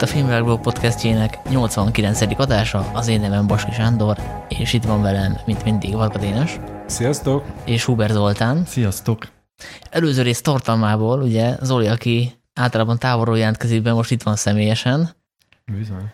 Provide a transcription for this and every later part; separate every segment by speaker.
Speaker 1: Itt a Filmvilágblog podcastjének 89. adása, az én nevem Baski Sándor, és itt van velem, mint mindig, Varga Dénes.
Speaker 2: Sziasztok!
Speaker 1: És Hubert Zoltán.
Speaker 3: Sziasztok!
Speaker 1: Előző rész tartalmából, ugye Zoli, aki általában távolról jelentkezik be, most itt van személyesen.
Speaker 3: Bizony.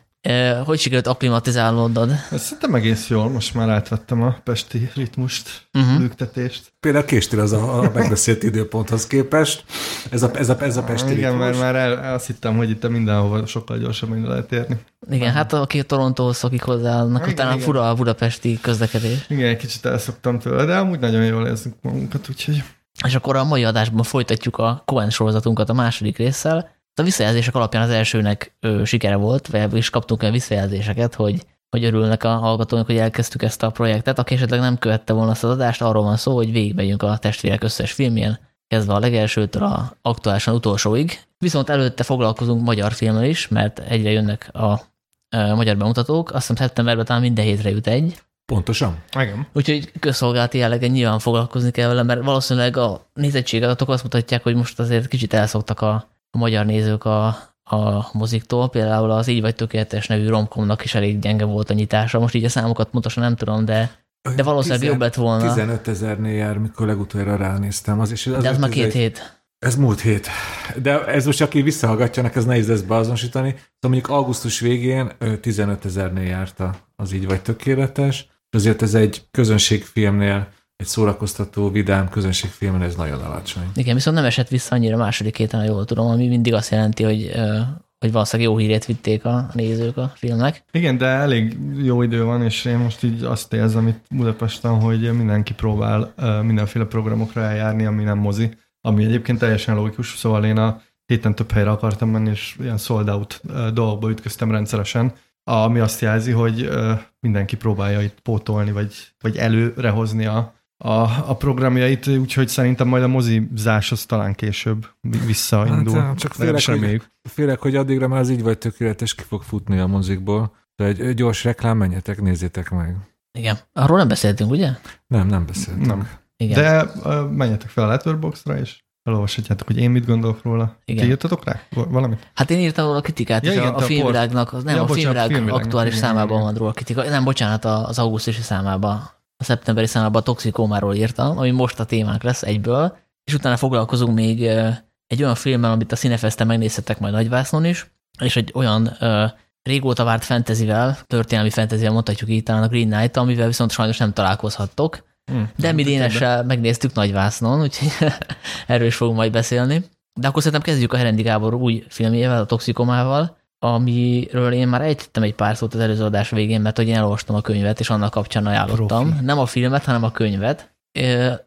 Speaker 1: Hogy sikerült akklimatizálódod?
Speaker 3: Szerintem egész jól, most már átvettem a pesti ritmust, uh-huh. lüktetést.
Speaker 2: Például késtél az a, a megbeszélt időponthoz képest. Ez a, ez a, ez a pesti
Speaker 3: Igen,
Speaker 2: ritmus.
Speaker 3: mert már el, azt hittem, hogy itt mindenhova sokkal gyorsabban lehet érni.
Speaker 1: Igen, hát aki Torontóhoz szokik hozzá, annak igen, utána igen. fura a budapesti közlekedés.
Speaker 3: Igen, egy kicsit elszoktam tőle, de amúgy nagyon jól érzünk magunkat, úgyhogy...
Speaker 1: És akkor a mai adásban folytatjuk a Cohen sorozatunkat a második résszel, a visszajelzések alapján az elsőnek ö, sikere volt, vagy is kaptunk olyan visszajelzéseket, hogy, hogy örülnek a hallgatóink, hogy elkezdtük ezt a projektet. Aki esetleg nem követte volna azt az adást, arról van szó, hogy végigmegyünk a testvérek összes filmjén, kezdve a legelsőtől a aktuálisan utolsóig. Viszont előtte foglalkozunk magyar filmmel is, mert egyre jönnek a, a magyar bemutatók. Azt hiszem szeptemberben talán minden hétre jut egy.
Speaker 2: Pontosan.
Speaker 3: Igen.
Speaker 1: Úgyhogy közszolgálati jellegen nyilván foglalkozni kell vele, mert valószínűleg a nézettségadatok azt mutatják, hogy most azért kicsit elszoktak a a magyar nézők a, a moziktól. Például az Így vagy tökéletes nevű romkomnak is elég gyenge volt a nyitása. Most így a számokat pontosan nem tudom, de de valószínűleg 10, jobb lett volna.
Speaker 2: 15 ezernél jár, mikor legutoljára ránéztem. Az is,
Speaker 1: az de az már két egy, hét.
Speaker 2: Ez múlt hét. De ez most, aki visszahallgatja, ez nehéz lesz beazonosítani. Szóval mondjuk augusztus végén 15 ezernél járt az Így vagy tökéletes. Azért ez egy közönségfilmnél egy szórakoztató, vidám közönségfilmen ez nagyon alacsony.
Speaker 1: Igen, viszont nem esett vissza annyira második héten, ha jól tudom, ami mindig azt jelenti, hogy hogy valószínűleg jó hírét vitték a nézők a filmnek.
Speaker 3: Igen, de elég jó idő van, és én most így azt érzem itt Budapesten, hogy mindenki próbál mindenféle programokra eljárni, ami nem mozi, ami egyébként teljesen logikus, szóval én a héten több helyre akartam menni, és ilyen sold out dolgokba ütköztem rendszeresen, ami azt jelzi, hogy mindenki próbálja itt pótolni, vagy, vagy előre hozni a, a, a programjait, úgyhogy szerintem majd a mozizás az talán később visszaindul. Hát,
Speaker 2: csak félek hogy, félek, hogy addigra már az így vagy tökéletes ki fog futni a mozikból. De egy gyors reklám, menjetek, nézzétek meg.
Speaker 1: Igen. Arról nem beszéltünk, ugye?
Speaker 2: Nem, nem beszéltünk. Nem.
Speaker 3: Igen. De uh, menjetek fel a Letterboxdra, és elolvashatjátok, hogy én mit gondolok róla. Igen. Ti írtatok rá valamit?
Speaker 1: Hát én írtam róla a kritikát, ja, és igen, a, a filmvilágnak, nem, ja, a filmvilág aktuális igen, számában igen. van róla a kritika. Nem, bocsánat, az augusztusi számában a szeptemberi számában a toxikómáról írtam, ami most a témánk lesz egyből, és utána foglalkozunk még egy olyan filmmel, amit a Cinefesten megnézhetek majd nagyvásznon is, és egy olyan uh, régóta várt fantasyvel, történelmi fantasyvel mondhatjuk így talán a Green Knight, amivel viszont sajnos nem találkozhattok. Hmm, de mi Dénessel megnéztük nagyvásznon, úgyhogy erről is fogunk majd beszélni. De akkor szerintem kezdjük a Herendi Gábor új filmjével, a Toxikomával, amiről én már ejtettem egy pár szót az előző adás végén, mert hogy én elolvastam a könyvet, és annak kapcsán ajánlottam. Profi. Nem a filmet, hanem a könyvet.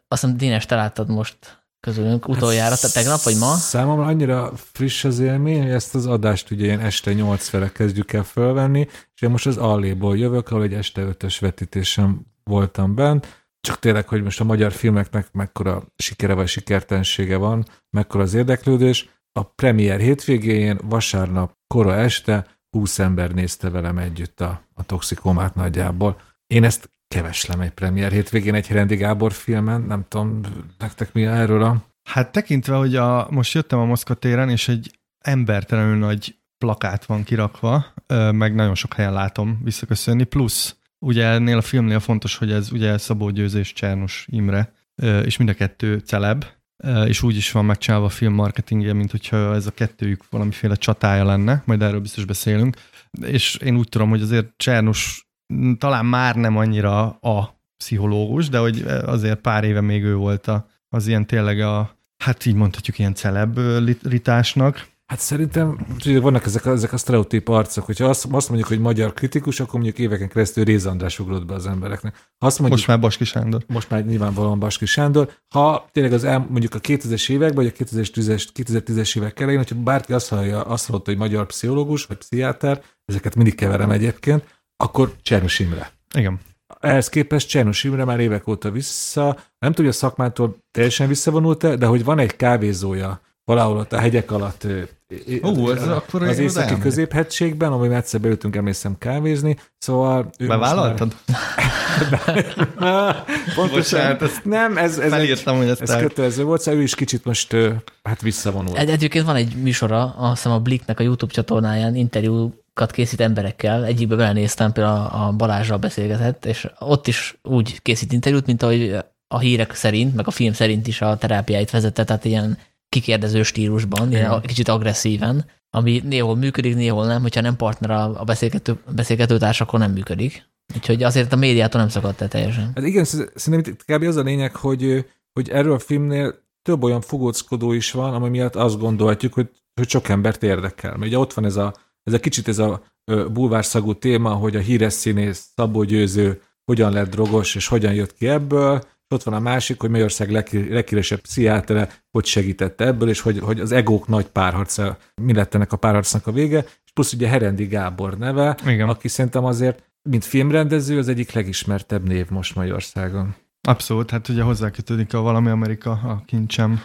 Speaker 1: Azt hiszem, Dénes, te láttad most közülünk utoljára, te tegnap vagy ma?
Speaker 2: Számomra annyira friss az élmény, hogy ezt az adást ugye én este 8 fele kezdjük el fölvenni, és én most az Alléból jövök, ahol egy este 5-ös vetítésen voltam bent, csak tényleg, hogy most a magyar filmeknek mekkora sikere vagy sikertensége van, mekkora az érdeklődés, a premier hétvégén, vasárnap, kora este 20 ember nézte velem együtt a, a toxikomát nagyjából. Én ezt keveslem egy premier hétvégén egy Herendi Gábor filmen, nem tudom, nektek mi erről a...
Speaker 3: Hát tekintve, hogy a, most jöttem a Moszkva téren, és egy embertelenül nagy plakát van kirakva, meg nagyon sok helyen látom visszaköszönni, plusz ugye ennél a filmnél fontos, hogy ez ugye Szabó Győző és Csernus Imre, és mind a kettő celeb, és úgy is van megcsinálva a film marketingje, mint hogyha ez a kettőjük valamiféle csatája lenne, majd erről biztos beszélünk. És én úgy tudom, hogy azért Csernus talán már nem annyira a pszichológus, de hogy azért pár éve még ő volt a, az ilyen tényleg a, hát így mondhatjuk ilyen celebritásnak,
Speaker 2: Hát szerintem vannak ezek, a, ezek a sztereotíp arcok, hogyha azt, azt mondjuk, hogy magyar kritikus, akkor mondjuk éveken keresztül Réz András ugrott be az embereknek.
Speaker 3: Ha azt mondjuk, most már Baski Sándor.
Speaker 2: Most már nyilvánvalóan Baski Sándor. Ha tényleg az el, mondjuk a 2000-es években, vagy a 2010-es, 2010-es évek elején, hogyha bárki azt hallja, azt hallotta, hogy magyar pszichológus, vagy pszichiáter, ezeket mindig keverem egyébként, akkor Csernus Imre.
Speaker 3: Igen.
Speaker 2: Ehhez képest Csernus Imre már évek óta vissza, nem tudja a szakmától teljesen visszavonult de hogy van egy kávézója valahol ott a hegyek alatt
Speaker 3: Ó, ez akkor
Speaker 2: az északi középhegységben, ahol egyszer beültünk, emlékszem kávézni, szóval...
Speaker 3: Bevállaltad?
Speaker 2: Már... Pontosan, ezt nem, ez, ez,
Speaker 3: felírtam, egy, hogy
Speaker 2: ez kötelező volt, szóval ő is kicsit most hát visszavonul.
Speaker 1: Egy, egyébként van egy műsora, azt hiszem a Blicknek a YouTube csatornáján interjúkat készít emberekkel, egyikbe belenéztem, például a, a Balázsral beszélgetett, és ott is úgy készít interjút, mint ahogy a hírek szerint, meg a film szerint is a terápiáit vezette, tehát ilyen kikérdező stílusban, ilyen kicsit agresszíven, ami néhol működik, néhol nem, hogyha nem partner a, beszélgető, beszélgetőtárs, akkor nem működik. Úgyhogy azért a médiától nem szakadt el teljesen.
Speaker 2: Hát igen, szerintem kb. az a lényeg, hogy, hogy erről a filmnél több olyan fogóckodó is van, ami miatt azt gondolhatjuk, hogy, hogy sok embert érdekel. Mert ugye ott van ez a, ez a kicsit ez a bulvárszagú téma, hogy a híres színész Szabó Győző hogyan lett drogos, és hogyan jött ki ebből, ott van a másik, hogy Magyarország leghíresebb pszichiátere, hogy segítette ebből, és hogy, hogy az egók nagy párharca, mi lett ennek a párharcnak a vége, és plusz ugye Herendi Gábor neve, Igen. aki szerintem azért, mint filmrendező, az egyik legismertebb név most Magyarországon.
Speaker 3: Abszolút, hát ugye hozzákötődik a Valami Amerika a kincsem.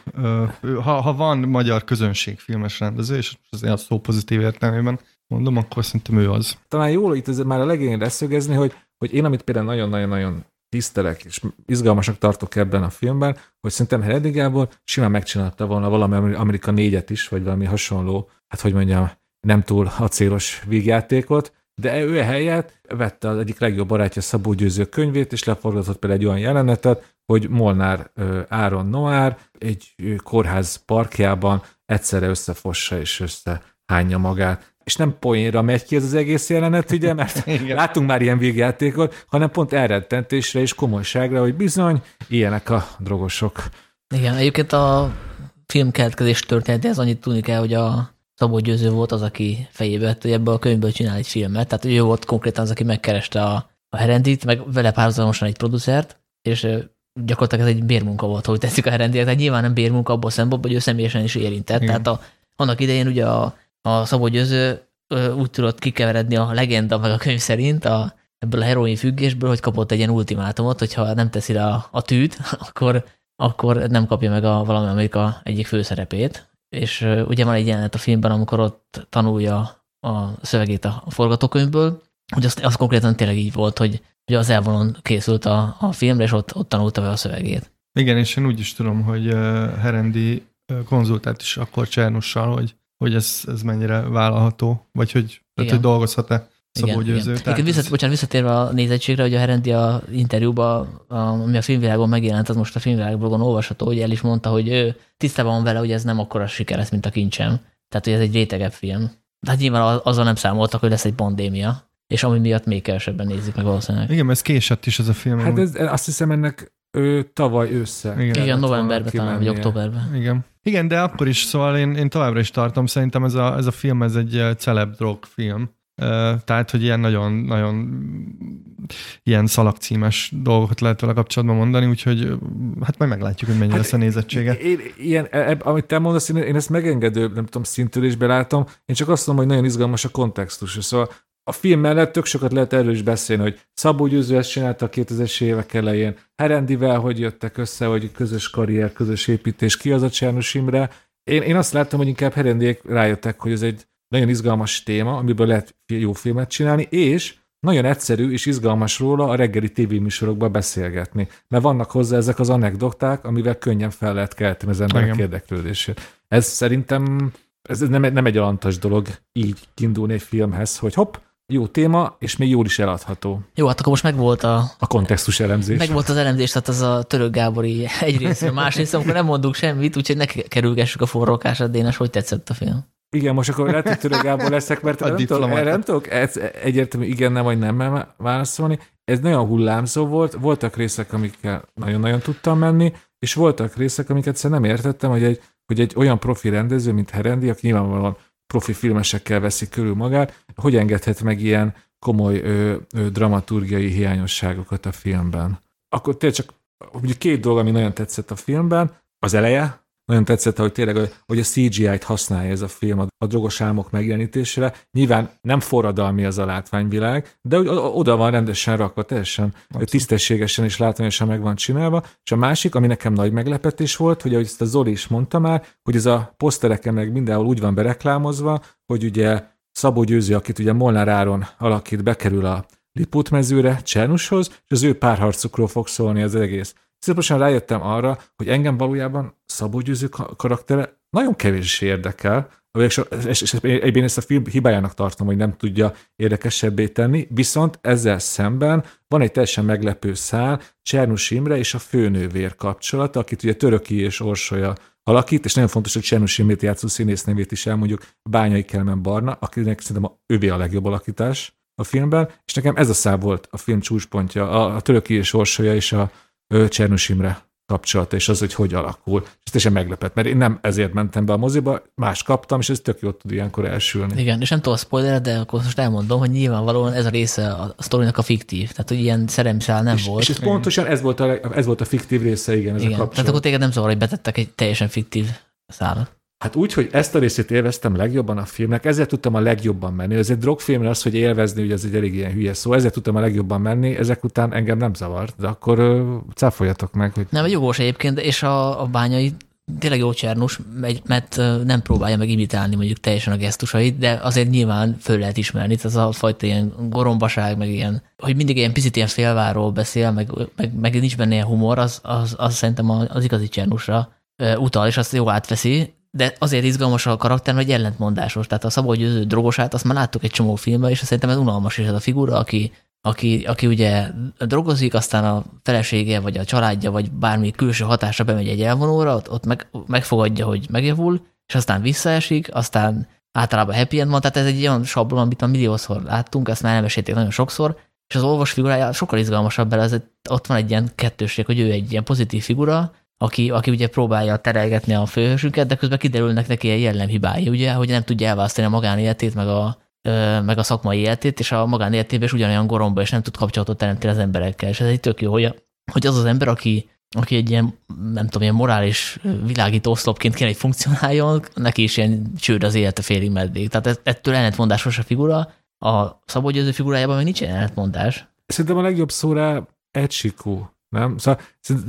Speaker 3: Ha, ha van magyar közönség filmes rendező, és azért a szó pozitív értelmében mondom, akkor szerintem ő az.
Speaker 2: Talán jól itt ez már a legényen leszögezni, hogy, hogy én, amit például nagyon-nagyon-nagyon tisztelek, és izgalmasak tartok ebben a filmben, hogy szerintem Heredi Gábor simán megcsinálta volna valami Amerika négyet is, vagy valami hasonló, hát hogy mondjam, nem túl acélos vígjátékot, de ő helyett vette az egyik legjobb barátja Szabó Győző könyvét, és leforgatott például egy olyan jelenetet, hogy Molnár Áron Noár egy kórház parkjában egyszerre összefossa és összehányja magát és nem poénra megy ki ez az egész jelenet, ugye, mert látunk már ilyen végjátékot, hanem pont elrettentésre és komolyságra, hogy bizony, ilyenek a drogosok.
Speaker 1: Igen, egyébként a film keletkezés története, ez annyit tudni kell, hogy a Szabó Győző volt az, aki fejébe vett, hogy ebből a könyvből csinál egy filmet, tehát ő volt konkrétan az, aki megkereste a, a Herendit, meg vele párhuzamosan egy producert, és gyakorlatilag ez egy bérmunka volt, hogy teszik a Herendit, tehát nyilván nem bérmunka abból szempontból, hogy ő személyesen is érintett, Igen. tehát a, annak idején ugye a a Szabó Győző úgy tudott kikeveredni a legenda meg a könyv szerint a, ebből a heroin függésből, hogy kapott egy ilyen ultimátumot, hogyha nem teszi le a, a tűt, akkor, akkor nem kapja meg a valami Amerika egyik főszerepét. És ugye van egy jelenet a filmben, amikor ott tanulja a szövegét a forgatókönyvből, hogy az, az konkrétan tényleg így volt, hogy, hogy az elvonon készült a, a filmre, és ott, ott tanulta be a szövegét.
Speaker 3: Igen, és én úgy is tudom, hogy Herendi konzultált is akkor Csernussal, hogy hogy ez, ez mennyire vállalható, vagy hogy, tehát, hogy dolgozhat-e Szabó igen, Győző. Igen.
Speaker 1: Tehát... Visszat, bocsánat, visszatérve a nézettségre, hogy a Herendi a interjúban, ami a filmvilágon megjelent, az most a filmvilágblogon olvasható, hogy el is mondta, hogy ő tisztában van vele, hogy ez nem akkora siker lesz, mint a kincsem. Tehát, hogy ez egy rétegebb film. Tehát nyilván azzal nem számoltak, hogy lesz egy pandémia, és ami miatt még kevesebben nézik meg valószínűleg.
Speaker 3: Igen, mert ez késett is ez a film.
Speaker 2: Hát ez, azt hiszem ennek ő tavaly ősszel.
Speaker 1: Igen, Igen novemberben talán, vagy októberben.
Speaker 3: Igen. Igen, de akkor is, szóval én, én továbbra is tartom, szerintem ez a, ez a film, ez egy celeb drog film. Tehát, hogy ilyen nagyon, nagyon ilyen szalagcímes dolgokat lehet vele kapcsolatban mondani, úgyhogy hát majd meglátjuk, hogy mennyi hát, lesz a nézettsége.
Speaker 2: Én, ilyen, eb, amit te mondasz, én, én ezt megengedő, nem tudom, szintülésbe látom, én csak azt mondom, hogy nagyon izgalmas a kontextus. Szóval a film mellett tök sokat lehet erről is beszélni, hogy Szabó Győző ezt csinálta a 2000-es évek elején, Herendivel hogy jöttek össze, hogy közös karrier, közös építés, ki az a Csernus Imre. Én, én azt láttam, hogy inkább Herendiek rájöttek, hogy ez egy nagyon izgalmas téma, amiből lehet jó filmet csinálni, és nagyon egyszerű és izgalmas róla a reggeli tévéműsorokban beszélgetni, mert vannak hozzá ezek az anekdoták, amivel könnyen fel lehet kelteni az emberek Igen. érdeklődését. Ez szerintem ez nem, nem egy alantas dolog így indulni egy filmhez, hogy hopp, jó téma, és még jól is eladható.
Speaker 1: Jó, hát akkor most meg volt a...
Speaker 2: A kontextus elemzés.
Speaker 1: Meg volt az elemzés, tehát az a török Gábori egyrészt, másrészt, amikor nem mondunk semmit, úgyhogy ne kerülgessük a forrókásat, Dénes, hogy tetszett a film?
Speaker 2: Igen, most akkor lehet, hogy török Gábor leszek, mert a nem, tudok, nem tudok egyértelmű igen, nem vagy nem válaszolni. Ez nagyon hullámzó volt, voltak részek, amikkel nagyon-nagyon tudtam menni, és voltak részek, amiket nem értettem, hogy egy, hogy egy olyan profi rendező, mint Herendi, aki nyilvánvalóan profi filmesekkel veszi körül magát, hogy engedhet meg ilyen komoly ö, ö, dramaturgiai hiányosságokat a filmben. Akkor tényleg csak ugye két dolog, ami nagyon tetszett a filmben, az eleje, nagyon tetszett, hogy tényleg hogy a CGI-t használja ez a film a drogos álmok megjelenítésére. Nyilván nem forradalmi az a látványvilág, de oda van rendesen rakva, teljesen Abszolút. tisztességesen és látványosan meg van csinálva. És a másik, ami nekem nagy meglepetés volt, hogy ahogy ezt a Zoli is mondta már, hogy ez a posztereken meg mindenhol úgy van bereklámozva, hogy ugye Szabó Győző, akit ugye Molnár Áron alakít, bekerül a Liput mezőre, Csernushoz, és az ő párharcukról fog szólni az egész. Szépen rájöttem arra, hogy engem valójában Szabó Győző karaktere nagyon kevés érdekel, és, egyben ezt a film hibájának tartom, hogy nem tudja érdekesebbé tenni, viszont ezzel szemben van egy teljesen meglepő szál, Csernus Imre és a főnővér kapcsolata, akit ugye Töröki és Orsolya alakít, és nagyon fontos, hogy Csernus Imrét játszó színész nevét is elmondjuk, Bányai Kelmen Barna, akinek szerintem a, övé a legjobb alakítás a filmben, és nekem ez a szál volt a film csúcspontja, a, a Töröki és Orsolya és a Csernus Imre kapcsolata, és az, hogy hogy alakul. És ez teljesen meglepett, mert én nem ezért mentem be a moziba, más kaptam, és ez tök jól tud ilyenkor elsülni.
Speaker 1: Igen, és nem tudom spoiler, de akkor most elmondom, hogy nyilvánvalóan ez a része a sztorinak a fiktív, tehát hogy ilyen szeremszál nem
Speaker 2: és,
Speaker 1: volt.
Speaker 2: És ez pontosan ez volt, a, ez volt a fiktív része, igen, ez igen. a kapcsolat.
Speaker 1: Tehát akkor téged nem zavar, hogy betettek egy teljesen fiktív szállat.
Speaker 2: Hát úgy, hogy ezt a részét élveztem legjobban a filmnek, ezért tudtam a legjobban menni. Ez egy drogfilmre az, hogy élvezni, ugye ez egy elég ilyen hülye szó, ezért tudtam a legjobban menni, ezek után engem nem zavart, de akkor uh, cáfoljatok meg. Hogy...
Speaker 1: Nem, jogos egyébként, és a, a bányai tényleg jó csernus, mert nem próbálja meg imitálni mondjuk teljesen a gesztusait, de azért nyilván föl lehet ismerni, ez a fajta ilyen gorombaság, meg ilyen, hogy mindig ilyen picit ilyen félváról beszél, meg, meg, meg nincs benne ilyen humor, az, az, az szerintem az igazi csernusra utal, és azt jó átveszi, de azért izgalmas a karakter, hogy ellentmondásos. Tehát a Szabó Győző drogosát, azt már láttuk egy csomó filmben, és szerintem ez unalmas is ez a figura, aki, aki, aki ugye drogozik, aztán a felesége, vagy a családja, vagy bármi külső hatásra bemegy egy elvonóra, ott, ott meg, megfogadja, hogy megjavul, és aztán visszaesik, aztán általában happy end van, tehát ez egy olyan sablon, amit a milliószor láttunk, ezt már elmesélték nagyon sokszor, és az olvas figurája sokkal izgalmasabb, mert ott van egy ilyen kettőség, hogy ő egy ilyen pozitív figura, aki, aki ugye próbálja terelgetni a főhősünket, de közben kiderülnek neki ilyen jellemhibái, ugye, hogy nem tudja elválasztani a magánéletét, meg a, meg a szakmai életét, és a magánéletében is ugyanolyan goromba, és nem tud kapcsolatot teremteni az emberekkel. És ez egy tök jó, hogy, hogy az az ember, aki, aki egy ilyen, nem tudom, ilyen morális világító oszlopként kéne, hogy funkcionáljon, neki is ilyen csőd az élete félig meddig. Tehát ettől ellentmondásos a figura, a Szabó Győző figurájában még nincs ellentmondás.
Speaker 2: Szerintem a legjobb szóra Ecsikó nem? Szóval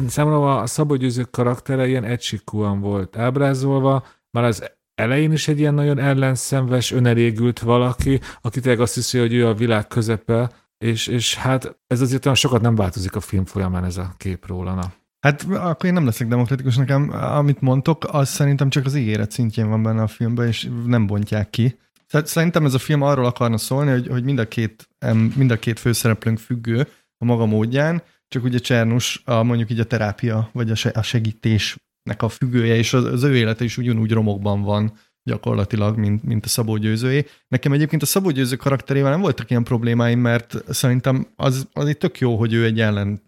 Speaker 2: számomra a Szabó Győző karaktere ilyen egysikúan volt ábrázolva, már az elején is egy ilyen nagyon ellenszenves, önelégült valaki, aki tényleg azt hiszi, hogy ő a világ közepe, és, és hát ez azért olyan sokat nem változik a film folyamán ez a kép róla. Na.
Speaker 3: Hát akkor én nem leszek demokratikus nekem, amit mondtok, az szerintem csak az ígéret szintjén van benne a filmben, és nem bontják ki. Szerintem ez a film arról akarna szólni, hogy, hogy mind, a két, mind a két főszereplőnk függő a maga módján, csak ugye Csernus a, mondjuk így a terápia, vagy a segítésnek a függője, és az, az ő élete is ugyanúgy romokban van gyakorlatilag, mint, mint a Szabó Győzőé. Nekem egyébként a Szabó Győző karakterével nem voltak ilyen problémáim, mert szerintem az, az egy tök jó, hogy ő egy ellen,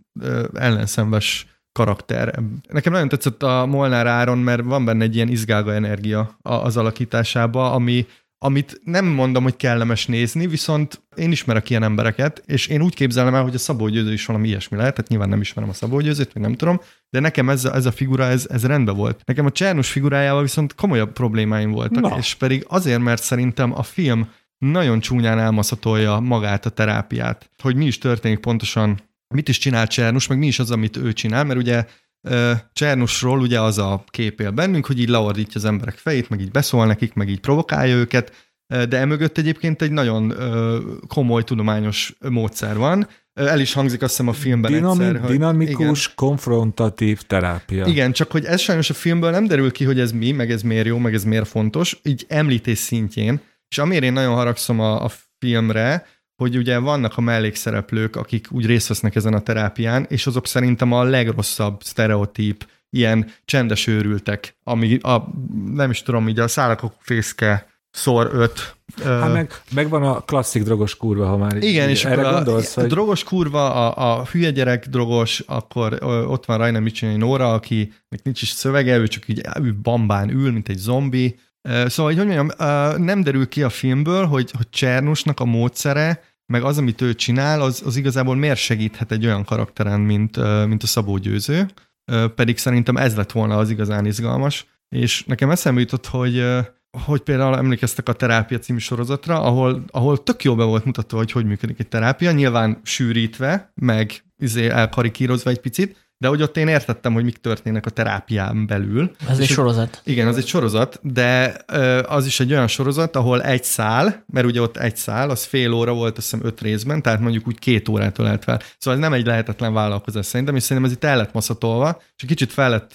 Speaker 3: ellenszenves karakter. Nekem nagyon tetszett a Molnár Áron, mert van benne egy ilyen izgága energia az alakításába, ami, amit nem mondom, hogy kellemes nézni, viszont én ismerek ilyen embereket, és én úgy képzelem el, hogy a Szabó Győző is valami ilyesmi lehet, tehát nyilván nem ismerem a Szabó Győzőt, vagy nem tudom, de nekem ez a, ez a figura, ez, ez rendben volt. Nekem a Csernus figurájával viszont komolyabb problémáim voltak, Na. és pedig azért, mert szerintem a film nagyon csúnyán elmaszatolja magát a terápiát, hogy mi is történik pontosan, mit is csinál Csernus, meg mi is az, amit ő csinál, mert ugye Csernusról ugye az a kép él bennünk, hogy így leordítja az emberek fejét, meg így beszól nekik, meg így provokálja őket, de emögött egyébként egy nagyon komoly tudományos módszer van. El is hangzik azt hiszem a filmben
Speaker 2: Dinami-
Speaker 3: egyszer.
Speaker 2: Hogy, dinamikus, igen. konfrontatív terápia.
Speaker 3: Igen, csak hogy ez sajnos a filmből nem derül ki, hogy ez mi, meg ez miért jó, meg ez miért fontos, így említés szintjén. És amire én nagyon haragszom a, a filmre, hogy ugye vannak a mellékszereplők, akik úgy részt vesznek ezen a terápián, és azok szerintem a legrosszabb sztereotíp, ilyen csendes őrültek, ami a, nem is tudom, így a szálakok fészke szor öt.
Speaker 2: Hát meg, megvan a klasszik drogos kurva, ha már
Speaker 3: Igen, és erre a, gondolsz, a, hogy... drogos kurva, a, a hülye gyerek drogos, akkor ott van Rajna Micsinyi Nóra, aki még nincs is szövege, ő csak így bambán ül, mint egy zombi, Szóval, hogy, mondjam, nem derül ki a filmből, hogy, hogy Csernusnak a módszere, meg az, amit ő csinál, az, az igazából miért segíthet egy olyan karakteren, mint, mint a Szabó Győző, pedig szerintem ez lett volna az igazán izgalmas. És nekem eszembe jutott, hogy hogy például emlékeztek a Terápia című sorozatra, ahol, ahol tök jó be volt mutatva, hogy hogy működik egy terápia, nyilván sűrítve, meg izé elkarikírozva egy picit, de hogy ott én értettem, hogy mik történnek a terápián belül.
Speaker 1: Ez egy sorozat.
Speaker 3: Igen, az egy sorozat, de az is egy olyan sorozat, ahol egy szál, mert ugye ott egy szál, az fél óra volt, azt hiszem öt részben, tehát mondjuk úgy két órát ölelt fel. Szóval ez nem egy lehetetlen vállalkozás szerintem, és szerintem ez itt el lett maszatolva, és egy kicsit fel lett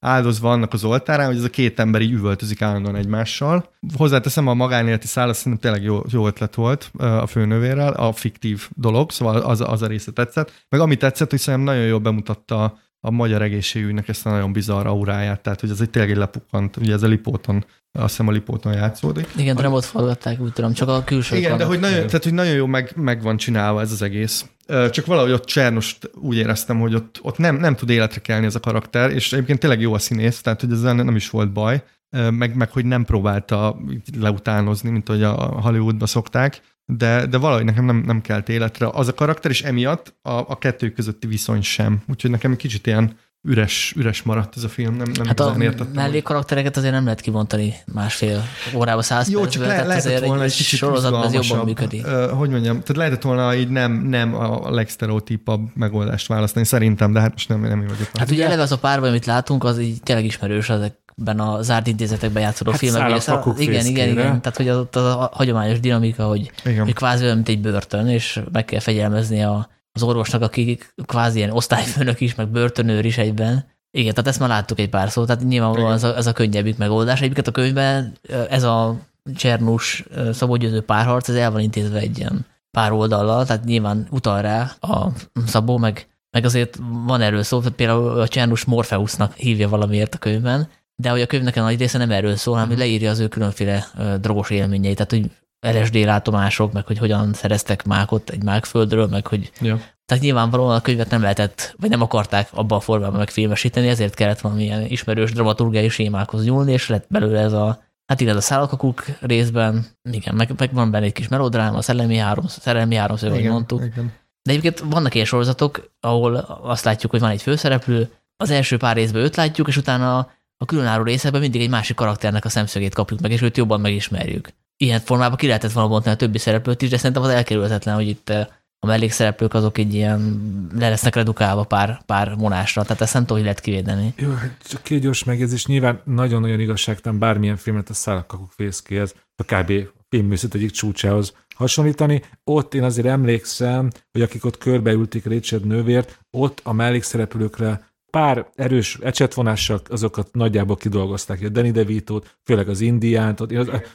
Speaker 3: áldozva annak az oltárán, hogy ez a két ember így üvöltözik állandóan egymással. Hozzáteszem, a magánéleti száll, szerintem tényleg jó, jó ötlet volt a főnövérrel, a fiktív dolog, szóval az, az a része tetszett. Meg ami tetszett, hogy szerintem nagyon jól bemutatta a magyar egészségügynek ezt a nagyon bizarr auráját, tehát hogy ez egy tényleg egy lepukkant, ugye ez a lipóton, azt hiszem a lipóton játszódik.
Speaker 1: Igen, de nem ott forgatták, úgy tudom, csak a külső.
Speaker 3: Igen, de hogy nagyon, tehát, hogy nagyon jó meg, meg van csinálva ez az egész. Csak valahogy ott Csernost úgy éreztem, hogy ott, ott nem, nem tud életre kelni ez a karakter, és egyébként tényleg jó a színész, tehát hogy ezzel nem is volt baj, meg, meg hogy nem próbálta leutánozni, mint hogy a Hollywoodba szokták, de, de valahogy nekem nem, nem kelt életre az a karakter, és emiatt a, a kettő közötti viszony sem. Úgyhogy nekem egy kicsit ilyen üres, üres maradt ez a film, nem, nem
Speaker 1: hát a mellé karaktereket azért nem lehet kivontani másfél órába, száz
Speaker 3: Jó, csak le, lehetett volna egy kicsit sorozatban ez jobban működik. Uh, hogy mondjam, tehát lehetett volna így nem, nem a legsztereotípabb megoldást választani, szerintem, de hát most nem, nem vagyok.
Speaker 1: Hát ugye eleve az a párban, amit látunk, az így tényleg ismerős ezekben a zárt intézetekben játszódó hát filmek. Szá, igen, igen, igen. Tehát, hogy az, az a hagyományos dinamika, hogy, hogy kvázi olyan, mint egy börtön, és meg kell fegyelmezni a az orvosnak, aki kvázi ilyen osztályfőnök is, meg börtönőr is egyben. Igen, tehát ezt már láttuk egy pár szót, tehát nyilvánvalóan ez a, ez a könnyebbik megoldás. Egyébként a könyvben ez a Csernus Szabó Győző párharc, ez el van intézve egy ilyen pár oldallal, tehát nyilván utal rá a Szabó, meg, meg azért van erről szó, tehát például a Csernus Morpheusnak hívja valamiért a könyvben, de hogy a könyvnek a nagy része nem erről szól, hanem hogy leírja az ő különféle drogos élményeit, tehát hogy LSD látomások, meg hogy hogyan szereztek mákot egy mákföldről, meg hogy ja. Tehát nyilvánvalóan a könyvet nem lehetett, vagy nem akarták abba a formában megfilmesíteni, ezért kellett valamilyen ismerős dramaturgiai sémákhoz nyúlni, és lett belőle ez a, hát igen, a szállakakuk részben, igen, meg, meg van benne egy kis melodráma, a szellemi három, szellemi háromszög, ahogy mondtuk. Igen. De egyébként vannak ilyen sorozatok, ahol azt látjuk, hogy van egy főszereplő, az első pár részben őt látjuk, és utána a különálló részekben mindig egy másik karakternek a szemszögét kapjuk meg, és őt jobban megismerjük ilyen formában ki lehetett volna bontani a többi szereplőt is, de szerintem az elkerülhetetlen, hogy itt eh, a mellékszereplők azok egy ilyen le lesznek redukálva pár, pár monásra, tehát ezt nem tudom, hogy lehet kivédeni.
Speaker 2: Jó, hát csak két gyors megjegyzés, nyilván nagyon-nagyon igazságtalan bármilyen filmet a szállakakuk fészkéhez, a kb. filmműszet egyik csúcsához hasonlítani. Ott én azért emlékszem, hogy akik ott körbeülték Richard nővért, ott a mellékszereplőkre pár erős ecsetvonással azokat nagyjából kidolgozták, a Danny devito főleg az indiánt, a,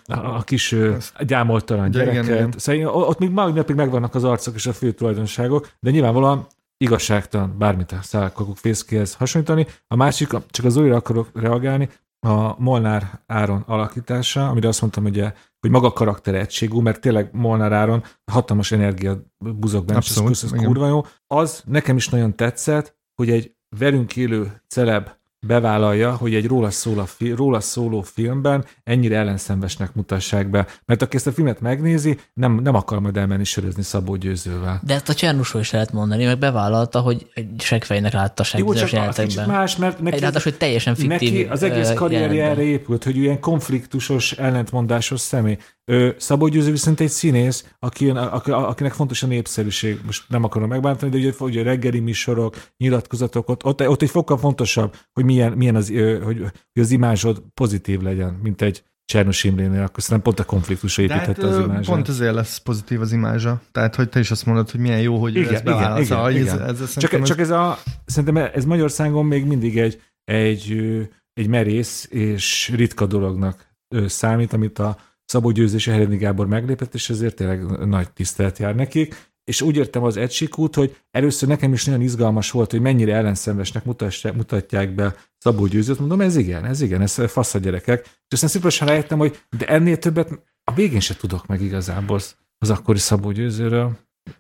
Speaker 2: a, a kis gyámoltalan gyereket. Igen, igen. Szóval ott még mai napig megvannak az arcok és a fő tulajdonságok, de nyilvánvalóan igazságtalan bármit a szálkakuk fészkéhez hasonlítani. A másik, csak az újra akarok reagálni, a Molnár Áron alakítása, amire azt mondtam, ugye, hogy maga karakter egységú, mert tényleg Molnár Áron hatalmas energia buzog benne, ez, ez kurva jó. Az nekem is nagyon tetszett, hogy egy velünk élő celeb bevállalja, hogy egy róla, szól a fi, róla szóló filmben ennyire ellenszenvesnek mutassák be. Mert aki ezt a filmet megnézi, nem, nem akar majd elmenni sörözni Szabó Győzővel.
Speaker 1: De ezt a Csernusról is lehet mondani, meg bevállalta, hogy egy segfejnek látta
Speaker 2: segbizonyos jelenetekben. más, mert neki,
Speaker 1: egy, hogy teljesen fiktív
Speaker 2: neki az egész karrierje erre épült, hogy ilyen konfliktusos, ellentmondásos személy. Szabó Győző viszont egy színész, aki, akinek fontos a népszerűség. Most nem akarom megbántani, de ugye, ugye reggeli műsorok, nyilatkozatok, ott, ott, ott egy fokkal fontosabb, hogy milyen, milyen az, hogy, hogy az imázsod pozitív legyen, mint egy Csernus Imrénél, akkor szerintem pont a konfliktusra építette hát, az imázsát.
Speaker 3: Pont ezért lesz pozitív az imázsa. Tehát, hogy te is azt mondod, hogy milyen jó, hogy igen, ezt igen, igen, szóval igen. Ez, ez,
Speaker 2: csak, ez... csak ez a, szerintem ez Magyarországon még mindig egy, egy, egy merész és ritka dolognak számít, amit a Szabó Győző és Heredi Gábor meglépett, és ezért tényleg nagy tisztelet jár nekik. És úgy értem az egysikút, hogy először nekem is nagyon izgalmas volt, hogy mennyire ellenszenvesnek mutatják be Szabó Győzőt. Mondom, ez igen, ez igen, ez fasz a gyerekek. És aztán szépen rájöttem, hogy de ennél többet a végén se tudok meg igazából az akkori Szabó Győzőről.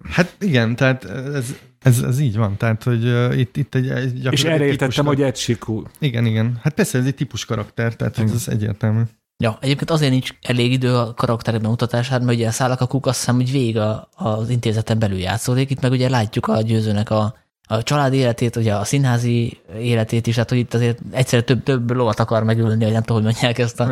Speaker 3: Hát igen, tehát ez, ez, ez így van, tehát hogy uh, itt, itt egy, egy
Speaker 2: És erre értettem, hogy egysikú.
Speaker 3: Igen, igen. Hát persze ez egy típus karakter, tehát ez, ez egyértelmű.
Speaker 1: Ja, egyébként azért nincs elég idő a karakterek bemutatására, mert ugye a szállak a kuk azt hiszem, hogy végig a, az intézeten belül játszódik, itt meg ugye látjuk a győzőnek a, a család életét, ugye a színházi életét is, tehát hogy itt azért egyszerre több, több lovat akar megülni, hogy nem tudom, hogy mondják ezt a,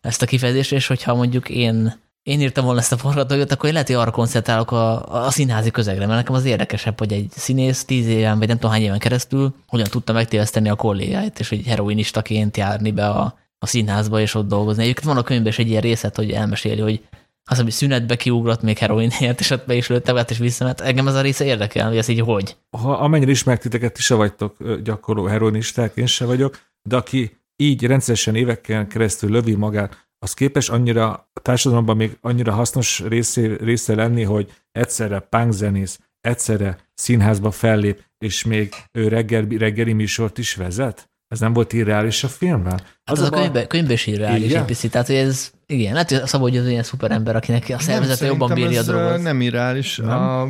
Speaker 1: ezt a kifejezést, és hogyha mondjuk én én írtam volna ezt a forgatókönyvet, akkor én lehet, hogy arra koncentrálok a, a színházi közegre, mert nekem az érdekesebb, hogy egy színész tíz éven, vagy nem tudom hány éven keresztül hogyan tudta megtéveszteni a kollégáit, és hogy heroinistaként járni be a, a színházba, és ott dolgozni. Egyébként van a könyvben is egy ilyen részlet, hogy elmeséli, hogy az, hogy szünetbe kiugrott még heroinért, és ott be is lőtte át, és visszament. Engem ez a része érdekel, hogy ez így hogy.
Speaker 2: Ha amennyire ismert titeket, ti se vagytok gyakorló heroinisták, én se vagyok, de aki így rendszeresen évekkel keresztül lövi magát, az képes annyira a társadalomban még annyira hasznos része, része lenni, hogy egyszerre punkzenész, egyszerre színházba fellép, és még ő reggel, reggeli műsort is vezet? Ez nem volt irreális a filmben?
Speaker 1: Hát az, az a, a könyvben, könyvben is irreális igen? egy picit, tehát hogy ez, igen, lehet, hogy Szabó, hogy az ilyen szuperember, akinek a szervezete jobban bírja a drogot.
Speaker 3: nem irreális. Nem? A,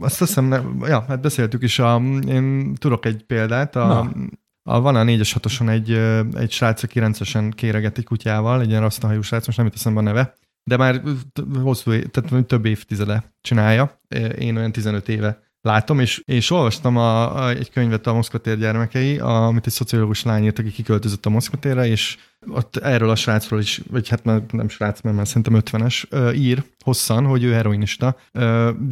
Speaker 3: azt hiszem, nem, ja, hát beszéltük is, a, én tudok egy példát, a, a, van a 4-es 6 egy, egy srác, aki rendszeresen kéreget egy kutyával, egy ilyen rasztahajú srác, most nem jut eszembe a neve, de már hosszú, tehát több évtizede csinálja, én olyan 15 éve látom, és, és olvastam a, a, egy könyvet a Moszkvatér gyermekei, a, amit egy szociológus lány írt, aki kiköltözött a Moszkvatérre, és ott erről a srácról is, vagy hát már nem srác, mert már szerintem 50-es, ír hosszan, hogy ő heroinista,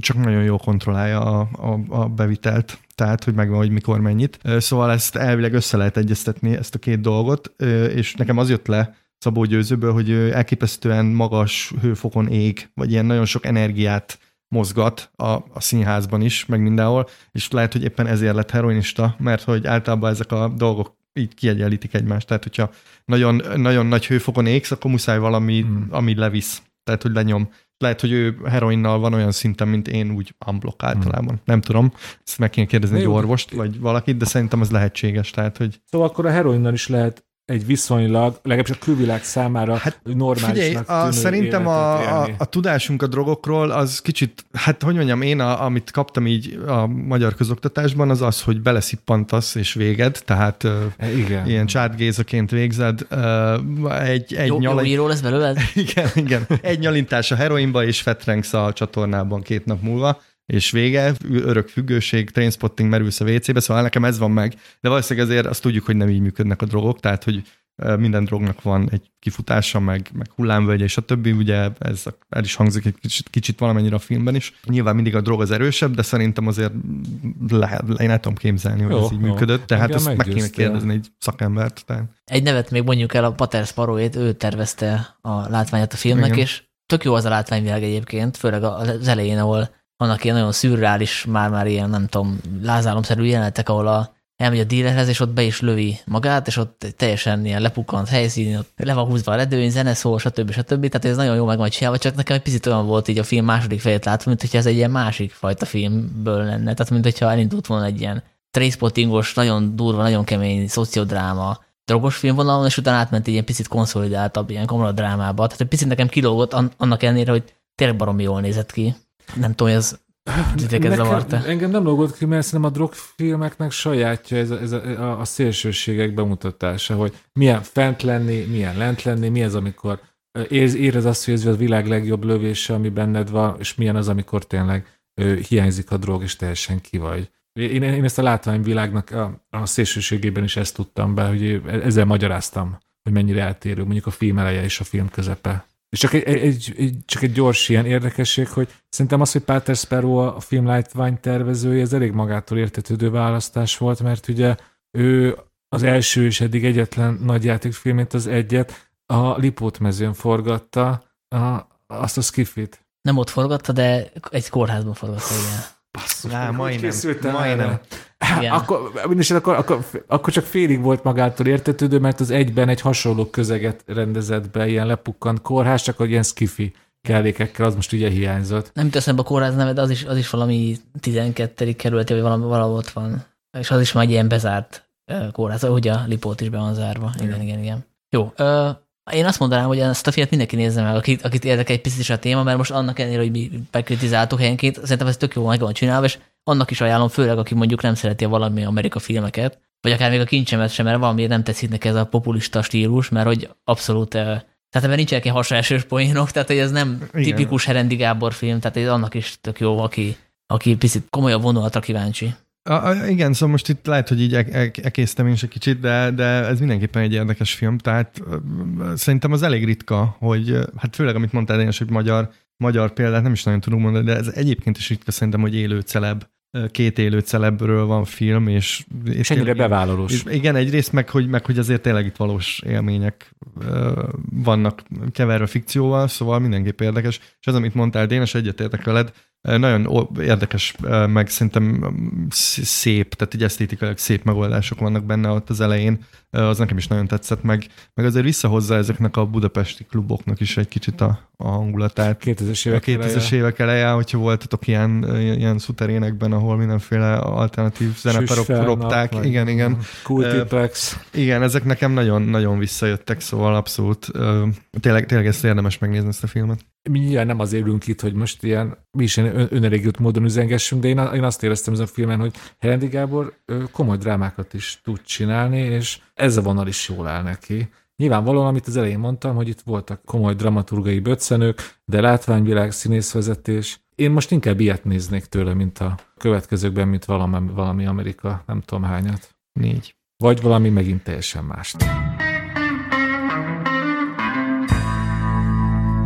Speaker 3: csak nagyon jól kontrollálja a, a, a bevitelt, tehát hogy megvan, hogy mikor mennyit. Szóval ezt elvileg össze lehet egyeztetni, ezt a két dolgot, és nekem az jött le Szabó Győzőből, hogy elképesztően magas hőfokon ég, vagy ilyen nagyon sok energiát mozgat a, a színházban is, meg mindenhol, és lehet, hogy éppen ezért lett heroinista, mert hogy általában ezek a dolgok így kiegyenlítik egymást. Tehát, hogyha nagyon, nagyon nagy hőfokon égsz, akkor muszáj valami, hmm. ami levisz. Tehát, hogy lenyom. Lehet, hogy ő heroinnal van olyan szinten, mint én, úgy unblock általában. Hmm. Nem tudom, ezt meg kéne kérdezni egy orvost, vagy valakit, de szerintem az lehetséges. Tehát, hogy...
Speaker 2: Szóval akkor a heroinnal is lehet egy viszonylag, legalábbis a külvilág számára hát, normálisnak figyelj,
Speaker 3: a, Szerintem a, a, a tudásunk a drogokról az kicsit, hát hogy mondjam, én a, amit kaptam így a magyar közoktatásban, az az, hogy beleszippantasz és véged, tehát e, igen. ilyen csátgézaként végzed. Egy, egy
Speaker 1: jó, nyal... jó író lesz belőled?
Speaker 3: igen, igen. Egy nyalintás a heroinba, és fetrengsz a csatornában két nap múlva és vége, örök függőség, trainspotting, merülsz a WC-be, szóval nekem ez van meg, de valószínűleg azért azt tudjuk, hogy nem így működnek a drogok, tehát hogy minden drognak van egy kifutása, meg, meg hullámvölgye, és a többi, ugye ez el is hangzik egy kicsit, kicsit valamennyire a filmben is. Nyilván mindig a drog az erősebb, de szerintem azért lehet, én el tudom képzelni, hogy jó, ez így jó. működött, tehát Igen, ezt meg kéne kérdezni egy szakembert. Tehát.
Speaker 1: Egy nevet még mondjuk el, a Pater Sparrowét, ő tervezte a látványát a filmnek, Igen. és tök jó az a látványvilág egyébként, főleg az elején, ahol vannak ilyen nagyon szürreális, már-már ilyen, nem tudom, lázálomszerű jelenetek, ahol a, elmegy a dílerhez, és ott be is lövi magát, és ott teljesen ilyen lepukkant helyszín, ott le van húzva a redőny, zene szól, stb. stb. Tehát ez nagyon jó meg van csinálva, csak nekem egy picit olyan volt így a film második fejét látva, mint hogyha ez egy ilyen másik fajta filmből lenne. Tehát mint hogyha elindult volna egy ilyen trainspottingos, nagyon durva, nagyon kemény szociodráma, drogos filmvonalon, és utána átment egy ilyen picit konszolidáltabb, ilyen drámába. Tehát egy picit nekem kilógott annak ellenére, hogy tényleg baromi jól nézett ki. Nem tudom, ez titeket zavarta.
Speaker 2: Engem nem lógott ki, mert szerintem a drogfilmeknek sajátja ez, a, ez a, a szélsőségek bemutatása, hogy milyen fent lenni, milyen lent lenni, mi az, amikor érez, érez azt, hogy ez a világ legjobb lövése, ami benned van, és milyen az, amikor tényleg ö, hiányzik a drog, és teljesen ki vagy. Én, én ezt a látványvilágnak a, a szélsőségében is ezt tudtam be, hogy ezzel magyaráztam, hogy mennyire eltérő mondjuk a film eleje és a film közepe. És csak egy, egy, egy, csak egy gyors ilyen érdekesség, hogy szerintem az, hogy Pater Sparrow a film Lightwine tervezője, ez elég magától értetődő választás volt, mert ugye ő az első és eddig egyetlen nagy játékfilmét, az egyet, a Lipót mezőn forgatta, a, azt a skifit.
Speaker 1: Nem ott forgatta, de egy kórházban forgatta, igen.
Speaker 3: Basszus, Lá, majdnem, majdnem.
Speaker 2: Igen. Akkor, akkor, akkor, akkor csak félig volt magától értetődő, mert az egyben egy hasonló közeget rendezett be, ilyen lepukkant kórház, csak hogy ilyen skifi kellékekkel, az most ugye hiányzott.
Speaker 1: Nem jut eszembe a kórház neve, de az is, az is valami 12. kerületi, vagy valami, valahol ott van. És az is már egy ilyen bezárt kórház, ahogy a Lipót is be van zárva. Igen, igen, igen. igen. Jó, én azt mondanám, hogy ezt a filmet mindenki nézze meg, akit, akit érdekel egy picit is a téma, mert most annak ellenére, hogy mi bekritizáltuk helyenként, szerintem ez tök jó meg van csinálva, és annak is ajánlom, főleg aki mondjuk nem szereti a valami Amerika filmeket, vagy akár még a kincsemet sem, mert valamiért nem tetszik neki ez a populista stílus, mert hogy abszolút eh, tehát ebben nincsenek ilyen hasonlásos poénok, tehát hogy ez nem Igen. tipikus Herendi Gábor film, tehát ez annak is tök jó, aki, aki picit komolyabb vonulatra kíváncsi.
Speaker 3: A, a, igen, szóval most itt lehet, hogy így ekésztem én is egy kicsit, de, de ez mindenképpen egy érdekes film, tehát szerintem az elég ritka, hogy hát főleg amit mondtál én is, hogy magyar, magyar példát nem is nagyon tudunk mondani, de ez egyébként is ritka szerintem, hogy élő celeb két élő celebről van film, és...
Speaker 2: És ennyire bevállalós. És
Speaker 3: igen, egyrészt meg hogy, meg, hogy azért tényleg itt valós élmények vannak keverve fikcióval, szóval mindenképp érdekes. És az, amit mondtál, Dénes, egyetértek veled, nagyon érdekes, meg szerintem szép, tehát így esztétikailag szép megoldások vannak benne ott az elején, az nekem is nagyon tetszett, meg, meg azért visszahozza ezeknek a budapesti kluboknak is egy kicsit a, a hangulatát.
Speaker 2: 2000-es évek,
Speaker 3: 2000 évek eleje, hogyha voltatok ilyen, ilyen szuterénekben, ahol mindenféle alternatív zeneparok ropták. Igen, igen.
Speaker 2: Kultiplex.
Speaker 3: Uh, igen, ezek nekem nagyon, nagyon visszajöttek, szóval abszolút uh, tényleg, tényleg ezt érdemes megnézni ezt a filmet
Speaker 2: mi nyilván nem az ülünk itt, hogy most ilyen, mi is ilyen módon üzengessünk, de én, én azt éreztem ezen a filmen, hogy Herendi Gábor komoly drámákat is tud csinálni, és ez a vonal is jól áll neki. Nyilvánvalóan, amit az elején mondtam, hogy itt voltak komoly dramaturgai böccenők, de látványvilág, színészvezetés. Én most inkább ilyet néznék tőle, mint a következőkben, mint valami, valami Amerika, nem tudom hányat.
Speaker 3: Négy.
Speaker 2: Vagy valami megint teljesen mást.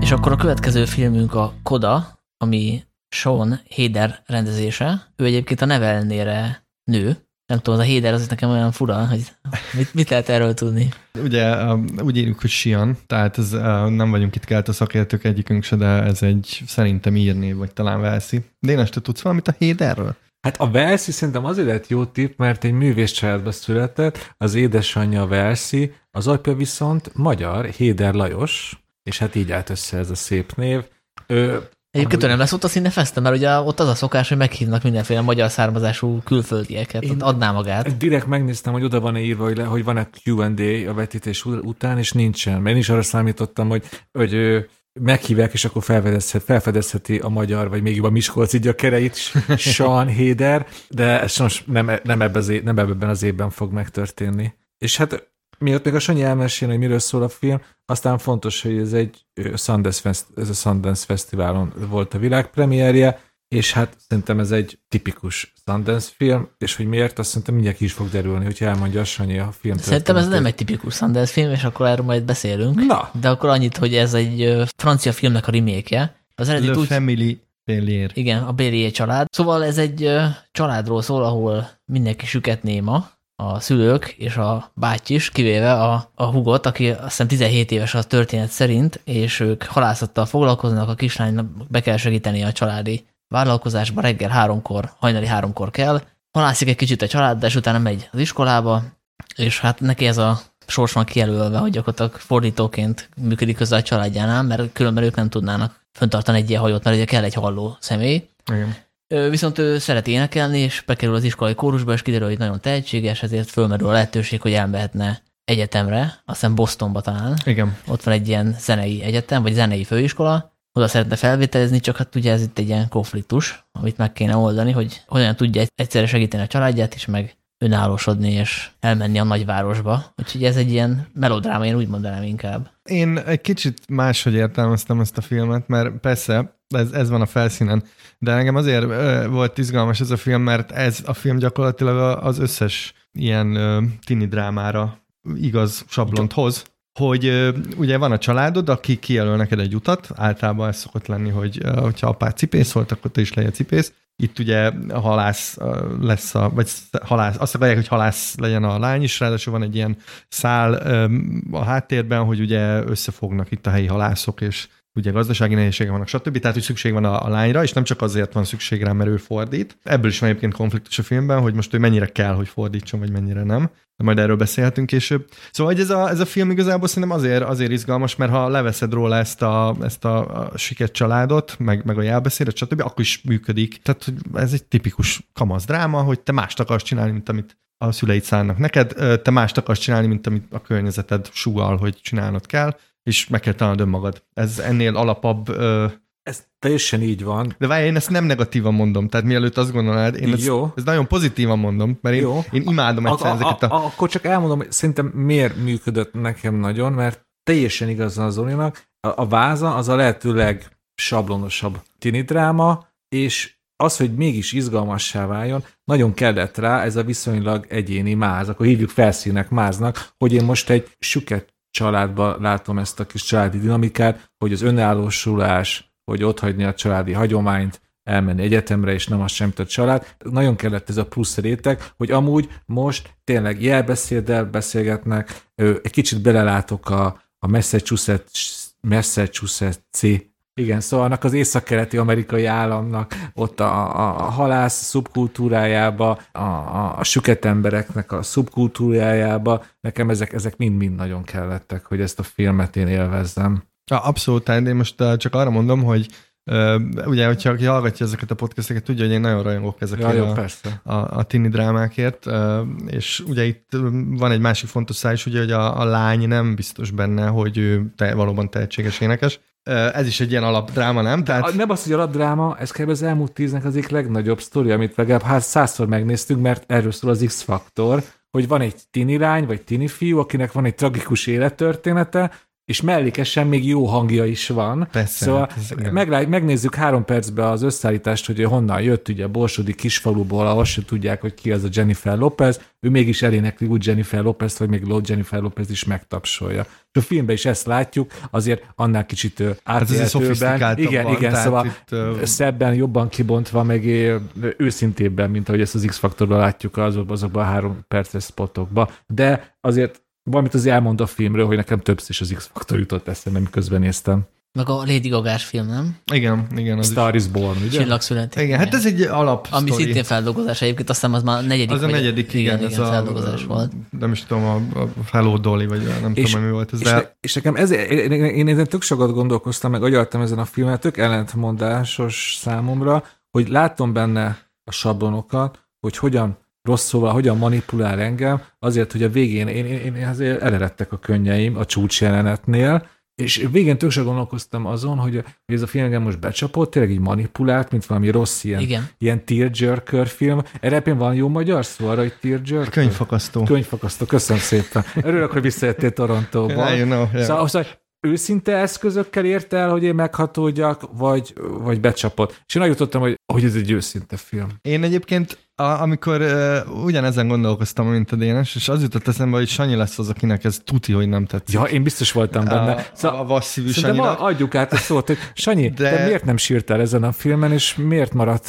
Speaker 1: És akkor a következő filmünk a Koda, ami Sean Heder rendezése. Ő egyébként a nevelnére nő. Nem tudom, az a Heder az nekem olyan fura, hogy mit, mit lehet erről tudni?
Speaker 3: Ugye úgy írjuk, hogy Sian, tehát ez, nem vagyunk itt kelt a szakértők egyikünk se, de ez egy szerintem írné, vagy talán Velszi. Dénes, te tudsz valamit a Héderről?
Speaker 2: Hát a Velszi szerintem azért lett jó tipp, mert egy művész családba született, az édesanyja Velszi, az apja viszont magyar, Héder Lajos, és hát így állt össze ez a szép név. Ő,
Speaker 1: Egyébként amúgy... nem lesz ott a színefesztem, mert ugye ott az a szokás, hogy meghívnak mindenféle magyar származású külföldieket, Én adná magát.
Speaker 2: Direkt megnéztem, hogy oda van-e írva, hogy, le, hogy van-e Q&A a vetítés után, és nincsen. Mert én is arra számítottam, hogy, hogy meghívják, és akkor felfedezhet, felfedezheti a magyar, vagy még jobban Miskolci gyökereit, Sean Héder, de ez most nem, nem, ebben az, nem ebben az évben fog megtörténni. És hát miatt még a Sanyi elmesélni, hogy miről szól a film, aztán fontos, hogy ez egy Sundance, Fest, ez a Sundance Fesztiválon volt a világpremierje, és hát szerintem ez egy tipikus Sundance film, és hogy miért, azt szerintem mindjárt ki is fog derülni, hogyha elmondja a Sanyi a film.
Speaker 1: Szerintem ez nem egy tipikus Sundance film, és akkor erről majd beszélünk.
Speaker 2: Na.
Speaker 1: De akkor annyit, hogy ez egy francia filmnek a remake
Speaker 3: Az eredeti Le úgy... Family Bélier.
Speaker 1: Igen, a Bélier család. Szóval ez egy családról szól, ahol mindenki süket néma, a szülők és a báty is, kivéve a, a hugot, aki azt hiszem 17 éves a történet szerint, és ők halászattal foglalkoznak, a kislánynak be kell segíteni a családi vállalkozásba, reggel háromkor, hajnali háromkor kell, halászik egy kicsit a család, de utána megy az iskolába, és hát neki ez a sors van kijelölve, hogy gyakorlatilag fordítóként működik közben a családjánál, mert különben ők nem tudnának föntartani egy ilyen hajót, mert ugye kell egy halló személy.
Speaker 3: Igen.
Speaker 1: Viszont ő szeret énekelni, és bekerül az iskolai kórusba, és kiderül, hogy nagyon tehetséges, ezért fölmerül a lehetőség, hogy elmehetne egyetemre, azt hiszem Bostonba talán.
Speaker 3: Igen.
Speaker 1: Ott van egy ilyen zenei egyetem, vagy zenei főiskola, oda szeretne felvételezni, csak hát ugye ez itt egy ilyen konfliktus, amit meg kéne oldani, hogy hogyan tudja egyszerre segíteni a családját is, meg önállósodni és elmenni a nagyvárosba. Úgyhogy ez egy ilyen melodráma, én úgy mondanám inkább.
Speaker 3: Én egy kicsit máshogy értelmeztem ezt a filmet, mert persze ez, ez van a felszínen. De engem azért ö, volt izgalmas ez a film, mert ez a film gyakorlatilag az összes ilyen ö, tini drámára igaz sablont hoz, hogy ö, ugye van a családod, aki kijelöl neked egy utat, általában ez szokott lenni, hogy ö, hogyha apád cipész volt, akkor te is legyen cipész. Itt ugye a halász lesz a, vagy halász, azt akarják, hogy halász legyen a lány is, ráadásul van egy ilyen szál a háttérben, hogy ugye összefognak itt a helyi halászok, és ugye gazdasági nehézségek vannak, stb. Tehát, hogy szükség van a, a lányra, és nem csak azért van szükség rá, mert ő fordít. Ebből is van egyébként konfliktus a filmben, hogy most ő mennyire kell, hogy fordítson, vagy mennyire nem. De majd erről beszélhetünk később. Szóval hogy ez a, ez a film igazából szerintem azért, azért izgalmas, mert ha leveszed róla ezt a, ezt a, a siket családot, meg, meg a jelbeszédet, stb., akkor is működik. Tehát hogy ez egy tipikus kamasz dráma, hogy te mást akarsz csinálni, mint amit a szüleid szánnak neked, te mást akarsz csinálni, mint amit a környezeted súgal, hogy csinálnod kell és meg kell találnod önmagad. Ez ennél alapabb... Ö...
Speaker 2: Ez teljesen így van.
Speaker 3: De várj, én ezt nem negatívan mondom, tehát mielőtt azt gondolnád, én ezt, Jó. ezt nagyon pozitívan mondom, mert én, Jó. én imádom egyszer a, ezeket a...
Speaker 2: a... Akkor csak elmondom, hogy szerintem miért működött nekem nagyon, mert teljesen igaz az Zolinak, a, a váza az a lehetőleg sablonosabb tini dráma, és az, hogy mégis izgalmassá váljon, nagyon kellett rá ez a viszonylag egyéni máz, akkor hívjuk felszínek máznak, hogy én most egy süket családban látom ezt a kis családi dinamikát, hogy az önállósulás, hogy otthagyni a családi hagyományt, elmenni egyetemre, és nem az sem a család. Nagyon kellett ez a plusz réteg, hogy amúgy most tényleg jelbeszéddel beszélgetnek, egy kicsit belelátok a, a Massachusetts, Massachusetts igen, szóval annak az északkeleti amerikai államnak ott a, a, a halász szubkultúrájába, a, a, a süket embereknek a szubkultúrájába, nekem ezek, ezek mind-mind nagyon kellettek, hogy ezt a filmet én élvezzem.
Speaker 3: Ja, abszolút, én most csak arra mondom, hogy Uh, ugye, hogyha aki hallgatja ezeket a podcasteket, tudja, hogy én nagyon rajongok ezekért ja, jó, a, a, a tini drámákért, uh, és ugye itt van egy másik fontos száj is, ugye, hogy a, a lány nem biztos benne, hogy ő te, valóban tehetséges énekes, ez is egy ilyen alapdráma, nem?
Speaker 2: Tehát... Nem az, hogy alapdráma, ez kb. az elmúlt tíznek az egyik legnagyobb sztori, amit legalább hát százszor megnéztünk, mert erről szól az X-faktor, hogy van egy tini lány, vagy tini fiú, akinek van egy tragikus élettörténete, és mellékesen még jó hangja is van.
Speaker 3: Persze,
Speaker 2: szóval hát meg, megnézzük három percbe az összeállítást, hogy honnan jött, ugye a Borsodi kisfaluból, ahol se tudják, hogy ki az a Jennifer Lopez, ő mégis elénekli úgy Jennifer Lopez, hogy még Lord Jennifer Lopez is megtapsolja. És a filmben is ezt látjuk, azért annál kicsit átélhetőben.
Speaker 3: Hát
Speaker 2: igen,
Speaker 3: van,
Speaker 2: igen, szóval itt, szebben, jobban kibontva, meg őszintébben, mint ahogy ezt az X-faktorban látjuk azokban, azokban a három perces spotokban. De azért valamit az elmond a filmről, hogy nekem többször is az X-faktor jutott eszembe, miközben néztem.
Speaker 1: Meg a Lady gaga film, nem?
Speaker 3: Igen, igen.
Speaker 2: Az Star is, is Born, ugye?
Speaker 1: Csillagszületik.
Speaker 3: Igen, hát ez egy alap
Speaker 1: Ami szintén feldolgozás egyébként, azt hiszem az már a negyedik.
Speaker 3: Az a negyedik, vagy, igen, igen, ez
Speaker 1: feldolgozás a, volt.
Speaker 3: Nem is tudom, a, a Hello Dolly, vagy nem és, tudom, mi volt ez.
Speaker 2: És, de... és nekem ez, én, én, én tök sokat gondolkoztam, meg agyaltam ezen a filmet, tök ellentmondásos számomra, hogy látom benne a sablonokat, hogy hogyan rossz szóval hogyan manipulál engem, azért, hogy a végén én, én, én azért elerettek a könnyeim a csúcsjelenetnél, és végén tök gondolkoztam azon, hogy, hogy ez a film engem most becsapott, tényleg így manipulált, mint valami rossz ilyen, Igen. ilyen tearjerker film. Erre van jó magyar szó arra, hogy tearjerker?
Speaker 3: Könyvfakasztó.
Speaker 2: Könyvfakasztó, köszönöm szépen. Örülök, hogy visszajöttél Torontóba.
Speaker 3: Yeah, you know, yeah.
Speaker 2: Szóval, szóval őszinte eszközökkel ért el, hogy én meghatódjak, vagy, vagy becsapott. És én eljutottam, hogy, hogy ez egy őszinte film.
Speaker 3: Én egyébként a, amikor uh, ugyanezen gondolkoztam, mint a Dénes, és az jutott eszembe, hogy Sanyi lesz az, akinek ez tuti, hogy nem tetszik.
Speaker 2: Ja, én biztos voltam benne.
Speaker 3: A, szóval, a vasszívű
Speaker 2: Sanyinak. adjuk át a szót, hogy Sanyi, de... te miért nem sírtál ezen a filmen, és miért maradt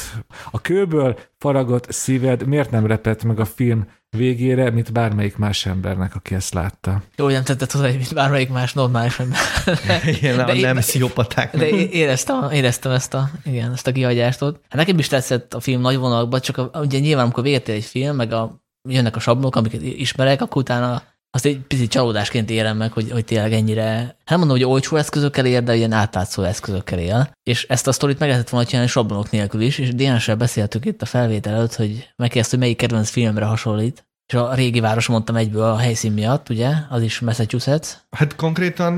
Speaker 2: a kőből faragott szíved, miért nem repett meg a film végére, mint bármelyik más embernek, aki ezt látta.
Speaker 1: Jó, nem tetted hozzá, mint bármelyik más normális ember.
Speaker 3: igen, de, nem sziopaták.
Speaker 1: De éreztem, éreztem ezt a, igen, ezt a kihagyást ott. Hát nekem is tetszett a film nagy vonalakban, csak a, ugye nyilván, amikor véget egy film, meg a, jönnek a sablonok, amiket ismerek, akkor utána azt egy picit csalódásként érem meg, hogy, hogy tényleg ennyire, hát mondom, hogy olcsó eszközökkel ér, de ilyen átlátszó eszközökkel él. És ezt a sztorit meg lehetett volna csinálni sablonok nélkül is, és Dénessel beszéltük itt a felvétel előtt, hogy megkérdezte, hogy melyik kedvenc filmre hasonlít, és a régi város mondtam egyből a helyszín miatt, ugye? Az is Massachusetts.
Speaker 3: Hát konkrétan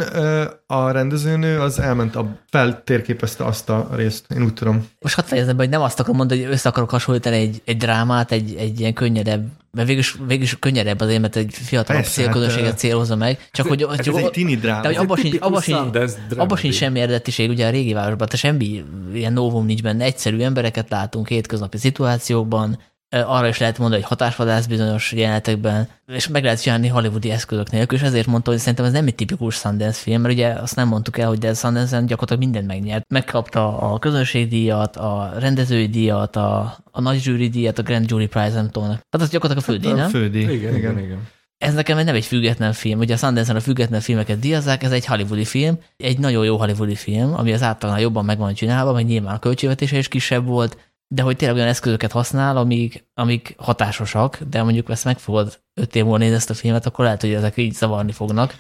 Speaker 3: a rendezőnő az elment, a feltérképezte azt a részt, én úgy tudom.
Speaker 1: Most hadd fejezem be, hogy nem azt akarom mondani, hogy össze akarok hasonlítani egy, egy drámát, egy, egy ilyen könnyedebb, mert végülis, végülis könnyedebb azért, mert egy fiatal célközönséget hát, célhozza meg. Csak
Speaker 3: ez,
Speaker 1: hogy,
Speaker 3: ez, csak, ez egy tini dráma.
Speaker 1: De hogy abban sincs, abba sincs, abba sincs semmi eredetiség, ugye a régi városban, tehát semmi ilyen novum nincs benne. Egyszerű embereket látunk hétköznapi szituációkban, arra is lehet mondani, hogy hatásvadász bizonyos jelenetekben, és meg lehet csinálni hollywoodi eszközök nélkül, és ezért mondta, hogy szerintem ez nem egy tipikus Sundance film, mert ugye azt nem mondtuk el, hogy de Sundance-en gyakorlatilag mindent megnyert. Megkapta a közönségdíjat, a rendezői díjat, a, a nagy zsűri díjat, a Grand Jury Prize, nem tudom. Tehát az gyakorlatilag a fődíj,
Speaker 3: nem? A fődíj.
Speaker 2: Igen, igen, igen. igen.
Speaker 1: Ez nekem nem egy független film. Ugye a Sundance-en a független filmeket díjazzák, ez egy hollywoodi film, egy nagyon jó hollywoodi film, ami az általán jobban meg van csinálva, meg nyilván a költségvetése is kisebb volt, de hogy tényleg olyan eszközöket használ, amik, amik hatásosak, de mondjuk ezt meg fogod öt év múlva nézni ezt a filmet, akkor lehet, hogy ezek így zavarni fognak.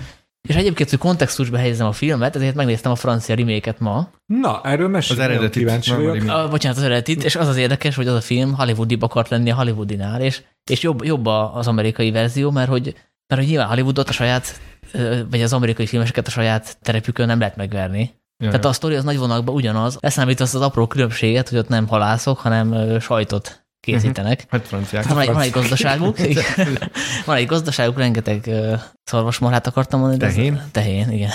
Speaker 1: És egyébként, hogy kontextusba helyezem a filmet, ezért megnéztem a francia reméket ma.
Speaker 2: Na, erről mesélj.
Speaker 3: Az eredeti kíváncsi
Speaker 1: vagyok. Bocsánat, az eredetit, és az az érdekes, hogy az a film Hollywoodibb akart lenni a Hollywoodinál, és, és jobb, jobb az amerikai verzió, mert hogy, mert hogy nyilván Hollywoodot a saját, vagy az amerikai filmeseket a saját terepükön nem lehet megverni. Jaj. Tehát a sztori az nagy vonalakban ugyanaz. Leszámít azt az apró különbséget, hogy ott nem halászok, hanem sajtot készítenek.
Speaker 3: Hát franciák.
Speaker 1: Van egy, van egy gazdaságuk, van egy gazdaságuk, rengeteg szarvasmarhát akartam mondani.
Speaker 3: Tehén?
Speaker 1: Tehén, igen.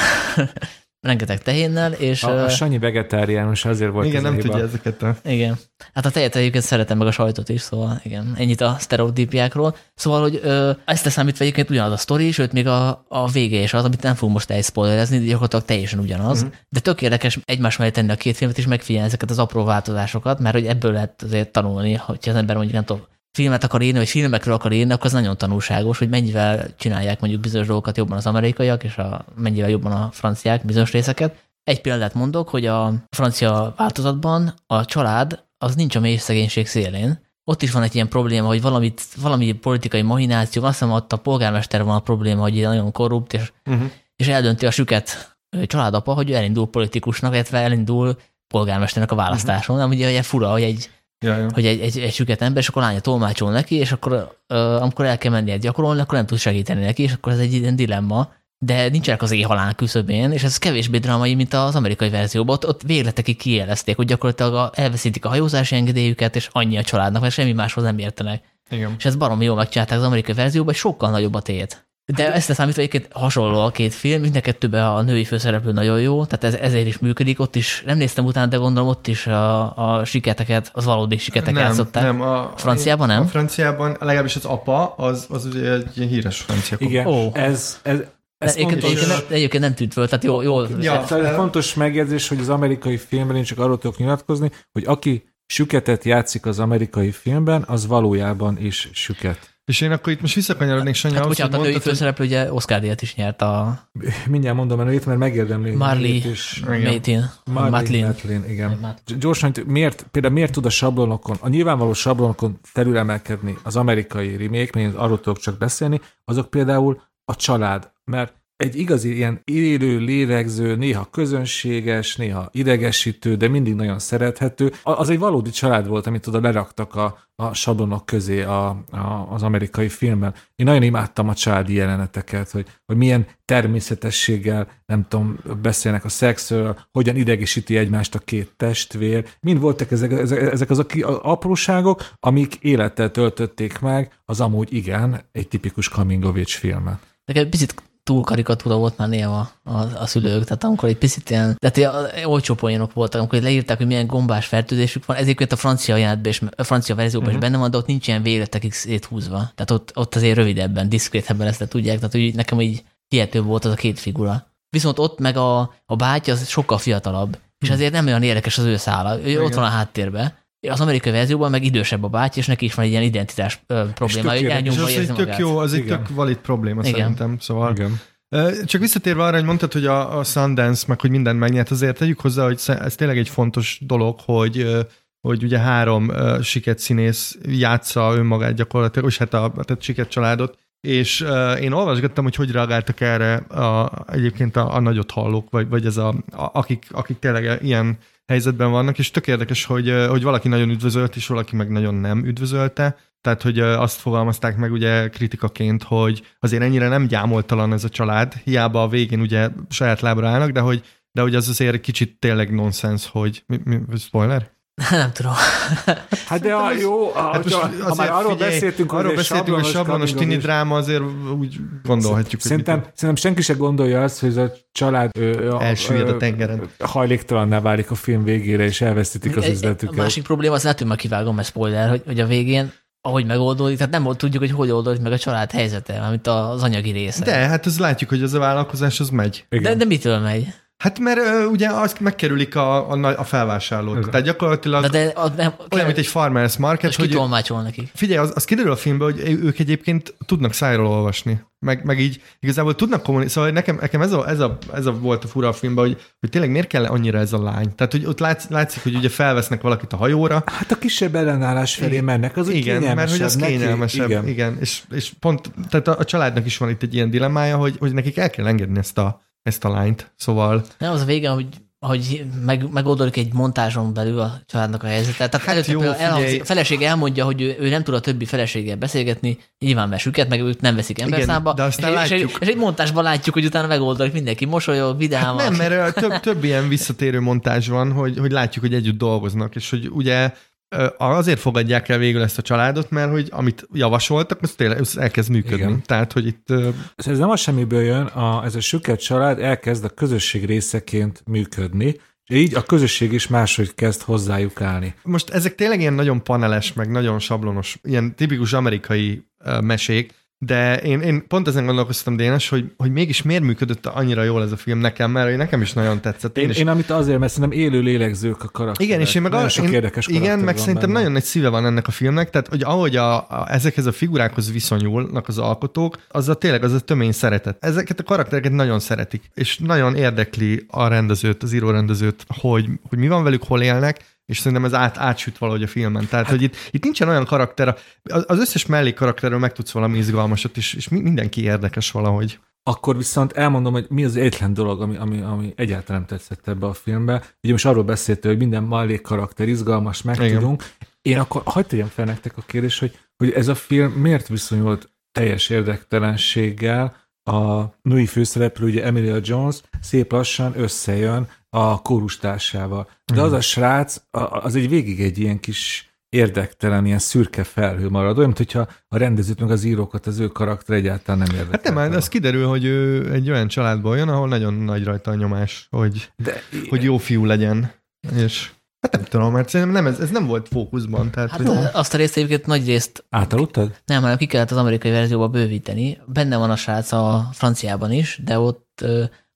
Speaker 1: Rengeteg tehénnel, és...
Speaker 2: A, a Sanyi vegetáriánus azért volt
Speaker 3: Igen, nem tudja ezeket a...
Speaker 1: Igen. Hát a tejet egyébként szeretem meg a sajtot is, szóval igen, ennyit a sztereotípiákról. Szóval, hogy ö, ezt számítva egyébként ugyanaz a sztori, sőt még a, a vége is az, amit nem fogunk most elszpoilerezni, de gyakorlatilag teljesen ugyanaz. Uh-huh. De tök érdekes egymás mellé tenni a két filmet, és megfigyelni ezeket az apró változásokat, mert hogy ebből lehet azért tanulni, hogyha az ember mondjuk nem tudom, filmet akar írni, vagy filmekről akar írni, akkor az nagyon tanulságos, hogy mennyivel csinálják mondjuk bizonyos dolgokat jobban az amerikaiak, és a, mennyivel jobban a franciák bizonyos részeket. Egy példát mondok, hogy a francia változatban a család az nincs a mély szegénység szélén. Ott is van egy ilyen probléma, hogy valamit, valami politikai mahináció, azt hiszem ott a polgármester van a probléma, hogy nagyon korrupt, és, uh-huh. és eldönti a süket családapa, hogy elindul politikusnak, illetve elindul polgármesternek a választáson. Uh-huh. ugye fura, hogy egy Ja, ja. hogy egy, egy, egy süket ember, és akkor a lánya tolmácsol neki, és akkor uh, amikor el kell mennie gyakorolni, akkor nem tud segíteni neki, és akkor ez egy ilyen dilemma, de nincsenek az éjhalál küszöbén, és ez kevésbé drámai, mint az amerikai verzióban. Ott, ott végletekig kijelezték, hogy gyakorlatilag elveszítik a hajózási engedélyüket, és annyi a családnak, mert semmi máshoz nem értenek. Igen. És ez baromi jól megcsinálták az amerikai verzióban, sokkal nagyobb a tét. De hát, ezt számítva egyébként hasonló a két film, mind a kettőben a női főszereplő nagyon jó, tehát ez, ezért is működik, ott is, nem néztem utána, de gondolom ott is a, a siketeket, az valódi siketek nem, játszották. Nem, a, franciában nem?
Speaker 3: A franciában, legalábbis az apa, az, az ugye egy ilyen híres francia
Speaker 2: Igen, oh. ez, ez,
Speaker 1: ez egyébként, fontos, egyébként, nem, egyébként nem tűnt föl, tehát jó, jól.
Speaker 2: Ja, ez fontos megjegyzés, hogy az amerikai filmben én csak arról tudok nyilatkozni, hogy aki süketet játszik az amerikai filmben, az valójában is süket.
Speaker 3: És én akkor itt most visszakanyarodnék Sanyi hát,
Speaker 1: bocsánat, a női főszereplő ugye Oscar díjat is nyert a...
Speaker 2: Mindjárt mondom a nőit, mert megérdemli.
Speaker 1: Marley Matlin.
Speaker 2: Marley Matlin, igen. Gyorsan, miért, például miért tud a sablonokon, a nyilvánvaló sablonokon felülemelkedni az amerikai remake, mert arról tudok csak beszélni, azok például a család. Mert egy igazi ilyen élő, lélegző, néha közönséges, néha idegesítő, de mindig nagyon szerethető. Az egy valódi család volt, amit oda leraktak a, a sablonok közé a, a, az amerikai filmben. Én nagyon imádtam a családi jeleneteket, hogy, hogy milyen természetességgel, nem tudom, beszélnek a szexről, hogyan idegesíti egymást a két testvér. Mind voltak ezek, ezek, ezek az apróságok, amik élettel töltötték meg az amúgy igen, egy tipikus age filmet.
Speaker 1: Nekem picit túl karikatúra volt már néha a, a szülők, tehát amikor egy picit ilyen, tehát olcsó poénok voltak, amikor leírták, hogy milyen gombás fertőzésük van, ezért a francia jelentben és a francia verzióban uh-huh. is mhm. benne van, de ott nincs ilyen végletekig széthúzva. Tehát ott, ott azért rövidebben, diszkrétebben ezt tudják, tehát hogy nekem így hihető volt az a két figura. Viszont ott meg a, a bátyja az sokkal fiatalabb, és mhm. azért nem olyan érdekes az ő szála. Ő Igen. ott van a háttérben, az amerikai verzióban meg idősebb a báty, és neki is van egy ilyen identitás probléma, hogy elnyomva
Speaker 3: érzi
Speaker 1: ez
Speaker 3: tök jó, az egy tök valid probléma Igen. szerintem, szóval... Igen. Csak visszatérve arra, hogy mondtad, hogy a, a Sundance, meg hogy mindent megnyert, azért tegyük hozzá, hogy ez tényleg egy fontos dolog, hogy hogy ugye három uh, siket színész játsza önmagát gyakorlatilag, és hát a tehát siket családot, és uh, én olvasgattam, hogy hogy reagáltak erre a, egyébként a, a nagyot hallók, vagy, vagy ez a, a, akik, akik tényleg ilyen helyzetben vannak, és tök érdekes, hogy, hogy valaki nagyon üdvözölt, és valaki meg nagyon nem üdvözölte. Tehát, hogy azt fogalmazták meg ugye kritikaként, hogy azért ennyire nem gyámoltalan ez a család, hiába a végén ugye saját lábra állnak, de hogy, de hogy az azért kicsit tényleg nonsens, hogy mi, mi, spoiler?
Speaker 1: Nem tudom.
Speaker 2: Hát de a, jó, a, hát most ha, ha már arról figyelj, beszéltünk,
Speaker 3: arról hogy beszéltünk, hogy sablonos tini dráma, azért úgy gondolhatjuk.
Speaker 2: Szerintem, hogy szerintem senki se gondolja azt, hogy ez a család
Speaker 3: elsüllyed a tengeren.
Speaker 2: Hajléktalanná válik a film végére, és elvesztítik az üzletüket.
Speaker 1: A másik probléma, az lehet, hogy már kivágom, mert spoiler, hogy, hogy a végén ahogy megoldódik, tehát nem tudjuk, hogy hogy oldódik meg a család helyzete, amit az anyagi része.
Speaker 3: De, hát az látjuk, hogy az a vállalkozás az megy.
Speaker 1: De, de mitől megy?
Speaker 3: Hát mert uh, ugye azt megkerülik a, a, a felvásárlót. Igen. Tehát gyakorlatilag de, de, a, nem, olyan, mint egy farmers market.
Speaker 1: hogy tolmácsol neki.
Speaker 3: Figyelj, az, az kiderül a filmben, hogy ők egyébként tudnak szájról olvasni. Meg, meg így igazából tudnak kommunikálni. Szóval nekem, nekem ez, a, ez, a, ez a volt a fura a filmben, hogy, hogy tényleg miért kell annyira ez a lány. Tehát, hogy ott látszik, látszik, hogy ugye felvesznek valakit a hajóra.
Speaker 2: Hát a kisebb ellenállás felé igen, mennek, az
Speaker 3: Igen, mert hogy az neki, kényelmesebb. Igen. igen. És, és pont, tehát a, a családnak is van itt egy ilyen dilemmája, hogy, hogy nekik el kell engedni ezt a, ezt a lányt, szóval...
Speaker 1: Nem, az a vége, hogy hogy meg, megoldódik egy montázson belül a családnak a helyzetet. Tehát hát jó, elhangzik, a feleség elmondja, hogy ő, ő nem tud a többi feleséggel beszélgetni, nyilván mesüket, meg őt nem veszik emberszámba.
Speaker 3: de aztán
Speaker 1: és,
Speaker 3: látjuk.
Speaker 1: És, és, egy montásban látjuk, hogy utána megoldódik mindenki, mosolyog, vidám.
Speaker 3: Hát nem, mert több, több ilyen visszatérő montázs van, hogy, hogy látjuk, hogy együtt dolgoznak, és hogy ugye azért fogadják el végül ezt a családot, mert hogy amit javasoltak, az tényleg elkezd működni. Igen. Tehát, hogy itt...
Speaker 2: Ez nem a semmiből jön, a, ez a süket család elkezd a közösség részeként működni, és így a közösség is máshogy kezd hozzájuk állni.
Speaker 3: Most ezek tényleg ilyen nagyon paneles, meg nagyon sablonos, ilyen tipikus amerikai mesék, de én, én pont ezen gondolkoztam, Dénes, hogy, hogy mégis miért működött annyira jól ez a film nekem, mert nekem is nagyon tetszett.
Speaker 2: Én, én,
Speaker 3: is...
Speaker 2: én amit azért, mert szerintem élő lélegzők a karakterek.
Speaker 3: Igen, és én meg nagyon sok én, érdekes Igen, meg szerintem benne. nagyon nagy szíve van ennek a filmnek, tehát hogy ahogy a, a, ezekhez a figurákhoz viszonyulnak az alkotók, az a tényleg az a tömény szeretet. Ezeket a karaktereket nagyon szeretik, és nagyon érdekli a rendezőt, az írórendezőt, hogy, hogy mi van velük, hol élnek, és szerintem ez át, átsüt valahogy a filmen. Tehát, hát, hogy itt, itt nincsen olyan karakter, az összes mellék karakterről megtudsz valami izgalmasat, és, és mindenki érdekes valahogy.
Speaker 2: Akkor viszont elmondom, hogy mi az egyetlen dolog, ami, ami, ami egyáltalán nem tetszett ebbe a filmbe. Ugye most arról beszéltél, hogy minden mellék karakter izgalmas, megtudunk. Én akkor hagyd tegyem fel nektek a kérdést, hogy, hogy ez a film miért viszonyult teljes érdektelenséggel a női főszereplő, ugye Emilia Jones, szép lassan összejön a kórustársával. De az a srác, az egy végig egy ilyen kis érdektelen, ilyen szürke felhő marad, olyan, mintha a rendezőt, meg az írókat, az ő karakter egyáltalán nem érdekel.
Speaker 3: Hát nem, de az kiderül, hogy ő egy olyan családból jön, ahol nagyon nagy rajta a nyomás, hogy, de, hogy jó fiú legyen. És Hát nem tudom, mert szerintem nem, ez, ez nem volt fókuszban. Tehát,
Speaker 1: hát hogy... azt a részt egyébként nagy részt...
Speaker 2: Átaludtad?
Speaker 1: Nem, hanem ki kellett az amerikai verzióba bővíteni. Benne van a srác a franciában is, de ott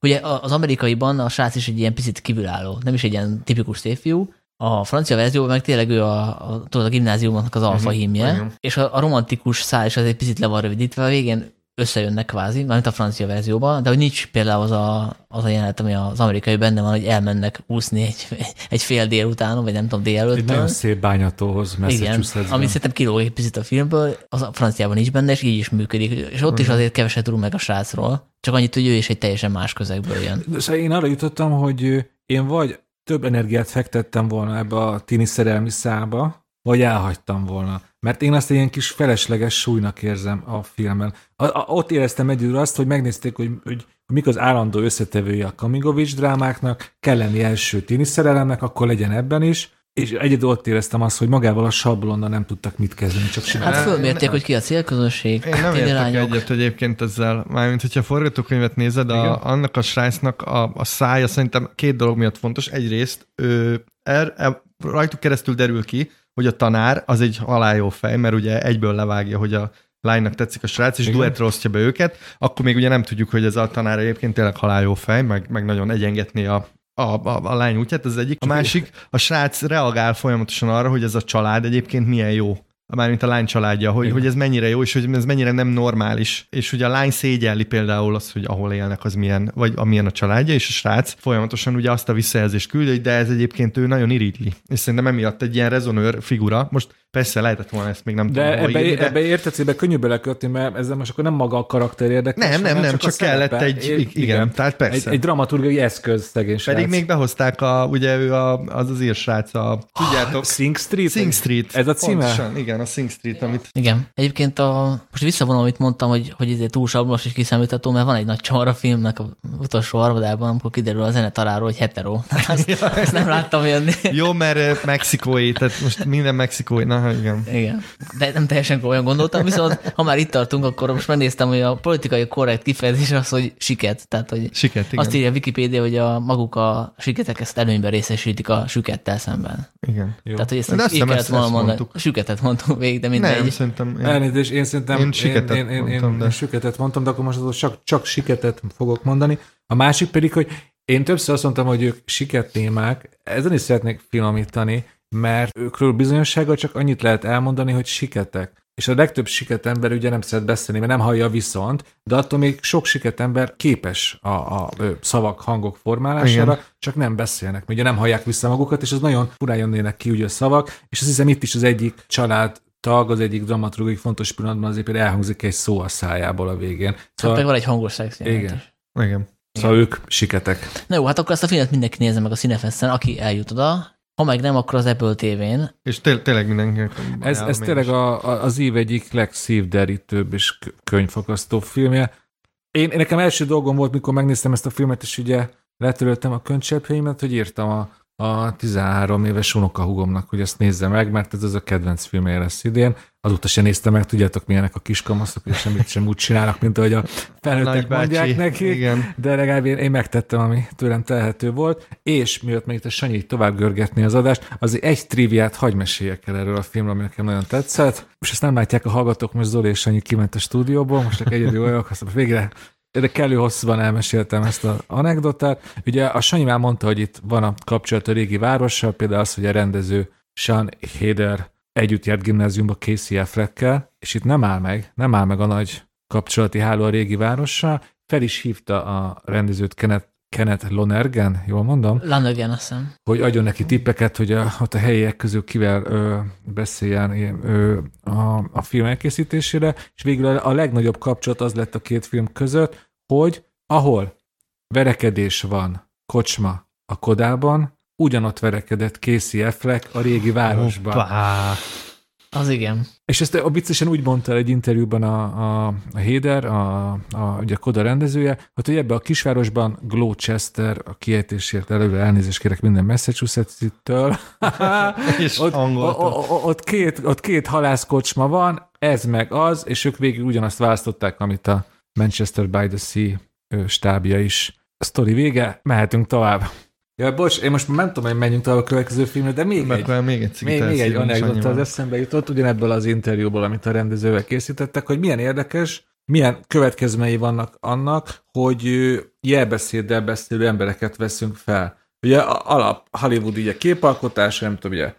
Speaker 1: Ugye az amerikaiban a srác is egy ilyen picit kívülálló, nem is egy ilyen tipikus szépfiú, a francia verzióban meg tényleg ő a, a, tudod, a gimnáziumnak az alfa uh-huh, hímje, és a, a romantikus szál is az egy picit le van rövidítve, a végén összejönnek kvázi, mint a francia verzióban, de hogy nincs például az a, az a jelenet, ami az amerikai benne van, hogy elmennek úszni egy, egy fél délután, vagy nem tudom, délelőtt. Egy
Speaker 2: nagyon szép bányatóhoz
Speaker 1: Igen, ami szerintem kilóg egy picit a filmből, az a franciában nincs benne, és így is működik. És ott uh-huh. is azért keveset tudunk meg a srácról, csak annyit, hogy ő is egy teljesen más közegből jön.
Speaker 2: Szóval én arra jutottam, hogy én vagy több energiát fektettem volna ebbe a tini szerelmi szába, vagy elhagytam volna. Mert én azt ilyen kis felesleges súlynak érzem a filmen. A, a, ott éreztem egyedül azt, hogy megnézték, hogy, hogy mik az állandó összetevője a Kamigovics drámáknak, kell lenni első tini szerelemnek, akkor legyen ebben is, és egyedül ott éreztem azt, hogy magával a sablonnal nem tudtak mit kezdeni, csak
Speaker 1: simán. Hát fölmérték, hogy ki a célközönség.
Speaker 3: Én nem értek egyet egyébként ezzel. Mármint, hogyha a forgatókönyvet nézed, a, annak a srácnak a, a szája szerintem két dolog miatt fontos. Egyrészt ő, er, er, rajtuk keresztül derül ki, hogy a tanár az egy haláljó fej, mert ugye egyből levágja, hogy a lánynak tetszik a srác, és duetre osztja be őket, akkor még ugye nem tudjuk, hogy ez a tanár egyébként tényleg haláljó fej, meg, meg nagyon egyengetné a, a, a, a lány útját, ez egyik. A másik, a srác reagál folyamatosan arra, hogy ez a család egyébként milyen jó mármint a lány családja, hogy, hogy ez mennyire jó, és hogy ez mennyire nem normális. És hogy a lány szégyelli például azt, hogy ahol élnek, az milyen, vagy amilyen a családja, és a srác folyamatosan ugye azt a visszajelzést küldi, de ez egyébként ő nagyon irítli. És szerintem emiatt egy ilyen rezonőr figura. Most Persze lehetett volna ezt még nem
Speaker 2: de tudom. Ebbe, írni, de ebbe érted, ebbe könnyű belekötni, mert ezzel most akkor nem maga a karakter érdekes.
Speaker 3: Nem, nem, nem, csak, csak kellett egy, igen, igen, tehát persze.
Speaker 2: Egy, egy dramaturgiai eszköz szegény
Speaker 3: Pedig srác. még behozták a, ugye ő a, az az írsrác, a, tudjátok?
Speaker 2: Sing Street?
Speaker 3: Sing Street.
Speaker 2: Ez a címe?
Speaker 3: Pontosan, igen, a Sing Street, amit...
Speaker 1: Igen. Egyébként a, most visszavonom, amit mondtam, hogy, hogy ez túl sablos és kiszámítható, mert van egy nagy csomar a filmnek a utolsó harmadában, amikor kiderül a zenetaráról, hogy hetero. Ezt, ezt nem láttam jönni.
Speaker 3: Jó, mert mexikói, tehát most minden mexikói, na igen.
Speaker 1: Igen de nem teljesen olyan gondoltam, viszont ha már itt tartunk, akkor most megnéztem, hogy a politikai korrekt kifejezés az, hogy siket. Tehát, hogy
Speaker 3: siket, igen.
Speaker 1: azt írja a Wikipédia, hogy a maguk a siketek ezt előnyben részesítik a sükettel szemben.
Speaker 3: Igen.
Speaker 1: Jó. Tehát, hogy ezt, ezt így kellett volna mondani. Mondtuk. Süketet mondtuk végig, de mindegy.
Speaker 3: Nem, szerintem.
Speaker 2: Én, Elnézést, én szerintem én, siketet én, én, én, mondtam, én de. süketet mondtam, de akkor most csak, csak siketet fogok mondani. A másik pedig, hogy én többször azt mondtam, hogy ők siket témák, ezen is szeretnék finomítani, mert őkről bizonyossággal csak annyit lehet elmondani, hogy siketek. És a legtöbb siket ember ugye nem szeret beszélni, mert nem hallja viszont, de attól még sok siket ember képes a, a szavak, hangok formálására, Igen. csak nem beszélnek, ugye nem hallják vissza magukat, és az nagyon furán jönnének ki ugye a szavak, és azt hiszem itt is az egyik család tag, az egyik dramaturgiai fontos pillanatban azért például elhangzik egy szó a szájából a végén.
Speaker 1: Hát szóval, hát meg van egy hangos szex
Speaker 2: Igen.
Speaker 3: Igen.
Speaker 2: Szóval ők siketek.
Speaker 1: Na jó, hát akkor ezt a filmet mindenki nézze meg a Cinefessen, aki eljut oda, ha meg nem, akkor az Apple TV-n.
Speaker 3: És té- tényleg mindenki.
Speaker 2: Ez, ez tényleg a, a, az év egyik legszívderítőbb és könyvfakasztó filmje. Én, én nekem első dolgom volt, mikor megnéztem ezt a filmet, és ugye letöröltem a könycseppjeimet, hogy írtam a a 13 éves unokahugomnak, hogy ezt nézze meg, mert ez az a kedvenc filmje lesz idén. Azóta sem néztem meg, tudjátok milyenek a kiskamaszok, hogy semmit sem úgy csinálnak, mint ahogy a felnőttek mondják neki. Igen. De legalább én, én megtettem, ami tőlem telhető volt. És miatt még a Sanyi tovább görgetni az adást, azért egy triviát hagy meséljek el erről a filmről, ami nekem nagyon tetszett. És ezt nem látják a hallgatók, most Zoli és Sanyi kiment a stúdióból, most csak egyedül vagyok, azt végre de kellő hosszúban elmeséltem ezt az anekdotát. Ugye a Sanyi már mondta, hogy itt van a kapcsolat a régi várossal, például az, hogy a rendező Sean Heder együtt járt gimnáziumba Casey Affleckkel, és itt nem áll meg, nem áll meg a nagy kapcsolati háló a régi várossal, fel is hívta a rendezőt Kenneth, Kenneth Lonergan, jól mondom?
Speaker 1: Lonergan, azt hiszem.
Speaker 2: Hogy adjon neki tippeket, hogy a, ott a helyiek közül kivel ö, beszéljen ö, a, a film elkészítésére, és végül a, a legnagyobb kapcsolat az lett a két film között, hogy ahol verekedés van, kocsma a Kodában, ugyanott verekedett Casey Affleck a régi városban. Hoppá.
Speaker 1: Az igen.
Speaker 2: És ezt a viccesen úgy mondta egy interjúban a, a, a Héder, a, a, ugye a Koda rendezője, hogy ebbe a kisvárosban Gloucester, a kiejtésért előre elnézést kérek minden Massachusetts-től, ott, ott, ott, két, ott két halászkocsma van, ez meg az, és ők végül ugyanazt választották, amit a Manchester by the Sea stábja is. A sztori vége, mehetünk tovább. Ja, bocs, én most nem tudom, hogy menjünk tovább a következő filmre, de még
Speaker 3: Meg egy, még egy,
Speaker 2: még, még egy anekdota az eszembe jutott, ugyanebből az interjúból, amit a rendezővel készítettek, hogy milyen érdekes, milyen következmei vannak annak, hogy jelbeszéddel beszélő embereket veszünk fel. Ugye alap Hollywood ugye képalkotás, nem tudom, ugye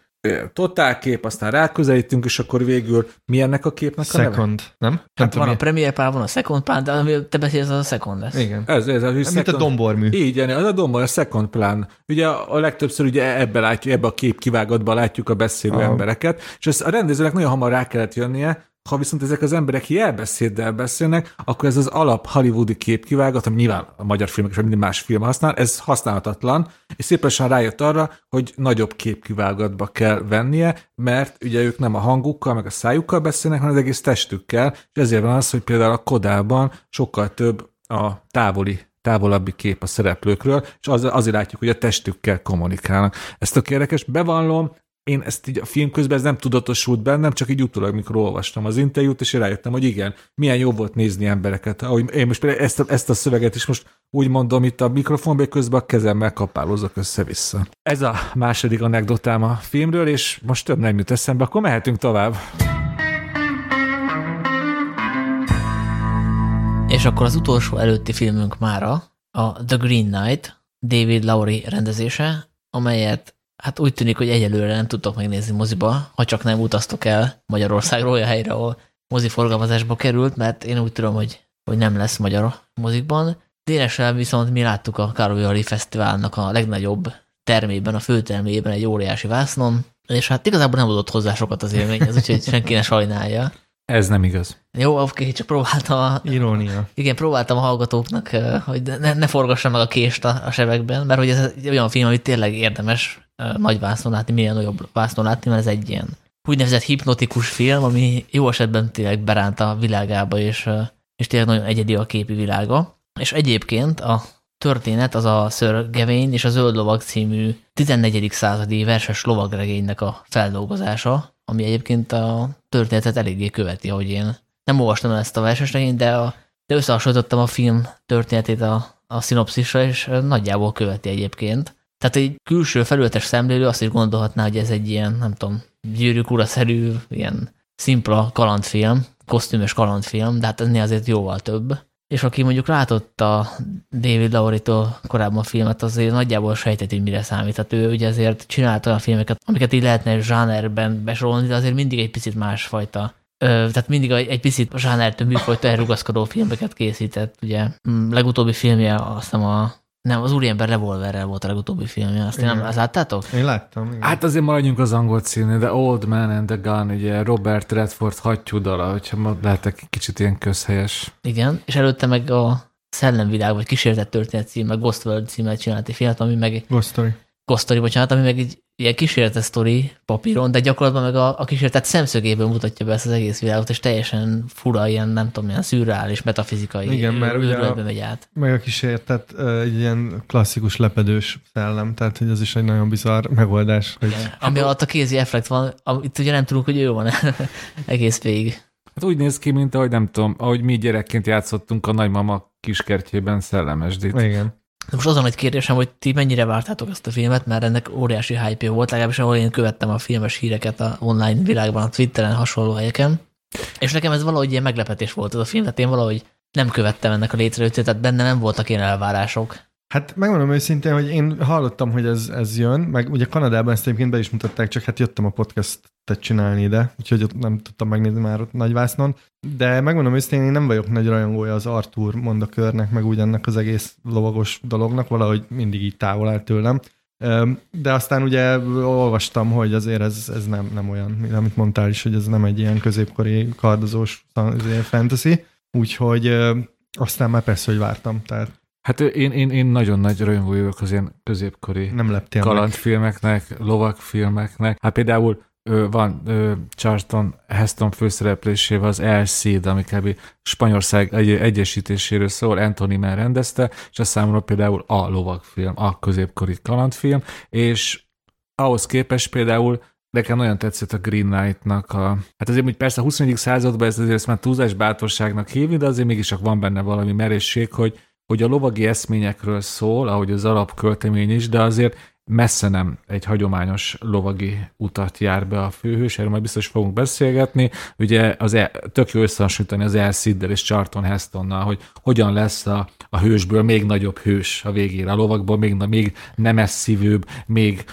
Speaker 2: totál kép, aztán ráközelítünk, és akkor végül mi ennek a képnek
Speaker 3: a second, neve? nem?
Speaker 1: Hát van mi? a Premiere pár, van a Second Plan, de ami te beszélsz, az a Second lesz.
Speaker 3: Igen.
Speaker 2: Ez, ez, ez,
Speaker 3: ez Mint a dombormű.
Speaker 2: Így, az a dombor, a Second Plan. Ugye a legtöbbször ugye ebbe látjuk, ebbe a kép kivágatban látjuk a beszélő ah. embereket, és ezt a rendezőnek nagyon hamar rá kellett jönnie, ha viszont ezek az emberek jelbeszéddel beszélnek, akkor ez az alap hollywoodi képkivágat, ami nyilván a magyar filmek és minden más film használ, ez használhatatlan, és szépen rájött arra, hogy nagyobb képkivágatba kell vennie, mert ugye ők nem a hangukkal, meg a szájukkal beszélnek, hanem az egész testükkel, és ezért van az, hogy például a Kodában sokkal több a távoli távolabbi kép a szereplőkről, és az, azért látjuk, hogy a testükkel kommunikálnak. Ez tök érdekes, bevallom, én ezt így a film közben ez nem tudatosult bennem, csak így utólag, mikor olvastam az interjút, és rájöttem, hogy igen, milyen jó volt nézni embereket. Ahogy én most például ezt a, ezt a szöveget is most úgy mondom itt a mikrofonba, közben a kezemmel kapálózok össze-vissza. Ez a második anekdotám a filmről, és most több nem jut eszembe, akkor mehetünk tovább.
Speaker 1: És akkor az utolsó előtti filmünk mára a The Green Knight, David Lowry rendezése, amelyet hát úgy tűnik, hogy egyelőre nem tudtok megnézni moziba, ha csak nem utaztok el Magyarországról olyan helyre, ahol moziforgalmazásba került, mert én úgy tudom, hogy, hogy nem lesz magyar mozikban. Dénesre viszont mi láttuk a Károly Fesztiválnak a legnagyobb termében, a főtermében egy óriási vásznon, és hát igazából nem adott hozzá sokat az élményhez, úgyhogy senki ne sajnálja.
Speaker 2: Ez nem igaz.
Speaker 1: Jó, oké, csak próbáltam a...
Speaker 3: Irónia.
Speaker 1: Igen, próbáltam a hallgatóknak, hogy ne, ne forgassa meg a kést a, a sebekben, mert hogy ez egy olyan film, amit tényleg érdemes nagy vásznon látni, milyen nagyobb vásznon látni, mert ez egy ilyen úgynevezett hipnotikus film, ami jó esetben tényleg beránt a világába, és, és tényleg nagyon egyedi a képi világa. És egyébként a történet az a Gawain és a Zöld Lovag című 14. századi verses lovagregénynek a feldolgozása, ami egyébként a történetet eléggé követi, ahogy én nem olvastam ezt a verses regényt, de, a, de összehasonlítottam a film történetét a, a szinopszisra, és nagyjából követi egyébként. Tehát egy külső felületes szemlélő azt is gondolhatná, hogy ez egy ilyen, nem tudom, gyűrűk ura-szerű, ilyen szimpla kalandfilm, kosztümös kalandfilm, de hát ennél azért jóval több. És aki mondjuk látott a David Lowry-tól korábban a filmet, azért nagyjából sejteti, hogy mire számít. Tehát ő ugye azért csinált olyan filmeket, amiket így lehetne zsánerben besorolni, de azért mindig egy picit másfajta tehát mindig egy picit zsánertől műfajta elrugaszkodó filmeket készített, ugye. Mm, legutóbbi filmje azt hiszem a nem, az Úriember revolverrel volt a legutóbbi filmje, azt igen. nem azt láttátok?
Speaker 3: Én láttam, igen.
Speaker 2: Hát azért maradjunk az angol című, de Old Man and the Gun, ugye Robert Redford hattyú dala, hogyha lehetek kicsit ilyen közhelyes.
Speaker 1: Igen, és előtte meg a Szellemvilág, vagy Kísértett történet cím, meg Ghost World címmel csinált egy filmet, ami meg...
Speaker 3: Ghost Story.
Speaker 1: Ghost Story, bocsánat, ami meg egy ilyen kísérletes sztori papíron, de gyakorlatban meg a, a kísérletet szemszögéből mutatja be ezt az egész világot, és teljesen fura, ilyen nem tudom, ilyen szürreális, metafizikai
Speaker 3: Igen, mert ugye a, megy át. Meg a kísérletet egy ilyen klasszikus lepedős szellem, tehát hogy ez is egy nagyon bizarr megoldás. Hogy... Igen,
Speaker 1: ami alatt a kézi effekt van, amit ugye nem tudunk, hogy ő van egész végig.
Speaker 2: Hát úgy néz ki, mint ahogy nem tudom, ahogy mi gyerekként játszottunk a nagymama kiskertjében szellemesdit.
Speaker 3: Igen.
Speaker 1: De most azon egy kérdésem, hogy ti mennyire vártátok ezt a filmet, mert ennek óriási hype volt, legalábbis ahol én követtem a filmes híreket a online világban, a Twitteren, hasonló helyeken. És nekem ez valahogy ilyen meglepetés volt ez a film, tehát én valahogy nem követtem ennek a létrejöttét, tehát benne nem voltak ilyen elvárások.
Speaker 3: Hát megmondom őszintén, hogy én hallottam, hogy ez, ez jön, meg ugye Kanadában ezt egyébként be is mutatták, csak hát jöttem a podcastet csinálni ide, úgyhogy ott nem tudtam megnézni már ott Nagyvásznon. De megmondom őszintén, én nem vagyok nagy rajongója az Arthur mondakörnek, meg úgy ennek az egész lovagos dolognak, valahogy mindig így távol áll tőlem. De aztán ugye olvastam, hogy azért ez, ez nem, nem olyan, amit mondtál is, hogy ez nem egy ilyen középkori kardozós fantasy, úgyhogy aztán már persze, hogy vártam, tehát
Speaker 2: Hát én, én, én nagyon nagy rajongó vagyok az ilyen középkori
Speaker 3: Nem
Speaker 2: kalandfilmeknek, meg. lovagfilmeknek. Hát például ö, van ö, Charlton Heston főszereplésével az El Cid, ami kb. Spanyolország egy, egyesítéséről szól, Anthony Mann rendezte, és a számomra például a lovagfilm, a középkori kalandfilm, és ahhoz képest például nekem nagyon tetszett a Green Knight-nak a... Hát azért, hogy persze a 21. században ez azért ezt már túlzás bátorságnak hívni, de azért mégis van benne valami merészség, hogy hogy a lovagi eszményekről szól, ahogy az alapköltemény is, de azért messze nem egy hagyományos lovagi utat jár be a főhős, erről majd biztos fogunk beszélgetni. Ugye az el, tök jó összehasonlítani az El és Charlton Hestonnal, hogy hogyan lesz a, a hősből még nagyobb hős a végére, a lovakból még, még nemesszívőbb, még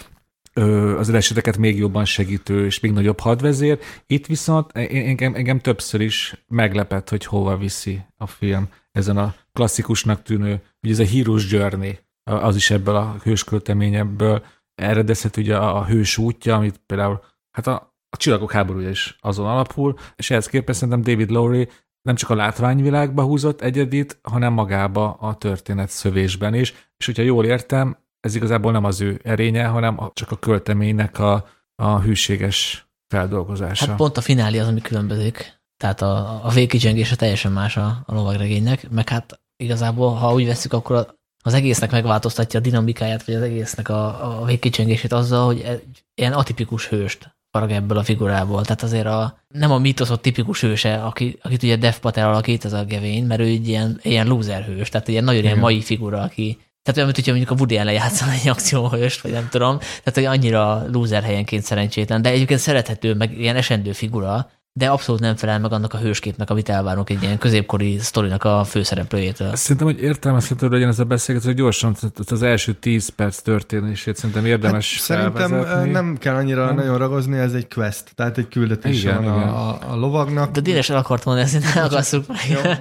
Speaker 2: az eseteket még jobban segítő és még nagyobb hadvezér. Itt viszont engem, engem többször is meglepett, hogy hova viszi a film ezen a klasszikusnak tűnő, ugye ez a Heroes Journey, az is ebből a hőskölteményebből eredezhet ugye a, a hős útja, amit például hát a, a csillagok háborúja is azon alapul, és ehhez képest szerintem David Lowry nem csak a látványvilágba húzott egyedit, hanem magába a történet szövésben is, és hogyha jól értem, ez igazából nem az ő erénye, hanem csak a költeménynek a, a hűséges feldolgozása.
Speaker 1: Hát pont a finálé az, ami különbözik. Tehát a, a végkicsengése teljesen más a, a lovagregénynek, meg hát igazából, ha úgy veszük, akkor az egésznek megváltoztatja a dinamikáját, vagy az egésznek a, a végkicsengését azzal, hogy egy ilyen atipikus hőst farag ebből a figurából. Tehát azért a, nem a mítoszott tipikus hőse, aki, akit ugye Dev Patel alakít, ez a Gevén, mert ő egy ilyen, ilyen loser hős, tehát ilyen nagyon ilyen mai figura, aki tehát olyan, mint hogyha mondjuk a Woody Allen játszana egy akcióhőst, vagy nem tudom. Tehát, hogy annyira loser helyenként szerencsétlen, de egyébként szerethető, meg ilyen esendő figura, de abszolút nem felel meg annak a hősképnek, amit elvárunk egy ilyen középkori sztorinak a főszereplőjétől.
Speaker 2: Szerintem, hogy értelmezhető legyen ez a beszélgetés, hogy gyorsan az első 10 perc történését szerintem érdemes hát,
Speaker 3: Szerintem
Speaker 2: felvezetni.
Speaker 3: nem kell annyira nem. nagyon ragozni, ez egy quest, tehát egy küldetés igen, van igen. A, a, lovagnak.
Speaker 1: De Dénes el akart mondani, ezt ne akasszuk meg. Jó,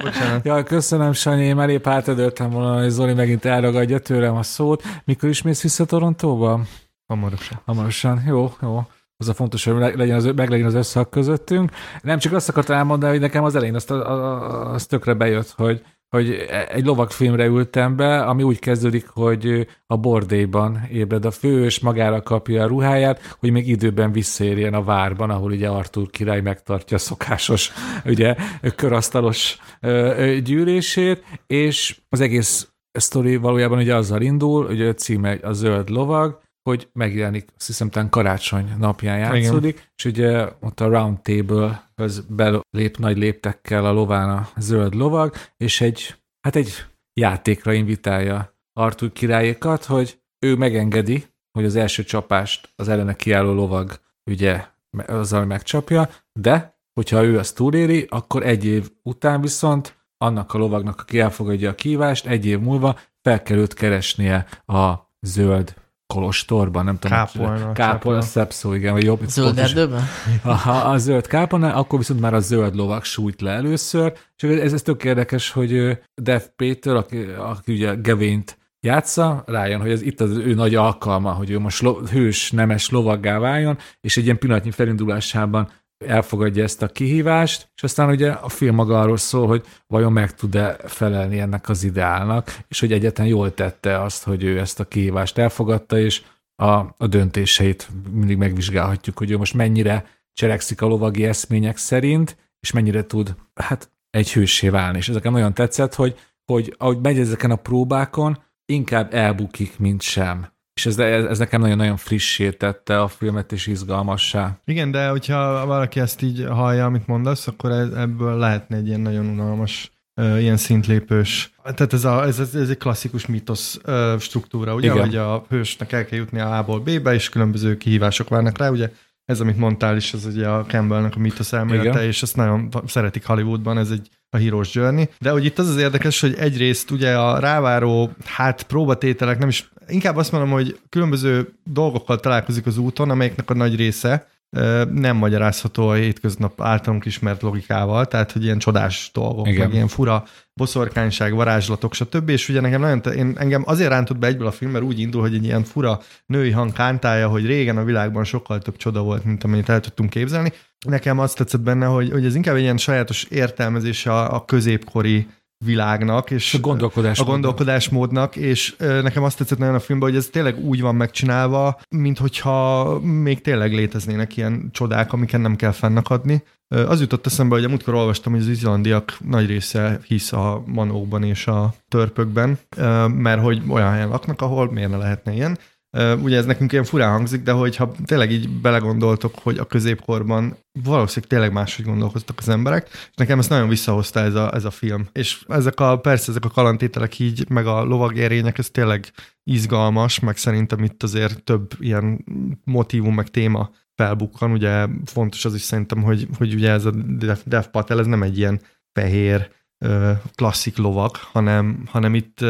Speaker 2: ja, köszönöm, Sanyi, én már épp átadöltem volna, hogy Zoli megint elragadja tőlem a szót. Mikor is mész vissza Torontóba?
Speaker 3: Hamarosan.
Speaker 2: Hamarosan, jó, jó az a fontos, hogy legyen az, meg legyen az összhang közöttünk. Nem csak azt akartam elmondani, hogy nekem az elején azt, azt tökre bejött, hogy, hogy egy lovagfilmre ültem be, ami úgy kezdődik, hogy a bordéban ébred a fő, és magára kapja a ruháját, hogy még időben visszaérjen a várban, ahol ugye Artur király megtartja a szokásos, ugye, körasztalos gyűlését, és az egész sztori valójában ugye azzal indul, hogy a címe a zöld lovag, hogy megjelenik, azt hiszem, talán karácsony napján játszódik, Igen. és ugye ott a Round Table az belép nagy léptekkel a lován a zöld lovag, és egy, hát egy játékra invitálja Artur királyékat, hogy ő megengedi, hogy az első csapást az ellene kiálló lovag ugye azzal megcsapja, de hogyha ő azt túléri, akkor egy év után viszont annak a lovagnak, aki elfogadja a kívást, egy év múlva fel kell őt keresnie a zöld kolostorban, nem tudom.
Speaker 3: Kápolna.
Speaker 2: Kápolna, szebb szó, igen. Vagy jobb,
Speaker 1: zöld erdőben?
Speaker 2: Ha a zöld kápolna, akkor viszont már a zöld lovak sújt le először, és ez, ez tök érdekes, hogy Dev Péter, aki, aki ugye Gevényt játsza, rájön, hogy ez itt az ő nagy alkalma, hogy ő most lo, hős, nemes lovaggá váljon, és egy ilyen pillanatnyi felindulásában elfogadja ezt a kihívást, és aztán ugye a film maga arról szól, hogy vajon meg tud-e felelni ennek az ideálnak, és hogy egyetlen jól tette azt, hogy ő ezt a kihívást elfogadta, és a, a döntéseit mindig megvizsgálhatjuk, hogy ő most mennyire cselekszik a lovagi eszmények szerint, és mennyire tud hát egy hősé válni. És ezeken nagyon tetszett, hogy, hogy ahogy megy ezeken a próbákon, inkább elbukik, mint sem. És ez, ez, ez nekem nagyon-nagyon frissé tette a filmet, és izgalmassá.
Speaker 3: Igen, de hogyha valaki ezt így hallja, amit mondasz, akkor ebből lehetne egy ilyen nagyon unalmas ilyen szintlépős. Tehát ez, a, ez, ez egy klasszikus mítosz struktúra, ugye, Igen. hogy a hősnek el kell jutni a A-ból B-be, és különböző kihívások várnak rá, ugye ez, amit mondtál is, az ugye a Campbellnek a mítosz elmélete, Igen. és ezt nagyon szeretik Hollywoodban, ez egy a Heroes Journey. De hogy itt az az érdekes, hogy egyrészt ugye a ráváró, hát próbatételek, nem is, inkább azt mondom, hogy különböző dolgokkal találkozik az úton, amelyeknek a nagy része nem magyarázható a hétköznap általunk ismert logikával, tehát hogy ilyen csodás dolgok, Igen. meg ilyen fura boszorkányság, varázslatok, stb. És ugye nekem nagyon, én, engem azért rántott be egyből a film, mert úgy indul, hogy egy ilyen fura női hang kántálja, hogy régen a világban sokkal több csoda volt, mint amennyit el tudtunk képzelni. Nekem azt tetszett benne, hogy, hogy ez inkább egy ilyen sajátos értelmezése a, a középkori világnak, és
Speaker 2: a gondolkodás
Speaker 3: a gondolkodásmódnak, és nekem azt tetszett nagyon a filmben, hogy ez tényleg úgy van megcsinálva, mint hogyha még tényleg léteznének ilyen csodák, amiken nem kell fennakadni. Az jutott eszembe, hogy amúgykor olvastam, hogy az izlandiak nagy része hisz a manókban és a törpökben, mert hogy olyan helyen laknak, ahol miért ne lehetne ilyen. Ugye ez nekünk ilyen furán hangzik, de hogyha tényleg így belegondoltok, hogy a középkorban valószínűleg tényleg máshogy gondolkoztak az emberek, és nekem ezt nagyon visszahozta ez a, ez a film. És ezek a, persze ezek a kalantételek így, meg a lovagérények, ez tényleg izgalmas, meg szerintem itt azért több ilyen motivum, meg téma felbukkan. Ugye fontos az is szerintem, hogy, hogy ugye ez a Dev Patel, ez nem egy ilyen fehér, klasszik lovak, hanem, hanem itt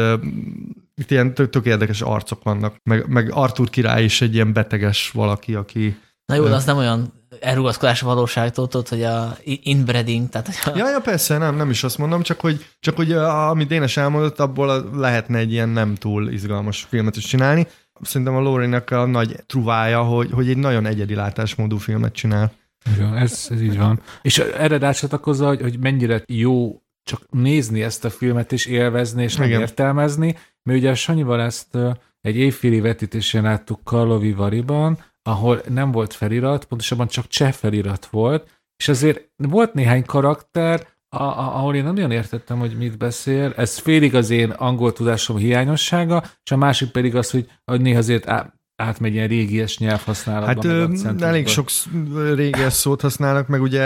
Speaker 3: itt ilyen tök, tök érdekes arcok vannak, meg, meg Artur király is egy ilyen beteges valaki, aki...
Speaker 1: Na jó, de az nem olyan elrugaszkodás a valóságtól, tudod, hogy a inbreeding, tehát... Hogy
Speaker 3: a... Ja, ja, persze, nem, nem is azt mondom, csak hogy, csak hogy amit Dénes elmondott, abból lehetne egy ilyen nem túl izgalmas filmet is csinálni. Szerintem a Lórinak a nagy truvája, hogy, hogy egy nagyon egyedi látásmódú filmet csinál.
Speaker 2: Igen, ez, ez így van. És erre rácsatlakozza, hogy, hogy mennyire jó csak nézni ezt a filmet és élvezni és nem Igen. értelmezni, mert ugye a Sanyival ezt egy évféli vetítésén láttuk Karlovi Variban, ahol nem volt felirat, pontosabban csak cseh felirat volt, és azért volt néhány karakter, a, a, ahol én nem nagyon értettem, hogy mit beszél. Ez félig az én angol tudásom hiányossága, és a másik pedig az, hogy, hogy néha azért átmegy ilyen régies nyelvhasználatba.
Speaker 3: Hát ö, elég sok régies szót használnak, meg ugye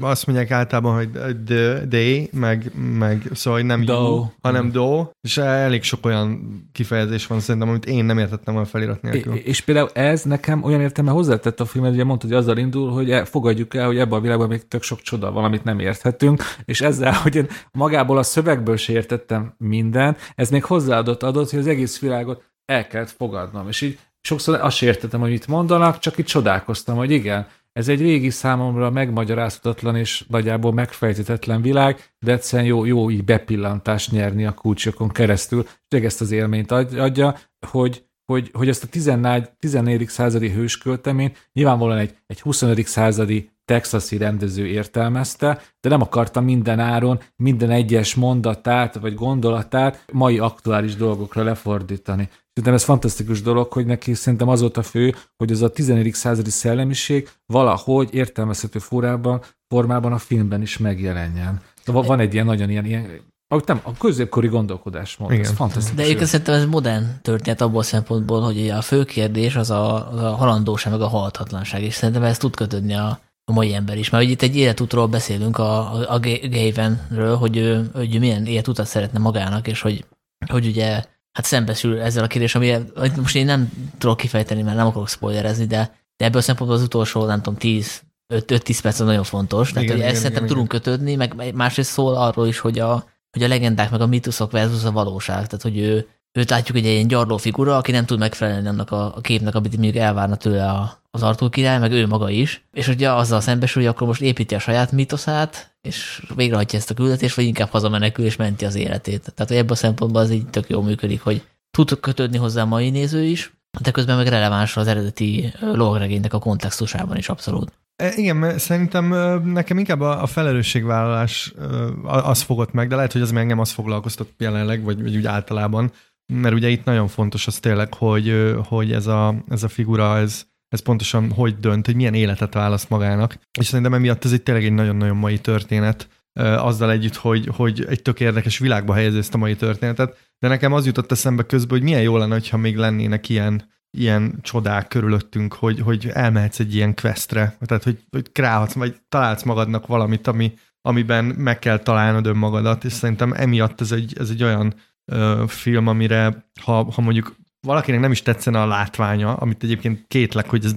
Speaker 3: azt mondják általában, hogy the, they, meg, meg szóval nem do. you, hanem do, és elég sok olyan kifejezés van szerintem, amit én nem értettem a felirat nélkül.
Speaker 2: És, és például ez nekem olyan értelme hozzátett a filmet, ugye mondta, hogy azzal indul, hogy e, fogadjuk el, hogy ebben a világban még tök sok csoda van, amit nem érthetünk, és ezzel, hogy én magából a szövegből se értettem minden, ez még hozzáadott adott, hogy az egész világot el kellett fogadnom. És így sokszor azt értettem, hogy mit mondanak, csak itt csodálkoztam, hogy igen, ez egy régi számomra megmagyarázhatatlan és nagyjából megfejtetetlen világ, de egyszerűen jó, jó így bepillantást nyerni a kulcsokon keresztül, és ezt az élményt adja, hogy, hogy, hogy ezt a 14. 14. századi hőskölteményt nyilvánvalóan egy, egy 25. századi texasi rendező értelmezte, de nem akarta minden áron, minden egyes mondatát vagy gondolatát mai aktuális dolgokra lefordítani. Szerintem ez fantasztikus dolog, hogy neki szerintem az volt a fő, hogy az a 14. századi szellemiség valahogy értelmezhető formában, formában a filmben is megjelenjen. De van egy ilyen nagyon ilyen, ilyen ahogy nem, a középkori gondolkodásmód, Igen. ez fantasztikus.
Speaker 1: De egyébként szerintem ez modern történet abból a szempontból, hogy a fő kérdés az a, az a halandóság, meg a halhatatlanság, és szerintem ez tud kötődni a, a mai ember is. Mert hogy itt egy életútról beszélünk a, a, a Gavenről, hogy ő, hogy milyen életutat szeretne magának, és hogy, hogy ugye hát szembesül ezzel a kérdés, ami most én nem tudok kifejteni, mert nem akarok spoilerezni, de, de ebből a szempontból az utolsó, nem tudom, 10 5-10 perc nagyon fontos. Tehát, igen, hogy ezt szerintem tudunk kötődni, meg másrészt szól arról is, hogy a, hogy a legendák meg a mítoszok versus a valóság. Tehát, hogy ő, őt látjuk egy ilyen gyarló figura, aki nem tud megfelelni annak a, képnek, amit mondjuk elvárna tőle a, az Artur király, meg ő maga is. És ugye azzal szembesül, hogy akkor most építi a saját mítoszát, és végrehajtja ezt a küldetést, vagy inkább hazamenekül és menti az életét. Tehát, hogy ebből a szempontból az így tök jól működik, hogy tud kötődni hozzá a mai néző is, de közben meg releváns az eredeti logregénynek a kontextusában is abszolút.
Speaker 3: E, igen, szerintem nekem inkább a felelősségvállalás az fogott meg, de lehet, hogy az meg engem az foglalkoztat jelenleg, vagy, vagy úgy általában, mert ugye itt nagyon fontos az tényleg, hogy, hogy ez, a, ez a figura, ez, ez pontosan hogy dönt, hogy milyen életet választ magának. És szerintem emiatt ez egy tényleg egy nagyon-nagyon mai történet, azzal együtt, hogy, hogy egy tök érdekes világba helyezi ezt a mai történetet, de nekem az jutott eszembe közben, hogy milyen jó lenne, ha még lennének ilyen, ilyen csodák körülöttünk, hogy, hogy elmehetsz egy ilyen questre, tehát hogy, hogy kreálhatsz, vagy találsz magadnak valamit, ami, amiben meg kell találnod önmagadat, és szerintem emiatt ez egy, ez egy olyan ö, film, amire ha, ha mondjuk valakinek nem is tetszene a látványa, amit egyébként kétlek, hogy ez,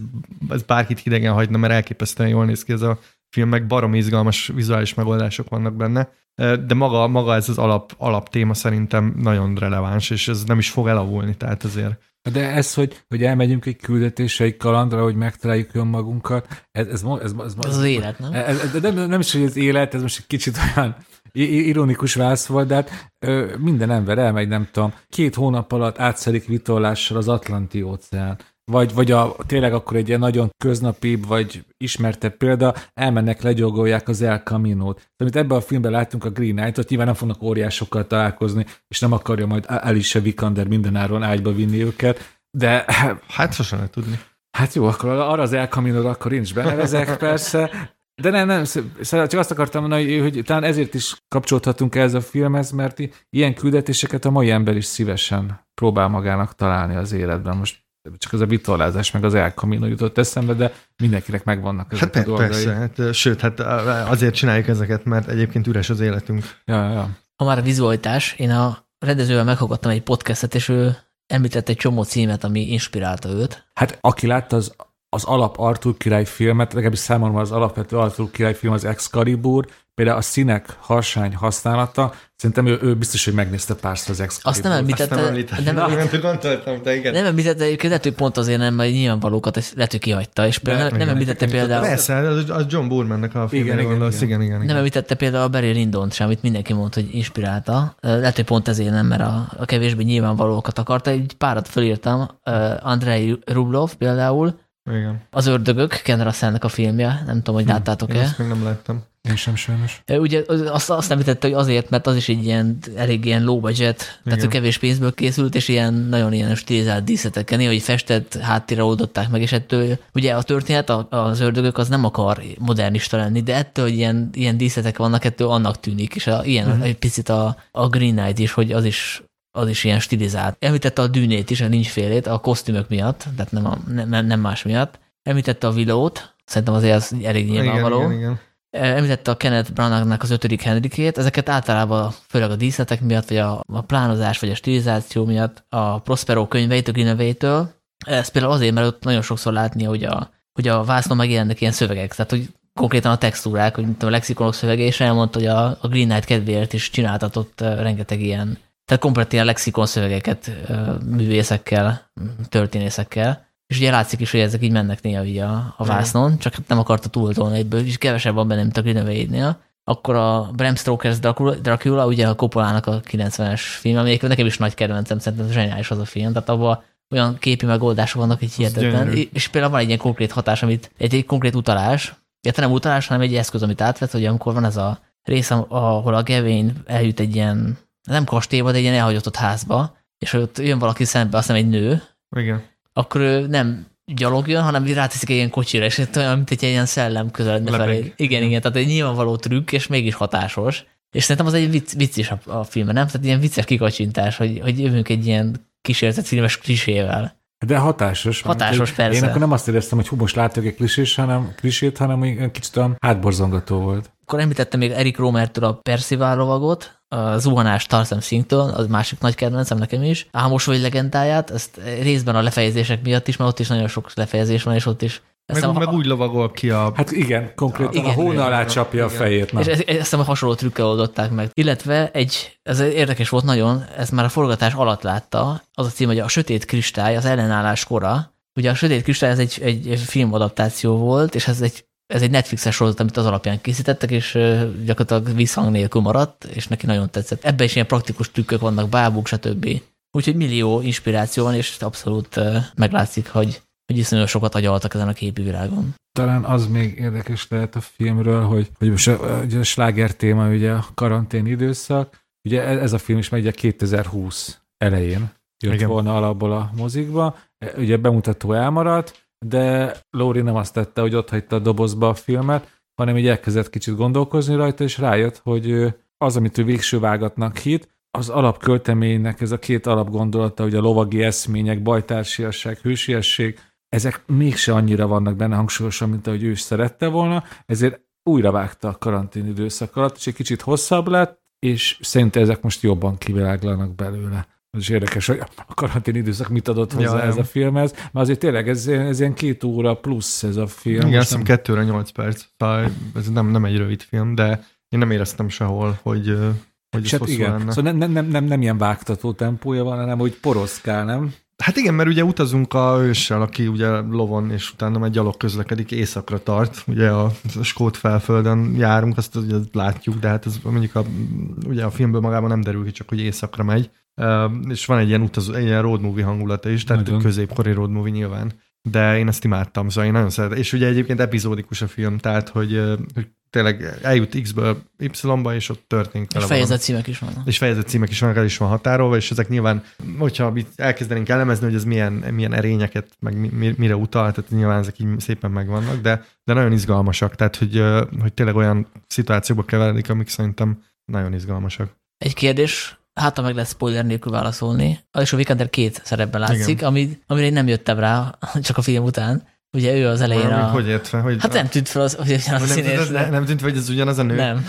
Speaker 3: ez bárkit hidegen hagyna, mert elképesztően jól néz ki ez a film, meg barom izgalmas vizuális megoldások vannak benne, de maga, maga ez az alap, alap téma szerintem nagyon releváns, és ez nem is fog elavulni, tehát azért
Speaker 2: de ez, hogy, hogy elmegyünk egy küldetésre, egy kalandra, hogy megtaláljuk önmagunkat, ez, ez, ez, ez, ez,
Speaker 1: ez az élet, nem?
Speaker 2: Ez, ez, nem, nem is, hogy az élet, ez most egy kicsit olyan ironikus válasz volt, de hát ö, minden ember elmegy, nem tudom, két hónap alatt átszelik vitorlással az Atlanti óceán vagy, vagy a, tényleg akkor egy ilyen nagyon köznapibb, vagy ismertebb példa, elmennek, legyogolják az El Camino-t. Amit ebben a filmben láttunk a Green Knight-ot, nyilván nem fognak óriásokkal találkozni, és nem akarja majd Alicia Vikander mindenáron ágyba vinni őket, de...
Speaker 3: Hát sosem lehet tudni.
Speaker 2: Hát jó, akkor arra az El camino akkor én is benevezek, persze, de nem, nem, szóval csak azt akartam mondani, hogy talán ezért is kapcsolhatunk ez a filmhez, mert ilyen küldetéseket a mai ember is szívesen próbál magának találni az életben. Most csak ez a vitorlázás, meg az El Camino jutott eszembe, de mindenkinek megvannak ezek hát, a dolgai.
Speaker 3: Persze, hát, sőt, hát azért csináljuk ezeket, mert egyébként üres az életünk.
Speaker 2: Ja, ja.
Speaker 1: Ha már a vizualitás, én a rendezővel meghallgattam egy podcastet, és ő említett egy csomó címet, ami inspirálta őt.
Speaker 2: Hát aki látta az, az alap Arthur király filmet, legalábbis számomra az alapvető Arthur király film az Excalibur, például a színek harsány használata, szerintem ő, ő biztos, hogy megnézte párszor az Excalibur.
Speaker 1: Azt nem említette. Azt nem említette. Nem,
Speaker 3: említette. nem gondoltam, de igen.
Speaker 1: Nem említette, egyébként lehet, hogy pont azért nem, mert nyilvánvalókat lehet, hogy kihagyta, és például nem, nem említette például...
Speaker 3: Persze, az John Boormannek a film, igen, igen, gondolsz, igen, igen, igen,
Speaker 1: Nem említette például a Barry Lyndon sem, amit mindenki mondta, hogy inspirálta. Lehet, hogy pont ezért nem, mert a, a kevésbé nyilvánvalókat akarta. Egy párat felírtam, Andrei Rublov például,
Speaker 3: igen.
Speaker 1: Az ördögök, Ken Russellnek a filmje, nem tudom, hogy hm, láttátok-e.
Speaker 3: Ezt még nem láttam.
Speaker 2: Én sem sajnos.
Speaker 1: Ugye azt, azt említette, hogy azért, mert az is egy ilyen elég ilyen low budget, Igen. tehát kevés pénzből készült, és ilyen nagyon ilyen stilizált díszleteken, néha, hogy festett háttérre oldották meg, és ettől ugye a történet, az ördögök az nem akar modernista lenni, de ettől, hogy ilyen, ilyen díszletek vannak, ettől annak tűnik, és a, ilyen uh-huh. egy picit a, a Green Knight is, hogy az is az is ilyen stilizált. Említette a dűnét is, a nincs félét, a kosztümök miatt, tehát nem, a, nem, nem más miatt. Említette a vilót, szerintem azért az elég nyilvánvaló. Igen, igen, igen. Említette a Kenneth Branagh-nak az ötödik Henrikét, ezeket általában főleg a díszletek miatt, vagy a, a plánozás, vagy a stilizáció miatt, a Prospero könyveit, a Greenaway-től. Ez például azért, mert ott nagyon sokszor látni, hogy a, hogy a vásznon megjelennek ilyen szövegek, tehát hogy konkrétan a textúrák, hogy a lexikonok szövege, és elmondta, hogy a, a Green Knight kedvéért is csináltatott rengeteg ilyen, tehát komplet ilyen lexikon szövegeket művészekkel, történészekkel. És ugye látszik is, hogy ezek így mennek néha így a, a vásznon, csak hát nem akarta túltolni egyből, és kevesebb van benne, mint a Greenaway-nél. Akkor a Bram Stoker's Dracula, ugye a Coppolának a 90-es film, amelyik nekem is nagy kedvencem, szerintem zseniális az a film, tehát abban olyan képi megoldások vannak, hogy hihetetlen. És például van egy ilyen konkrét hatás, amit egy, egy konkrét utalás, illetve nem utalás, hanem egy eszköz, amit átvett, hogy amikor van ez a rész, ahol a Gavin eljut egy ilyen, nem kastélyba, de egy ilyen elhagyott házba, és ott jön valaki szembe, azt hiszem egy nő,
Speaker 3: Igen
Speaker 1: akkor ő nem gyalogjon, hanem ráteszik egy ilyen kocsira, és olyan, mint egy ilyen szellem közeledne felé. Igen, igen, tehát egy nyilvánvaló trükk, és mégis hatásos. És szerintem az egy vicc, vicc is a, a filmben, nem? Tehát ilyen vicces kikacsintás, hogy, hogy jövünk egy ilyen kísérletett filmes klisével.
Speaker 2: De hatásos.
Speaker 1: Hatásos, persze.
Speaker 2: Én akkor nem azt éreztem, hogy hú, most látok egy klisés, hanem, klisét, hanem egy kicsit olyan hátborzongató volt.
Speaker 1: Akkor említettem még Erik Romertől a Percival lovagot, a zuhanás Tarsem Singtől, az másik nagy kedvencem nekem is. Ámos vagy legendáját, ezt részben a lefejezések miatt is, mert ott is nagyon sok lefejezés van, és ott is
Speaker 3: meg, a, meg úgy lovagol ki a...
Speaker 2: Hát igen, konkrétan igen, a hóna alá csapja igen. a fejét.
Speaker 1: Nem. És ezt, ezt a hasonló trükkel oldották meg. Illetve egy, ez érdekes volt nagyon, ez már a forgatás alatt látta, az a cím, hogy a Sötét Kristály, az ellenállás kora. Ugye a Sötét Kristály ez egy, egy filmadaptáció volt, és ez egy ez egy Netflixes sorozat, amit az alapján készítettek, és gyakorlatilag visszhang nélkül maradt, és neki nagyon tetszett. Ebben is ilyen praktikus trükkök vannak, bábuk, stb. Úgyhogy millió inspiráció van, és abszolút meglátszik, hogy, hogy iszonyú sokat agyaltak ezen a képi világon.
Speaker 2: Talán az még érdekes lehet a filmről, hogy, hogy most a, a sláger téma ugye a karantén időszak, ugye e, ez a film is megy a 2020 elején, jött Igen. volna alapból a mozikba. Ugye bemutató elmaradt, de Lóri nem azt tette, hogy ott hagyta a dobozba a filmet, hanem így elkezdett kicsit gondolkozni rajta, és rájött, hogy az, amit ő végső vágatnak hit, az alapkölteménynek ez a két alapgondolata, hogy a lovagi eszmények, bajtársiasság, hősiesség, ezek mégse annyira vannak benne hangsúlyosan, mint ahogy ő is szerette volna, ezért újra vágta a karantén időszak alatt, és egy kicsit hosszabb lett, és szerintem ezek most jobban kiviláglanak belőle. Ez is érdekes, hogy a karantén időszak mit adott hozzá ja, ez a filmhez, mert azért tényleg ez, ez ilyen két óra plusz ez a film.
Speaker 3: Igen, azt hiszem kettőre nyolc perc, szóval ez nem, nem egy rövid film, de én nem éreztem sehol, hogy, hogy ez hát
Speaker 2: igen. Lenne. Szóval nem, nem, nem, nem ilyen vágtató tempója van, hanem hogy poroszkál, nem?
Speaker 3: Hát igen, mert ugye utazunk a őssel, aki ugye lovon, és utána egy gyalog közlekedik, éjszakra tart, ugye a, a Skót felföldön járunk, azt ugye látjuk, de hát ez mondjuk a, ugye a filmből magában nem derül ki, csak hogy éjszakra megy. És van egy ilyen utazó, egy ilyen road movie hangulata is, tehát Nagyon. középkori road movie nyilván. De én ezt imádtam, szóval én nagyon szeretem. És ugye egyébként epizódikus a film, tehát hogy, hogy tényleg eljut X-ből Y-ba, és ott történik
Speaker 1: És fejezet címek is vannak.
Speaker 3: És fejezet címek is vannak, el is van határolva, és ezek nyilván, hogyha elkezdenénk elemezni, hogy ez milyen, milyen erényeket, meg mire utal, tehát nyilván ezek így szépen megvannak, de, de nagyon izgalmasak, tehát hogy, hogy tényleg olyan szituációkba keveredik, amik szerintem nagyon izgalmasak.
Speaker 1: Egy kérdés, hát ha meg lesz spoiler nélkül válaszolni. És a Vikander két szerepben látszik, ami, amire én nem jöttem rá, csak a film után. Ugye ő az elején a...
Speaker 3: Hogy értve? Hogy
Speaker 1: hát nem tűnt fel, az, hogy ugyanaz a színész.
Speaker 3: Nem, nem tűnt fel, hogy ez ugyanaz a nő?
Speaker 1: Nem.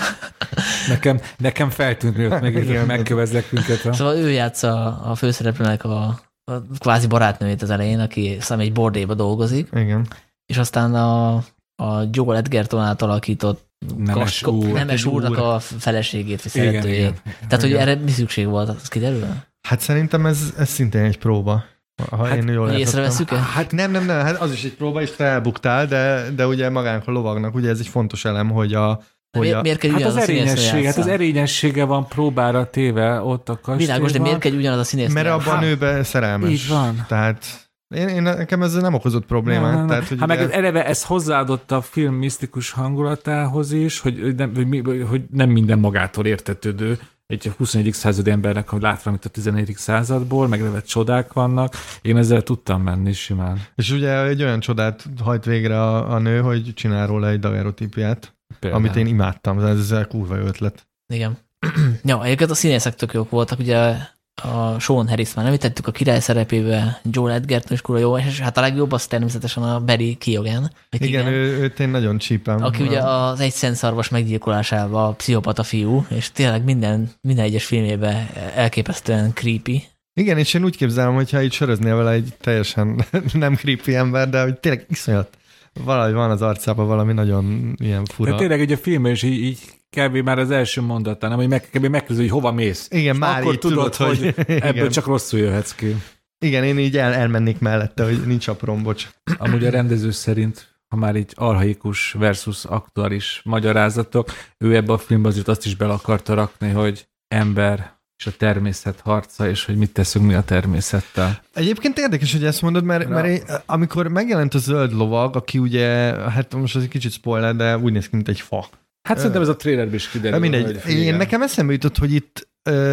Speaker 2: nekem, nekem feltűnt, hogy ott meg, megkövezlek minket.
Speaker 1: Szóval ő játsza a főszereplőnek a, a kvázi barátnőjét az elején, aki szerintem egy bordéba dolgozik.
Speaker 3: Igen.
Speaker 1: És aztán a, a Joel Edgerton által alakított
Speaker 2: Nemes, úr,
Speaker 1: nemes úrnak úr. a feleségét, vagy szeretőjét. Tehát, hogy erre mi szükség volt, az kiderül?
Speaker 3: Hát szerintem ez, ez szintén egy próba. Ha hát, én jól
Speaker 1: észreveszük
Speaker 3: Hát nem, nem, nem, hát az is egy próba, és te elbuktál, de, de ugye magának a lovagnak, ugye ez egy fontos elem, hogy a, hogy
Speaker 1: miért, miért kell
Speaker 2: hát
Speaker 1: az,
Speaker 2: az erényesség, hát az erényessége van próbára téve ott a kastélyban.
Speaker 1: Világos, de miért kell ugyanaz a színész?
Speaker 3: Mert abban a nőbe szerelmes.
Speaker 2: Így van.
Speaker 3: Tehát én, én nekem ez nem okozott problémát. Nem, tehát,
Speaker 2: hogy hát meg eleve ez hozzáadott a film misztikus hangulatához is, hogy nem, hogy, hogy nem minden magától értetődő egy 21. századi embernek, hogy lát valamit a 14. századból, meglevett csodák vannak. Én ezzel tudtam menni simán.
Speaker 3: És ugye egy olyan csodát hajt végre a, a nő, hogy csinál róla egy dagerotípiát, amit én imádtam. Ez, ez kurva ötlet.
Speaker 1: Igen. ja, egyébként a színészek tök jók voltak, ugye a Sean Harris már említettük a király szerepébe, Joel Edgerton is kurva jó, és hát a legjobb az természetesen a Barry Keoghan.
Speaker 3: Igen, igen, ő, őt én nagyon csípem.
Speaker 1: Aki ugye az egy szarvas meggyilkolásában a pszichopata fiú, és tényleg minden, minden egyes filmében elképesztően creepy.
Speaker 3: Igen, és én úgy képzelem, hogyha így söröznél vele egy teljesen nem creepy ember, de hogy tényleg iszonyat valahogy van az arcában valami nagyon ilyen fura.
Speaker 2: De tényleg egy a film is így, így kb. már az első mondatán, ami meg, kb. megkérdezi, hogy hova mész.
Speaker 3: Igen,
Speaker 2: és
Speaker 3: már
Speaker 2: akkor tudod, tudod, hogy ebből igen. csak rosszul jöhetsz ki.
Speaker 3: Igen, én így el, elmennék mellette, hogy nincs aprom, bocs.
Speaker 2: Amúgy a rendező szerint, ha már így arhaikus versus aktuális magyarázatok, ő ebbe a filmbe azért azt is bele akarta rakni, hogy ember és a természet harca, és hogy mit teszünk mi a természettel.
Speaker 3: Egyébként érdekes, hogy ezt mondod, mert, mert én, amikor megjelent a zöld lovag, aki ugye, hát most az egy kicsit spoiler, de úgy néz ki, mint egy fa.
Speaker 2: Hát szerintem ez a trailerben is kiderül.
Speaker 3: Mindegy. Én nekem eszembe jutott, hogy itt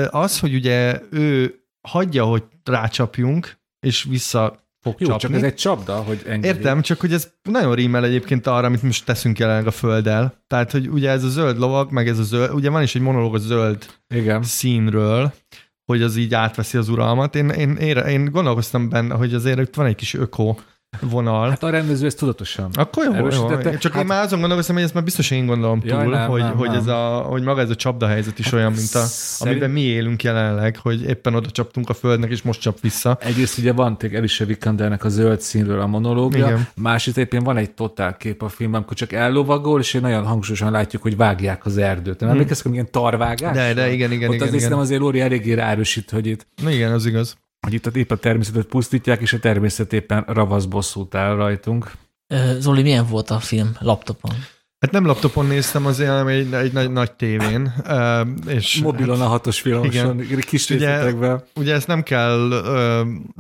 Speaker 3: az, hogy ugye ő hagyja, hogy rácsapjunk, és vissza fog Jó, csapni.
Speaker 2: csak ez egy csapda, hogy engedi.
Speaker 3: Értem, csak hogy ez nagyon rímel egyébként arra, amit most teszünk jelenleg a Földdel. Tehát, hogy ugye ez a zöld lovag, meg ez a zöld, ugye van is egy monológ a zöld Igen. színről, hogy az így átveszi az uralmat. Én, én, én, én gondolkoztam benne, hogy azért itt van egy kis öko vonal.
Speaker 2: Hát a rendező ezt tudatosan.
Speaker 3: Akkor jó, jó. Csak hát, én már azon gondolkoztam, hogy ezt már biztos én gondolom túl, jaj, nem, hogy, nem, hogy, nem. Ez a, hogy maga ez a csapda helyzet is hát olyan, mint a, szerint... amiben mi élünk jelenleg, hogy éppen oda csaptunk a földnek, és most csap vissza.
Speaker 2: Egyrészt ugye van tényleg Elise Vikandernek a zöld színről a monológia, másrészt éppen van egy totál kép a filmben, amikor csak ellovagol, és én nagyon hangsúlyosan látjuk, hogy vágják az erdőt. Nem hmm. emlékeztek, milyen tarvágás?
Speaker 3: De, de igen, igen.
Speaker 2: Ott
Speaker 3: igen,
Speaker 2: azért
Speaker 3: igen.
Speaker 2: azért Lóri eléggé ráerősít, hogy itt.
Speaker 3: Na igen, az igaz
Speaker 2: hogy itt épp a természetet pusztítják, és a természet éppen ravasz bosszút áll rajtunk.
Speaker 1: Zoli, milyen volt a film laptopon?
Speaker 3: Hát nem laptopon néztem, azért, hanem egy, egy nagy, nagy tévén. És
Speaker 2: Mobilon hát, a hatos filmoson, kis
Speaker 3: ugye, ugye ezt nem kell,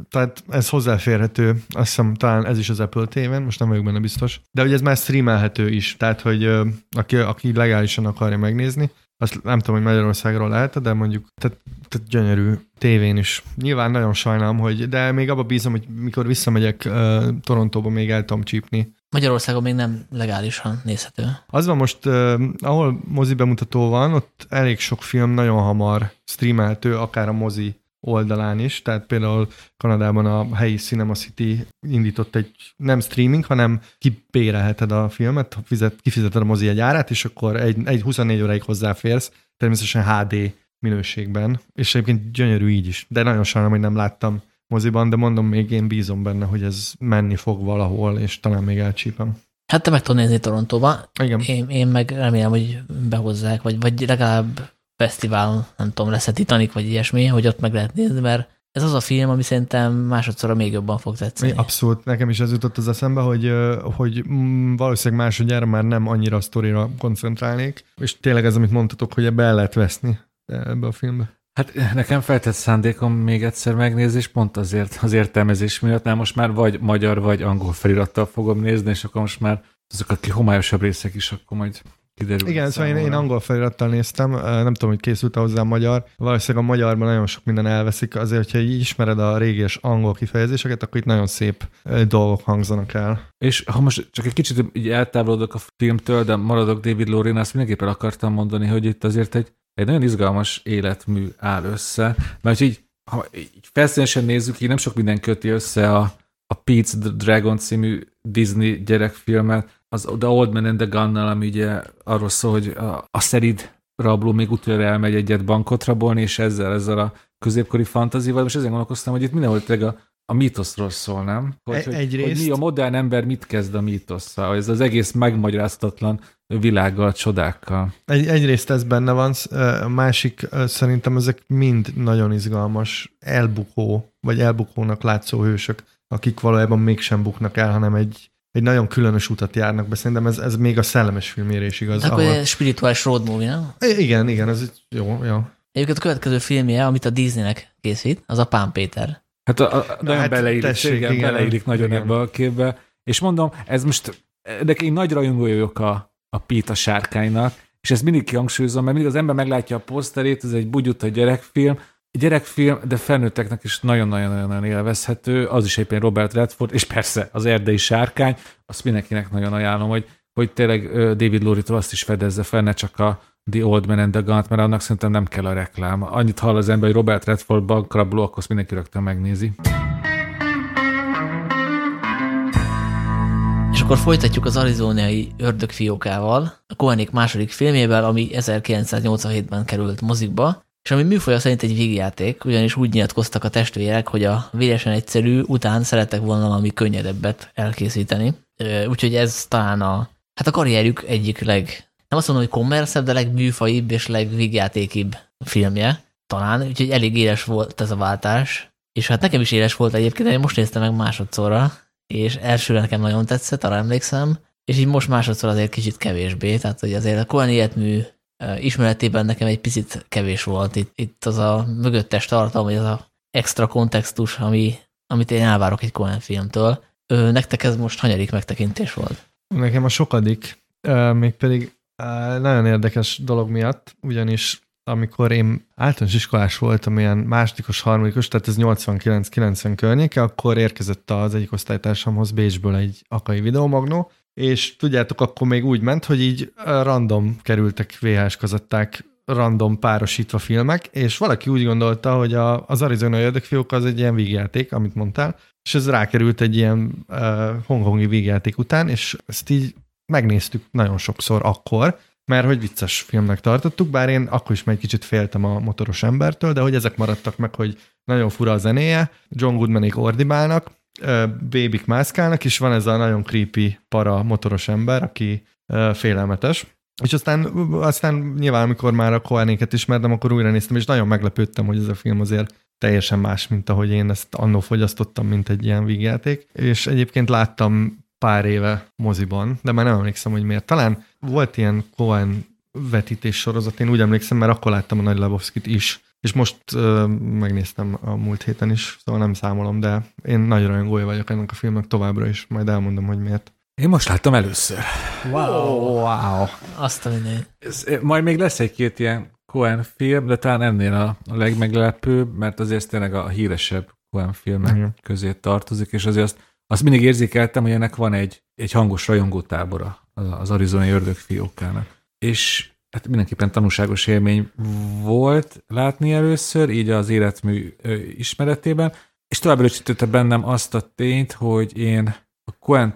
Speaker 3: tehát ez hozzáférhető, azt hiszem talán ez is az Apple tévén, most nem vagyok benne biztos, de ugye ez már streamelhető is, tehát hogy aki, aki legálisan akarja megnézni, azt nem tudom, hogy Magyarországról lehet, de mondjuk tehát, tehát gyönyörű tévén is. Nyilván nagyon sajnálom, hogy, de még abba bízom, hogy mikor visszamegyek uh, Torontóba, még el tudom csípni.
Speaker 1: Magyarországon még nem legálisan nézhető.
Speaker 3: Az van most, uh, ahol mozi bemutató van, ott elég sok film nagyon hamar streameltő, akár a mozi oldalán is, tehát például Kanadában a helyi Cinema City indított egy nem streaming, hanem kipérelheted a filmet, fizet, kifizeted a mozi egy árát, és akkor egy, egy 24 óráig hozzáférsz, természetesen HD minőségben, és egyébként gyönyörű így is, de nagyon sajnálom, hogy nem láttam moziban, de mondom, még én bízom benne, hogy ez menni fog valahol, és talán még elcsípem.
Speaker 1: Hát te meg tudod nézni Torontóba.
Speaker 3: Igen.
Speaker 1: Én, én meg remélem, hogy behozzák, vagy, vagy legalább fesztiválon, nem tudom, lesz a Titanic, vagy ilyesmi, hogy ott meg lehet nézni, mert ez az a film, ami szerintem másodszorra még jobban fog tetszeni.
Speaker 3: Abszolút, nekem is ez jutott az eszembe, hogy, hogy mm, valószínűleg másodjára már nem annyira a sztorira koncentrálnék, és tényleg ez, amit mondtatok, hogy ebbe el lehet veszni ebbe a filmbe.
Speaker 2: Hát nekem feltett szándékom még egyszer megnézni, és pont azért az értelmezés miatt, nem most már vagy magyar, vagy angol felirattal fogom nézni, és akkor most már azok a homályosabb részek is, akkor majd kiderül.
Speaker 3: Igen, szóval én, én angol felirattal néztem, nem tudom, hogy készült hozzá a magyar. Valószínűleg a magyarban nagyon sok minden elveszik, azért, hogyha így ismered a régi és angol kifejezéseket, akkor itt nagyon szép dolgok hangzanak el.
Speaker 2: És ha most csak egy kicsit így eltávolodok a filmtől, de maradok David Lorin, azt mindenképpen akartam mondani, hogy itt azért egy, egy nagyon izgalmas életmű áll össze, mert így, ha így felszínesen nézzük, így nem sok minden köti össze a, a Pete's Dragon című Disney gyerekfilmet, az The Old Man and the gun ami ugye arról szól, hogy a, a szerid rabló még utoljára elmegy egyet bankot rabolni, és ezzel, ezzel a középkori fantazival, és ezen gondolkoztam, hogy itt mindenhol tényleg a, a mítoszról szól, nem? Hogy, hogy, hogy mi a modern ember mit kezd a mítosszal, ez az egész megmagyaráztatlan világgal, csodákkal.
Speaker 3: Egy, egyrészt ez benne van, a másik szerintem ezek mind nagyon izgalmas, elbukó, vagy elbukónak látszó hősök, akik valójában mégsem buknak el, hanem egy, egy nagyon különös utat járnak be. Szerintem ez, ez még a szellemes filmére is igaz.
Speaker 1: Akkor ahol... egy spirituális road movie, nem?
Speaker 3: Igen, igen, ez jó, jó.
Speaker 1: Egyébként a következő filmje, amit a Disneynek készít, az a Pán Péter.
Speaker 2: Hát a, a, nagyon hát beleillik, tessék, igen, igen, beleillik nagyon igen. ebbe a képbe. És mondom, ez most, de én nagy rajongó vagyok a, a Pita sárkánynak, és ezt mindig kihangsúlyozom, mert mindig az ember meglátja a poszterét, ez egy bugyuta gyerekfilm, gyerekfilm, de felnőtteknek is nagyon-nagyon-nagyon élvezhető, az is éppen Robert Redford, és persze az erdei sárkány, azt mindenkinek nagyon ajánlom, hogy, hogy tényleg David Lurie-tól azt is fedezze fel, ne csak a The Old Man and the Gun, mert annak szerintem nem kell a reklám. Annyit hall az ember, hogy Robert Redford bankrabló, akkor azt mindenki rögtön megnézi.
Speaker 1: És akkor folytatjuk az arizonai ördögfiókával, a Koenig második filmével, ami 1987-ben került mozikba, és ami műfaja szerint egy végjáték, ugyanis úgy nyilatkoztak a testvérek, hogy a véresen egyszerű után szerettek volna valami könnyedebbet elkészíteni. Úgyhogy ez talán a, hát a karrierjük egyik leg, nem azt mondom, hogy kommerszebb, de legműfaibb és legvégjátékibb filmje talán, úgyhogy elég éles volt ez a váltás. És hát nekem is éles volt egyébként, én most néztem meg másodszorra, és elsőre nekem nagyon tetszett, arra emlékszem, és így most másodszor azért kicsit kevésbé, tehát hogy azért a Coen életmű ismeretében nekem egy picit kevés volt itt, itt az a mögöttes tartalom, vagy az a extra kontextus, ami, amit én elvárok egy Cohen filmtől. Ö, nektek ez most hanyadik megtekintés volt?
Speaker 3: Nekem a sokadik, mégpedig nagyon érdekes dolog miatt, ugyanis amikor én általános iskolás voltam, ilyen másodikos, harmadikos, tehát ez 89-90 környéke, akkor érkezett az egyik osztálytársamhoz Bécsből egy akai videomagnó, és tudjátok, akkor még úgy ment, hogy így random kerültek VHS kazetták, random párosítva filmek, és valaki úgy gondolta, hogy a, az Arizona Ördögfiók az egy ilyen vígjáték, amit mondtál, és ez rákerült egy ilyen uh, hongkongi vígjáték után, és ezt így megnéztük nagyon sokszor akkor, mert hogy vicces filmnek tartottuk, bár én akkor is egy kicsit féltem a motoros embertől, de hogy ezek maradtak meg, hogy nagyon fura a zenéje, John Goodmanék ordibálnak, bébik mászkálnak, és van ez a nagyon creepy para motoros ember, aki félelmetes. És aztán, aztán nyilván, amikor már a Koenéket ismertem, akkor újra néztem, és nagyon meglepődtem, hogy ez a film azért teljesen más, mint ahogy én ezt annó fogyasztottam, mint egy ilyen vígjáték. És egyébként láttam pár éve moziban, de már nem emlékszem, hogy miért. Talán volt ilyen Cohen vetítés sorozat, én úgy emlékszem, mert akkor láttam a Nagy Lebowski-t is, és most uh, megnéztem a múlt héten is, szóval nem számolom, de én nagy rajongója vagyok ennek a filmnek továbbra is, majd elmondom, hogy miért.
Speaker 2: Én most láttam először.
Speaker 1: Wow. wow. Azt a
Speaker 2: Ez, majd még lesz egy-két ilyen Cohen film, de talán ennél a, a legmeglepőbb, mert azért tényleg a híresebb Cohen filmek uh-huh. közé tartozik, és azért azt, azt mindig érzékeltem, hogy ennek van egy, egy hangos rajongótábora az arizonai ördögfiókának. És hát mindenképpen tanúságos élmény volt látni először, így az életmű ismeretében, és tovább erősítette bennem azt a tényt, hogy én a Coen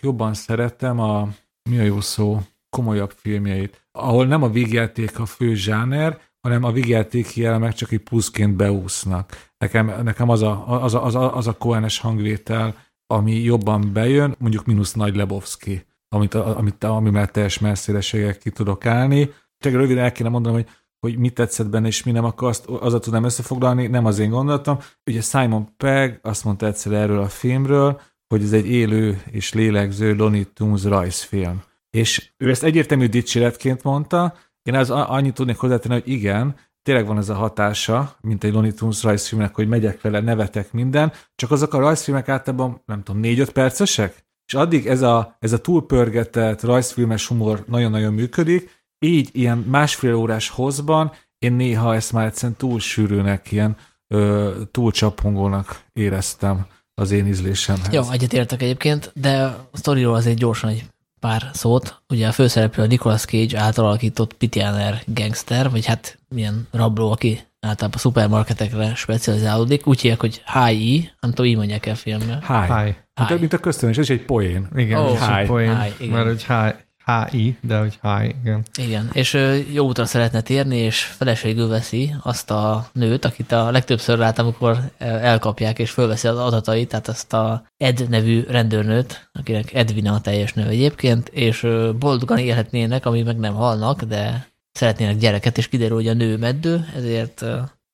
Speaker 2: jobban szeretem a, mi a jó szó, komolyabb filmjeit, ahol nem a vígjáték a fő zsáner, hanem a vígjátéki elemek csak egy pluszként beúsznak. Nekem, nekem az, a, az, a, az, a, az a Coenes hangvétel, ami jobban bejön, mondjuk mínusz Nagy Lebowski, amit, amit, amivel teljes messzélességgel ki tudok állni. Csak röviden el kéne mondanom, hogy hogy mit tetszett benne, és mi nem, akkor azt, azzal tudnám összefoglalni, nem az én gondolatom. Ugye Simon Pegg azt mondta egyszer erről a filmről, hogy ez egy élő és lélegző Looney Tunes rajzfilm. És ő ezt egyértelmű dicséretként mondta, én az annyit tudnék hozzátenni, hogy igen, tényleg van ez a hatása, mint egy Looney Tunes rajzfilmnek, hogy megyek vele, nevetek minden, csak azok a rajzfilmek általában, nem tudom, négy-öt percesek? És addig ez a, ez a túlpörgetett rajzfilmes humor nagyon-nagyon működik, így ilyen másfél órás hozban én néha ezt már egyszerűen túl sűrűnek, ilyen ö, túl csapongónak éreztem az én ízlésemhez.
Speaker 1: Jó, egyetértek egyébként, de a sztoriról azért gyorsan egy pár szót. Ugye a főszereplő a Nicolas Cage által alakított Pitianer gangster, vagy hát milyen rabló, aki általában a szupermarketekre specializálódik. Úgy hívják, hogy Hi, nem tudom, így mondják el filmben.
Speaker 2: Hi. Hi. Hi. Mint a köztönös, ez egy poén.
Speaker 3: Igen, oh, hi. poén. Hi, igen. Mert hogy hi. HI, de hogy hi, igen.
Speaker 1: Igen, és jó útra szeretne térni, és feleségül veszi azt a nőt, akit a legtöbbször lát, amikor elkapják és fölveszi az adatait, tehát azt a Ed nevű rendőrnőt, akinek Edwina a teljes nő egyébként, és boldogan élhetnének, ami meg nem halnak, de szeretnének gyereket, és kiderül, hogy a nő meddő, ezért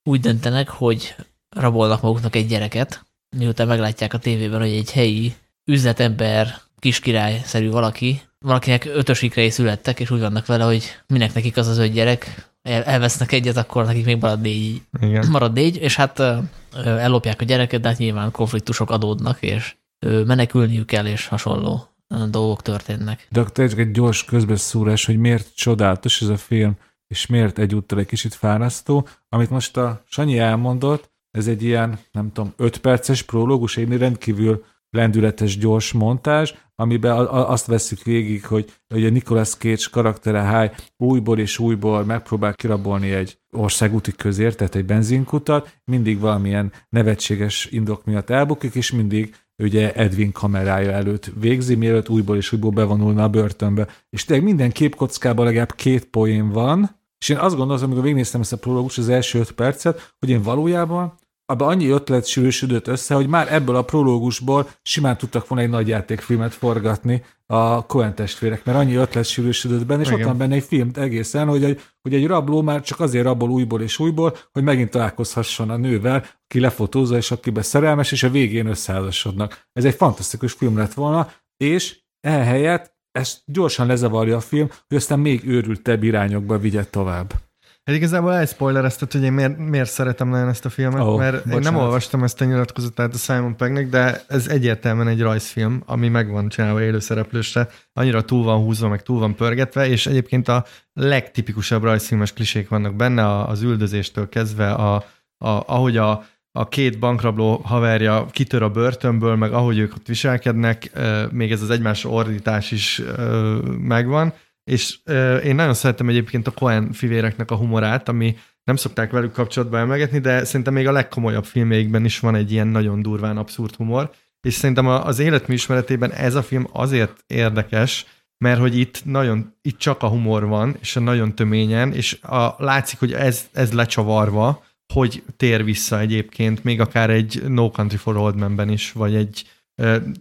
Speaker 1: úgy döntenek, hogy rabolnak maguknak egy gyereket, miután meglátják a tévében, hogy egy helyi üzletember, kiskirály-szerű valaki valakinek ötös ikrei születtek, és úgy vannak vele, hogy minek nekik az az öt gyerek, el, elvesznek egyet, akkor nekik még marad négy, Igen. marad négy, és hát ellopják a gyereket, de hát nyilván konfliktusok adódnak, és menekülniük kell, és hasonló dolgok történnek.
Speaker 2: De akkor csak egy gyors közbeszúrás, hogy miért csodálatos ez a film, és miért egyúttal egy kicsit fárasztó. Amit most a Sanyi elmondott, ez egy ilyen, nem tudom, öt perces prológus, egy rendkívül lendületes, gyors montázs, amiben azt veszük végig, hogy, a Nicolas Cage karaktere Háj újból és újból megpróbál kirabolni egy országúti közért, tehát egy benzinkutat, mindig valamilyen nevetséges indok miatt elbukik, és mindig ugye Edwin kamerája előtt végzi, mielőtt újból és újból bevonulna a börtönbe. És tényleg minden képkockában legalább két poén van, és én azt gondolom, amikor végignéztem ezt a prológus az első öt percet, hogy én valójában abban annyi ötlet sűrűsödött össze, hogy már ebből a prológusból simán tudtak volna egy nagy játékfilmet forgatni a Coen testvérek, mert annyi ötlet sűrűsödött benne, és Igen. ott van benne egy film egészen, hogy egy, hogy egy rabló már csak azért rabol újból és újból, hogy megint találkozhasson a nővel, aki lefotózza, és akibe szerelmes, és a végén összeházasodnak. Ez egy fantasztikus film lett volna, és ehelyett ezt gyorsan lezavarja a film, hogy aztán még őrültebb irányokba vigye tovább.
Speaker 3: Hát igazából elspoilerezted, hogy én miért, miért szeretem nagyon ezt a filmet, oh, mert bocsánat. én nem olvastam ezt a nyilatkozatát a Simon Peggnek, de ez egyértelműen egy rajzfilm, ami meg van csinálva élőszereplősre, annyira túl van húzva, meg túl van pörgetve, és egyébként a legtipikusabb rajzfilmes klisék vannak benne, az üldözéstől kezdve, a, a, ahogy a, a két bankrabló haverja kitör a börtönből, meg ahogy ők ott viselkednek, még ez az egymás ordítás is megvan, és euh, én nagyon szeretem egyébként a Cohen fivéreknek a humorát, ami nem szokták velük kapcsolatba emlegetni, de szerintem még a legkomolyabb filmjeikben is van egy ilyen nagyon durván abszurd humor, és szerintem az életmű ismeretében ez a film azért érdekes, mert hogy itt nagyon, itt csak a humor van, és a nagyon töményen, és a, látszik, hogy ez, ez lecsavarva, hogy tér vissza egyébként, még akár egy No Country for Old Men-ben is, vagy egy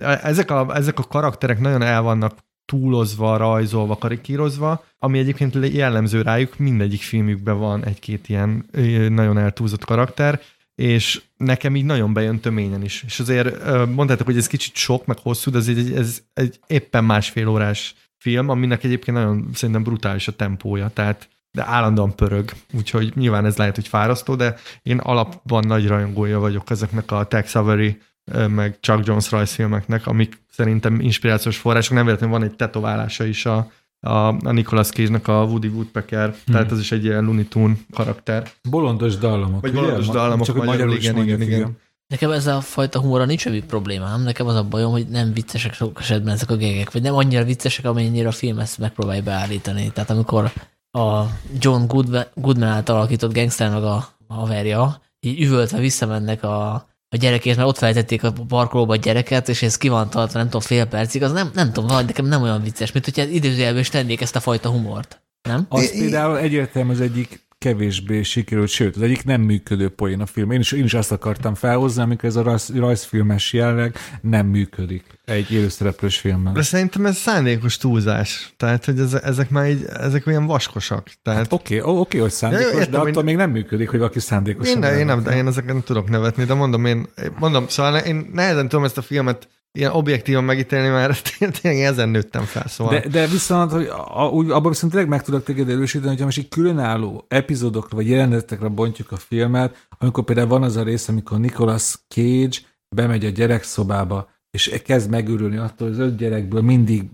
Speaker 3: ezek a, ezek a karakterek nagyon el vannak túlozva, rajzolva, karikírozva, ami egyébként jellemző rájuk, mindegyik filmükben van egy-két ilyen nagyon eltúlzott karakter, és nekem így nagyon bejön töményen is. És azért mondtátok, hogy ez kicsit sok, meg hosszú, de ez egy, ez egy éppen másfél órás film, aminek egyébként nagyon szerintem brutális a tempója, tehát de állandóan pörög, úgyhogy nyilván ez lehet, hogy fárasztó, de én alapban nagy rajongója vagyok ezeknek a Tex Avery meg Chuck Jones rajzfilmeknek, amik szerintem inspirációs források. Nem véletlenül van egy tetoválása is a, a, a Nicolas Cage-nak a Woody Woodpecker, hmm. tehát ez is egy ilyen Looney Tunes karakter.
Speaker 2: Bolondos dallamok.
Speaker 3: Vagy bolondos dallamok,
Speaker 2: csak magyarul, magyarul
Speaker 3: igen, igen, igen, igen.
Speaker 1: Nekem ez a fajta humorra nincs semmi problémám, nekem az a bajom, hogy nem viccesek sok esetben ezek a gegek, vagy nem annyira viccesek, amennyire a film ezt megpróbálja beállítani. Tehát amikor a John Goodman, Goodman által alakított gangster meg a haverja, így üvöltve visszamennek a, a gyerekért, mert ott feltették a parkolóba a gyereket, és ez ki van tartva, nem tudom, fél percig, az nem, nem tudom, nekem nem olyan vicces, mint hogyha időzőjelben is tennék ezt a fajta humort. Nem?
Speaker 2: Az például egyértelmű az egyik kevésbé sikerült, sőt, az egyik nem működő poén a film. Én is, én is azt akartam felhozni, amikor ez a rajz, rajzfilmes jelleg nem működik egy élőszereplős filmben.
Speaker 3: De szerintem ez szándékos túlzás. Tehát, hogy ez, ezek már így, ezek olyan vaskosak. Tehát...
Speaker 2: Hát oké, okay, oké, hogy szándékos, ja, értem, de attól én... még nem működik, hogy valaki szándékos.
Speaker 3: Én, én nem, de én ezeket nem tudok nevetni, de mondom, én mondom, szóval én nehezen tudom ezt a filmet ilyen objektívan megítélni, mert tényleg ezen nőttem fel, szóval.
Speaker 2: De, de viszont, hogy a, úgy, abban viszont tényleg meg tudok téged erősíteni, hogyha most egy különálló epizódokra vagy jelenetekre bontjuk a filmet, amikor például van az a rész, amikor Nicolas Cage bemegy a gyerekszobába, és kezd megürülni attól, hogy az öt gyerekből mindig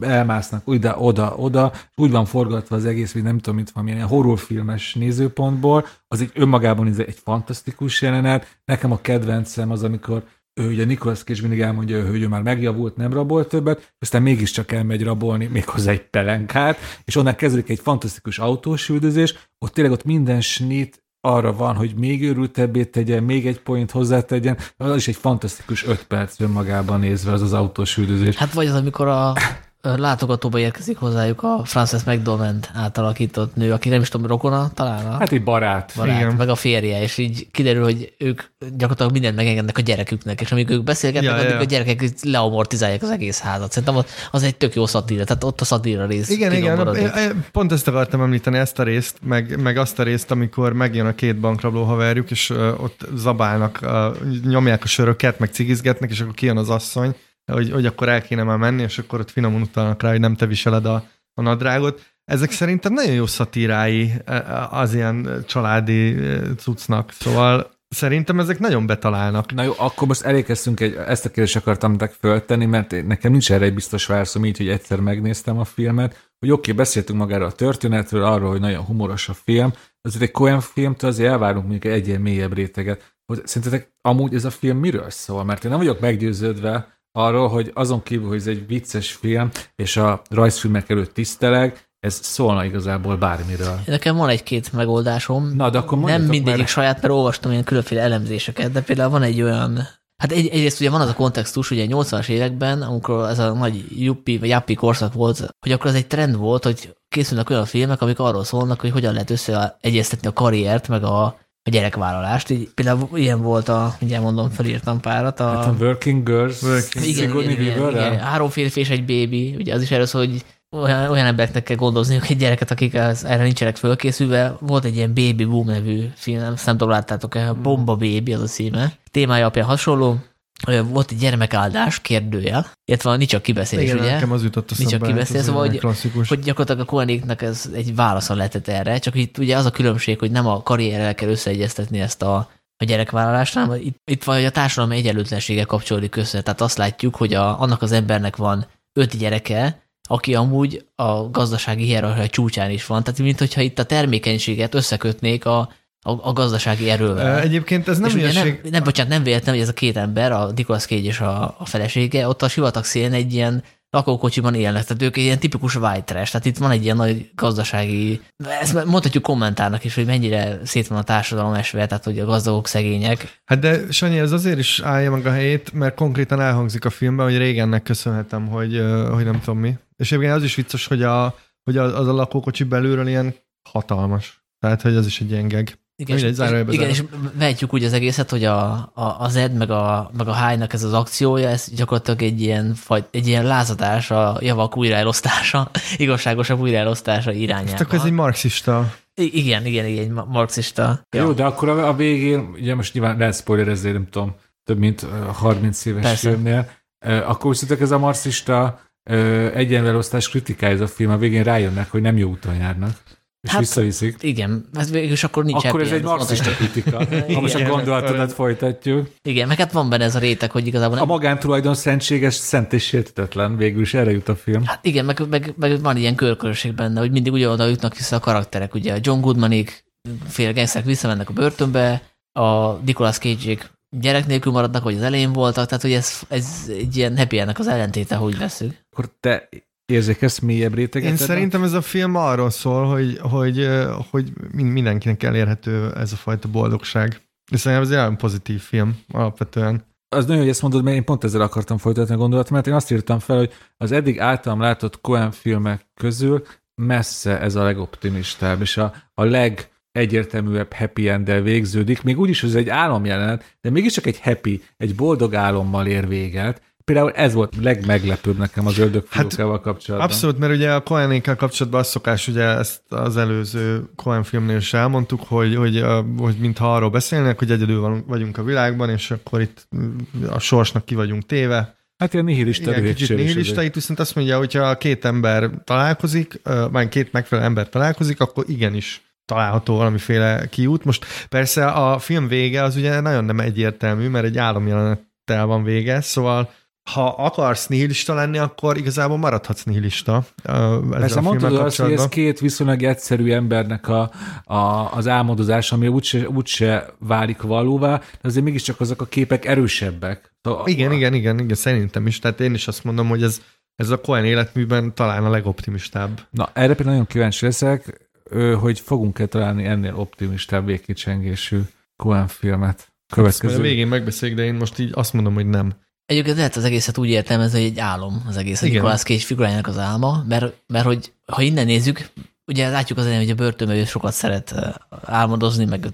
Speaker 2: elmásznak ide, oda, oda, úgy van forgatva az egész, hogy nem tudom, mint van ilyen horrorfilmes nézőpontból, az egy önmagában egy fantasztikus jelenet. Nekem a kedvencem az, amikor ő ugye Nicholas Cage mindig elmondja, hogy ő már megjavult, nem rabol többet, aztán mégiscsak elmegy rabolni, méghozzá egy pelenkát, és onnan kezdődik egy fantasztikus autós üldözés, ott tényleg ott minden snit arra van, hogy még őrültebbé tegyen, még egy point hozzátegyen, az is egy fantasztikus öt perc önmagában nézve az az autós üldözés.
Speaker 1: Hát vagy az, amikor a látogatóba érkezik hozzájuk a Frances McDormand átalakított nő, aki nem is tudom, rokona talán? A
Speaker 2: hát egy barát.
Speaker 1: barát Igen. meg a férje, és így kiderül, hogy ők gyakorlatilag mindent megengednek a gyereküknek, és amíg ők beszélgetnek, ja, addig ja. a gyerekek leamortizálják az egész házat. Szerintem az egy tök jó szatíra, tehát ott a szatíra rész.
Speaker 3: Igen, igen, pont ezt akartam említeni, ezt a részt, meg, meg azt a részt, amikor megjön a két bankrabló haverjuk, és ott zabálnak, nyomják a söröket, meg cigizgetnek, és akkor kijön az asszony, hogy, hogy akkor el kéne már menni, és akkor ott finoman utalnak rá, hogy nem te viseled a, a nadrágot. Ezek szerintem nagyon jó szatírái e, e, az ilyen családi e, cuccnak, szóval Szerintem ezek nagyon betalálnak.
Speaker 2: Na jó, akkor most elékeztünk egy, ezt a kérdést akartam nektek föltenni, mert nekem nincs erre egy biztos válaszom, így, hogy egyszer megnéztem a filmet, hogy oké, okay, beszéltünk magára a történetről, arról, hogy nagyon humoros a film, azért egy Coen filmtől azért elvárunk mondjuk egy ilyen mélyebb réteget. Hogy szerintetek amúgy ez a film miről szól? Mert én nem vagyok meggyőződve, arról, hogy azon kívül, hogy ez egy vicces film, és a rajzfilmek előtt tiszteleg, ez szólna igazából bármiről.
Speaker 1: Nekem van egy-két megoldásom.
Speaker 2: Na, de akkor
Speaker 1: Nem mindegyik mert... saját, mert olvastam ilyen különféle elemzéseket, de például van egy olyan Hát egy, egyrészt ugye van az a kontextus, ugye 80-as években, amikor ez a nagy juppi, vagy jappi korszak volt, hogy akkor az egy trend volt, hogy készülnek olyan filmek, amik arról szólnak, hogy hogyan lehet összeegyeztetni a karriert, meg a a gyerekvállalást. Így, például ilyen volt a, ugye mondom, felírtam párat. A,
Speaker 2: hát a Working Girls,
Speaker 1: working. Igen, igen, igen, igen, három férfi és egy bébi, ugye az is erről szól, hogy olyan, olyan embereknek kell gondozniuk egy gyereket, akik az, erre nincsenek fölkészülve. Volt egy ilyen Baby Boom nevű film, nem tudom, láttátok-e, Bomba Baby az a címe. Témája apja hasonló, volt egy gyermekáldás kérdőjel, illetve nincs a kibeszélés, Igen, ugye?
Speaker 3: Nekem az jutott a
Speaker 1: nincs a kibeszélés, szóval, hogy, hogy gyakorlatilag a koenéknek ez egy válasza lehetett erre, csak itt ugye az a különbség, hogy nem a karrierrel kell összeegyeztetni ezt a, a gyerekvállalást, hanem itt, itt vagy a társadalmi egyenlőtlensége kapcsolódik össze. Tehát azt látjuk, hogy a, annak az embernek van öt gyereke, aki amúgy a gazdasági hierarchia csúcsán is van. Tehát, mint hogyha itt a termékenységet összekötnék a a, a gazdasági erővel.
Speaker 3: Egyébként ez nem
Speaker 1: és nem, nem, bocsánat, nem véletlen, hogy ez a két ember, a Nicolas Cage és a, a felesége, ott a sivatag szélén egy ilyen lakókocsiban élnek, tehát ők ilyen tipikus white trash, tehát itt van egy ilyen nagy gazdasági, ezt mondhatjuk kommentárnak is, hogy mennyire szét van a társadalom esve, tehát hogy a gazdagok, szegények.
Speaker 3: Hát de Sanyi, ez azért is állja meg a helyét, mert konkrétan elhangzik a filmben, hogy régennek köszönhetem, hogy, hogy nem tudom mi. És egyébként az is vicces, hogy, a, hogy az a lakókocsi belülről ilyen hatalmas. Tehát, hogy az is egy ilyen geg.
Speaker 1: Igen, Mindegy, és, és, igen, és vehetjük úgy az egészet, hogy a, a, az Ed meg a, meg a High-nak ez az akciója, ez gyakorlatilag egy ilyen, egy ilyen lázadás a javak újraelosztása, igazságosabb újraelosztása irányába.
Speaker 3: Ez ez egy marxista.
Speaker 1: I- igen, igen, igen, egy marxista.
Speaker 2: Jó, ja. de akkor a, a végén, ugye most nyilván lehet spoilerezni, nem tudom, több mint 30 éves Persze. filmnél, akkor úgy ez a marxista egyenlőelosztás kritikája ez a film, a végén rájönnek, hogy nem jó úton járnak. És hát, visszaviszik.
Speaker 1: Igen, ez végülis akkor nincs
Speaker 2: Akkor ez egy marxista kritika, ha most a gondolatodat folytatjuk.
Speaker 1: Igen, meg hát van benne ez a réteg, hogy igazából... Nem...
Speaker 2: A magántulajdon szentséges, szent és sértetetlen, végül is erre jut a film.
Speaker 1: Hát igen, meg, meg, meg van ilyen körkörösség benne, hogy mindig ugyanoda jutnak vissza a karakterek, ugye John Goodmanik, fél gangsterek visszamennek a börtönbe, a Nicolas cage gyerek nélkül maradnak, hogy az elején voltak, tehát hogy ez, ez egy ilyen happy az ellentéte, hogy veszük.
Speaker 2: Akkor te érzékelsz mélyebb réteget?
Speaker 3: Én szerintem ez a film arról szól, hogy, hogy, hogy mindenkinek elérhető ez a fajta boldogság. És szerintem ez egy nagyon pozitív film alapvetően.
Speaker 2: Az nagyon, hogy ezt mondod, mert én pont ezzel akartam folytatni a gondolatot, mert én azt írtam fel, hogy az eddig általam látott Coen filmek közül messze ez a legoptimistább, és a, a leg egyértelműebb happy end végződik, még úgyis, hogy ez egy álomjelenet, de mégiscsak egy happy, egy boldog álommal ér véget, például ez volt legmeglepőbb nekem az ördögfiókával hát, kapcsolatban.
Speaker 3: Abszolút, mert ugye a Cohenékkel kapcsolatban az szokás, ugye ezt az előző Cohen filmnél is elmondtuk, hogy, hogy, hogy mintha arról beszélnek, hogy egyedül vagyunk a világban, és akkor itt a sorsnak ki vagyunk téve.
Speaker 2: Hát ilyen nihilista Igen,
Speaker 3: kicsit nihilista, itt viszont azt mondja, hogyha két ember találkozik, vagy két megfelelő ember találkozik, akkor igenis található valamiféle kiút. Most persze a film vége az ugye nagyon nem egyértelmű, mert egy álomjelenettel van vége, szóval ha akarsz nihilista lenni, akkor igazából maradhatsz nihilista.
Speaker 2: Persze mondtad azt, hogy ez két viszonylag egyszerű embernek a, a, az álmodozás, ami úgyse, úgyse válik valóvá, de azért mégiscsak azok a képek erősebbek.
Speaker 3: Igen, a... igen, igen, igen, szerintem is. Tehát én is azt mondom, hogy ez, ez a Cohen életműben talán a legoptimistább.
Speaker 2: Na, erre például nagyon kíváncsi leszek, hogy fogunk-e találni ennél optimistább végkicsengésű Cohen filmet.
Speaker 3: Következő. Ezt a végén megbeszéljük, de én most így azt mondom, hogy nem.
Speaker 1: Egyébként lehet az egészet úgy értelmezni, hogy egy álom az egész, hogy Nicolas Cage figurájának az álma, mert, mert hogy ha innen nézzük, ugye látjuk az elején, hogy a börtönben ő sokat szeret álmodozni, meg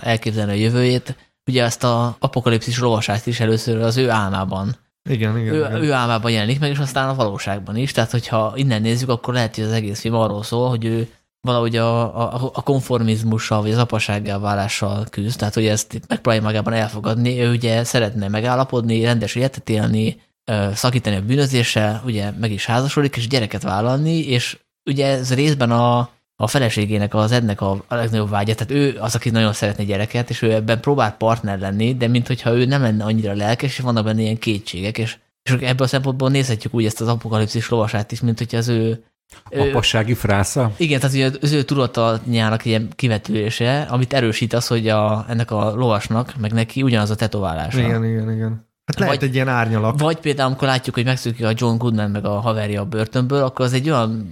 Speaker 1: elképzelni a jövőjét. Ugye ezt a apokalipszis lovasát is először az ő álmában
Speaker 3: igen, igen,
Speaker 1: ő,
Speaker 3: igen.
Speaker 1: ő álmában jelenik meg, és aztán a valóságban is. Tehát, hogyha innen nézzük, akkor lehet, hogy az egész film arról szól, hogy ő valahogy a, a, a konformizmussal, vagy az apasággá válással küzd, tehát hogy ezt megpróbálja magában elfogadni, ő ugye szeretne megállapodni, rendes életet élni, szakítani a bűnözéssel, ugye meg is házasodik, és gyereket vállalni, és ugye ez részben a, a feleségének, az Ednek a, a legnagyobb vágya, tehát ő az, aki nagyon szeretne gyereket, és ő ebben próbál partner lenni, de mintha ő nem lenne annyira lelkes, és vannak benne ilyen kétségek, és, és ebből a szempontból nézhetjük úgy ezt az apokalipszis lovasát is, mint hogy az ő
Speaker 2: Apassági frásza?
Speaker 1: Igen, tehát ugye az ő tudatanyának ilyen kivetülése, amit erősít az, hogy a, ennek a lovasnak, meg neki ugyanaz a tetoválása.
Speaker 3: Igen, igen, igen. Hát lehet vagy, egy ilyen árnyalak.
Speaker 1: Vagy például, amikor látjuk, hogy megszűnik a John Goodman meg a haverja a börtönből, akkor az egy olyan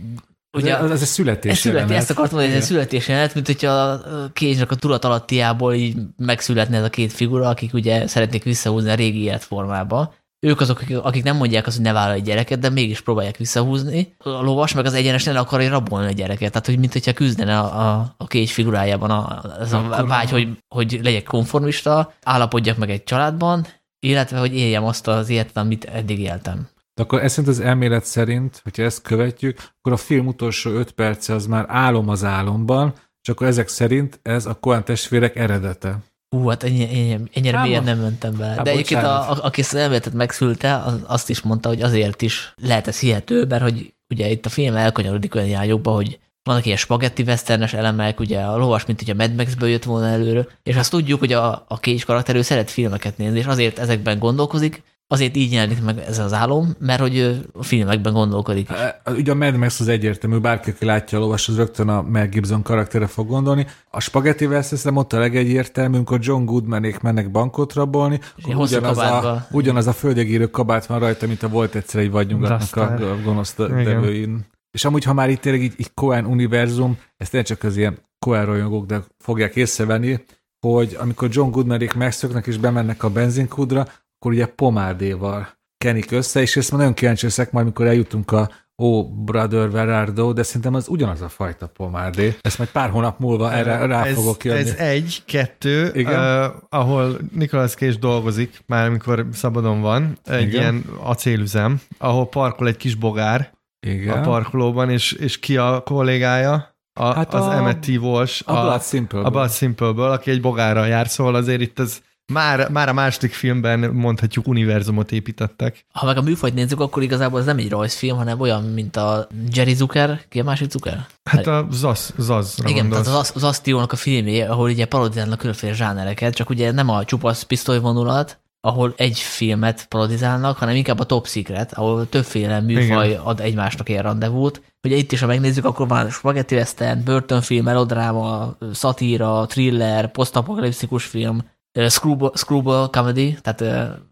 Speaker 2: Ugye, ez, ez egy születés
Speaker 1: ez születés, Ezt akartam mondani, ez egy születés jelenet, mint hogyha a kéznek a tudat alattiából így megszületne ez a két figura, akik ugye szeretnék visszahúzni a régi életformába ők azok, akik nem mondják azt, hogy ne vállalj gyereket, de mégis próbálják visszahúzni. A lovas meg az egyenes nem akarja rabolni a gyereket. Tehát, hogy mint hogyha küzdene a, a, a kégy figurájában a, az a vágy, hogy, hogy legyek konformista, állapodjak meg egy családban, illetve, hogy éljem azt az életet, amit eddig éltem.
Speaker 2: De akkor ezt az elmélet szerint, hogyha ezt követjük, akkor a film utolsó öt perce az már álom az álomban, és akkor ezek szerint ez a Coen testvérek eredete.
Speaker 1: Hú, hát ennyi, ennyi, ennyire mélyen nem mentem be. Há, De egyébként, a, a, aki ezt az elméletet megszülte, az, azt is mondta, hogy azért is lehet ez hihető, mert hogy ugye itt a film elkanyarodik olyan irányokba, hogy vannak ilyen spagetti westernes elemek, ugye a lovas, mint hogy a Mad Max-ből jött volna előre, és azt tudjuk, hogy a, a Cage karakter ő szeret filmeket nézni, és azért ezekben gondolkozik, azért így jelenik meg ez az álom, mert hogy a filmekben gondolkodik.
Speaker 2: Ugye a Mad Max az egyértelmű, bárki, aki látja a lovas, az rögtön a Mel Gibson karaktere fog gondolni. A Spaghetti Western ott a legegyértelmű, amikor John Goodmanék mennek bankot rabolni, ugyanaz a, ugyanaz a földegírő kabát van rajta, mint a volt egyszer egy vadnyugatnak a, a gonosz devőin. És amúgy, ha már itt tényleg így, így Cohen univerzum, ezt nem csak az ilyen Cohen rajongók, de fogják észrevenni, hogy amikor John Goodmanék megszöknek és bemennek a benzinkúdra, akkor ugye pomárdéval kenik össze, és ezt már nagyon kíváncsi leszek majd, amikor eljutunk a ó, Brother Verardo, de szerintem az ugyanaz a fajta pomárdé. Ezt majd pár hónap múlva erre rá
Speaker 3: ez,
Speaker 2: fogok jönni.
Speaker 3: Ez egy, kettő, Igen? Uh, ahol Nicolas Cage dolgozik, már amikor szabadon van, egy Igen? ilyen acélüzem, ahol parkol egy kis bogár Igen? a parkolóban, és, és ki a kollégája? A, hát az a, Emmett Walsh.
Speaker 2: A, a Blood Simple.
Speaker 3: A Blood Simple-ből, aki egy bogárral jár, szóval azért itt ez Már, már a második filmben mondhatjuk univerzumot építettek.
Speaker 1: Ha meg a műfajt nézzük, akkor igazából ez nem egy rajzfilm, hanem olyan, mint a Jerry Zucker, ki a másik Zucker?
Speaker 3: Hát a Zaz, Zaz
Speaker 1: Igen, gondolsz. tehát az, az Asztiónak a filmé, ahol ugye parodizálnak különféle zsánereket, csak ugye nem a csupasz pisztolyvonulat, ahol egy filmet parodizálnak, hanem inkább a Top Secret, ahol többféle műfaj Igen. ad egymásnak ilyen rendezvút. Ugye itt is, ha megnézzük, akkor van spaghetti western, börtönfilm, melodráma, szatíra, thriller, posztapokalipszikus film, screwball, screwball comedy, tehát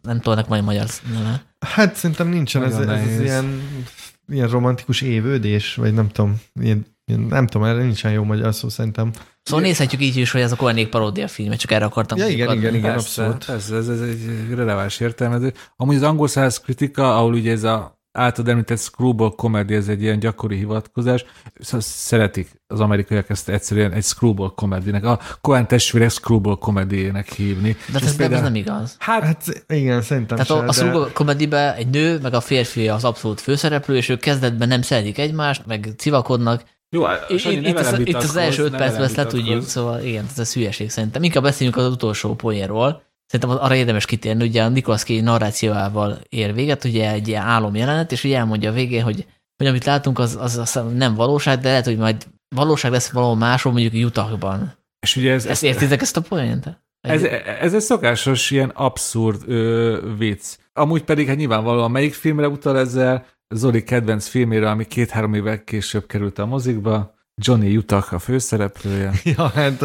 Speaker 1: nem ennek majd magyar neve.
Speaker 3: Hát szerintem nincsen, ez, ez, ez ilyen, ilyen romantikus évődés, vagy nem tudom, ilyen, ilyen, nem tudom, erre nincsen jó magyar szó szerintem.
Speaker 1: Szóval nézhetjük így is, hogy ez a Koenék paródia film, csak erre akartam.
Speaker 3: Ja, igen, igen, igen, abszolút.
Speaker 2: Ez, ez, ez egy releváns értelmező. Amúgy az angol száz kritika, ahol ugye ez a általad említett screwball comedy, ez egy ilyen gyakori hivatkozás. Szóval szeretik az amerikaiak ezt egyszerűen egy screwball comedynek, a Coen testvérek screwball comedyének hívni.
Speaker 1: De ez, például, nem igaz.
Speaker 3: Hát, hát igen, szerintem
Speaker 1: Tehát se, a, a screwball comedyben egy nő, meg a férfi az abszolút főszereplő, és ők kezdetben nem szeretik egymást, meg civakodnak,
Speaker 2: jó, itt,
Speaker 1: itt, az, itt az első öt percben ezt le tudjuk, szóval igen, ez a hülyeség szerintem. Inkább beszéljünk az utolsó poénról. Szerintem arra érdemes kitérni, ugye a Nicolas Cage narrációával ér véget, ugye egy ilyen álom jelenet, és ugye elmondja a végén, hogy, hogy amit látunk, az, az, az nem valóság, de lehet, hogy majd valóság lesz valahol máshol, mondjuk Utahban.
Speaker 2: És ugye ez,
Speaker 1: ezt értitek ezt a poént?
Speaker 2: Ez, ez egy szokásos, ilyen abszurd ö, vicc. Amúgy pedig hát nyilvánvalóan melyik filmre utal ezzel, Zoli kedvenc filmére, ami két-három évvel később került a mozikba, Johnny Utah a főszereplője.
Speaker 3: ja, hát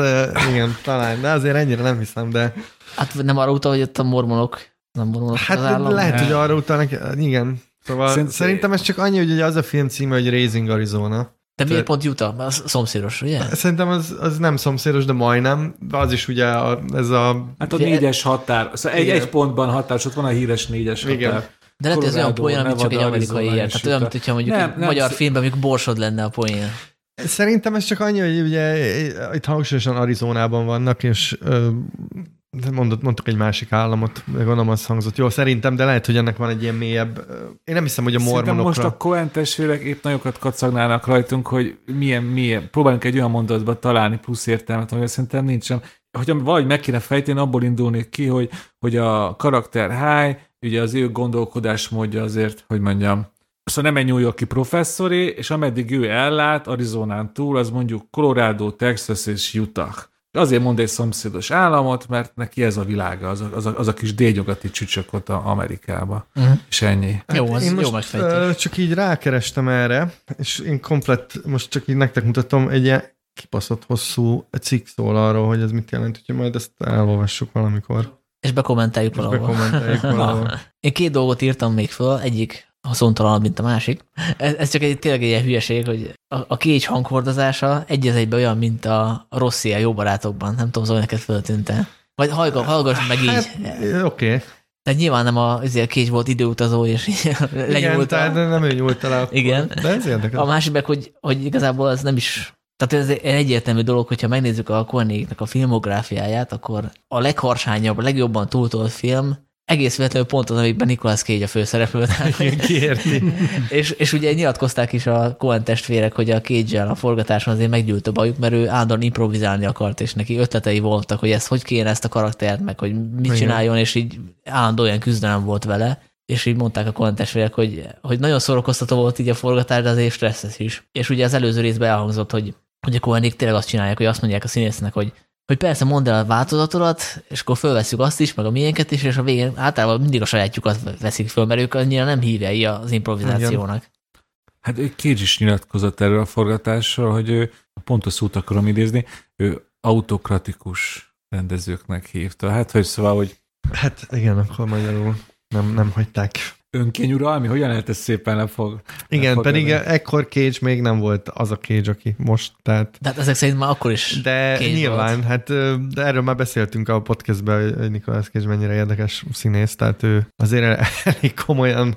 Speaker 3: igen, talán, de azért ennyire nem hiszem, de...
Speaker 1: Hát nem arra utal, hogy ott a mormonok, nem mormonok
Speaker 3: Hát az állam. lehet, hogy arra utalnak, igen. Szóval Szerint... szerintem ez csak annyi, hogy ugye az a film címe, hogy Raising Arizona.
Speaker 1: De miért pont Utah? Az szomszédos, ugye?
Speaker 3: Szerintem az, az nem szomszédos, de majdnem. Az is ugye a, ez a...
Speaker 2: Hát a négyes határ. Szóval egy, egy pontban határ, ott van a híres négyes Igen. határ.
Speaker 1: De lehet, hogy ez olyan poén, amit csak egy amerikai ér. Tehát olyan, mint hogyha mondjuk nem, egy nem, magyar filmben mondjuk borsod lenne a poén.
Speaker 3: Szerintem ez csak annyi, hogy ugye itt hangsúlyosan Arizonában vannak, és mondott, mondtuk egy másik államot, gondolom az hangzott. Jó, szerintem, de lehet, hogy ennek van egy ilyen mélyebb... Én nem hiszem, hogy a mormonokra... Szerintem
Speaker 2: most a Coen testvérek épp nagyokat kacagnának rajtunk, hogy milyen, milyen... Próbáljunk egy olyan mondatba találni plusz értelmet, ami szerintem nincsen. Hogyha valahogy meg kéne fejteni, abból indulnék ki, hogy, hogy a karakter high, ugye az ő gondolkodásmódja azért, hogy mondjam, Szóval nem egy New Yorki professzori, és ameddig ő ellát Arizonán túl, az mondjuk Colorado, Texas és Utah. Azért mond egy szomszédos államot, mert neki ez a világa, az a, az a, az a kis délynyugati csücsök ott a Amerikába. Uh-huh. És ennyi.
Speaker 1: Hát jó, az én jó most
Speaker 3: csak így rákerestem erre, és én komplet, most csak így nektek mutatom, egy ilyen kipaszott hosszú cikk szól arról, hogy ez mit jelent, hogyha majd ezt elolvassuk valamikor.
Speaker 1: És bekommenteljük valahol.
Speaker 3: bekommenteljük valahol.
Speaker 1: Én két dolgot írtam még föl, egyik haszontalanabb, mint a másik. Ez, ez csak egy tényleg egy ilyen hülyeség, hogy a, a kécs hanghordozása egy az egyben olyan, mint a Rossi a jó barátokban. Nem tudom, Zoli, neked föltűnt-e? Vagy hallgass, hallgass meg így. Hát,
Speaker 3: Oké. Okay.
Speaker 1: De nyilván nem a, azért kécs volt időutazó, és lenyúlt. Igen,
Speaker 3: tehát nem ő nyúlt el.
Speaker 1: Igen.
Speaker 3: De ez érdekes.
Speaker 1: A másik meg, hogy, hogy igazából ez nem is tehát ez egy egyértelmű dolog, hogyha megnézzük a Koenignek a filmográfiáját, akkor a legharsányabb, a legjobban túltolt film egész véletlenül pont az, amikben Nicolas Cage a főszereplő.
Speaker 3: Kiérti.
Speaker 1: és, és ugye nyilatkozták is a Coen testvérek, hogy a cage a forgatáson azért meggyűlt a bajuk, mert ő állandóan improvizálni akart, és neki ötletei voltak, hogy ezt hogy kéne ezt a karaktert, meg hogy mit Igen. csináljon, és így állandó olyan küzdelem volt vele és így mondták a Coen testvérek, hogy, hogy nagyon szórakoztató volt így a forgatás, de azért stresszes is. És ugye az előző részben elhangzott, hogy, hogy a Coenik tényleg azt csinálják, hogy azt mondják a színésznek, hogy hogy persze mondd el a változatodat, és akkor fölveszünk azt is, meg a miénket is, és a végén általában mindig a sajátjukat veszik föl, mert ők annyira nem hívei az improvizációnak. Igen.
Speaker 2: Hát ő Cage is nyilatkozott erről a forgatásról, hogy ő, pontos szót akarom idézni, ő autokratikus rendezőknek hívta. Hát, hogy szóval, hogy...
Speaker 3: Hát igen, akkor magyarul nem, nem hagyták
Speaker 2: önkényuralmi? Hogyan lehet ezt szépen lefog?
Speaker 3: Igen, lefog pedig el? ekkor Cage még nem volt az a Cage, aki most, tehát...
Speaker 1: De hát ezek szerint már akkor is
Speaker 3: De
Speaker 1: Cage
Speaker 3: nyilván, volt. hát de erről már beszéltünk a podcastben, hogy Nicolas Cage mennyire érdekes színész, tehát ő azért elég komolyan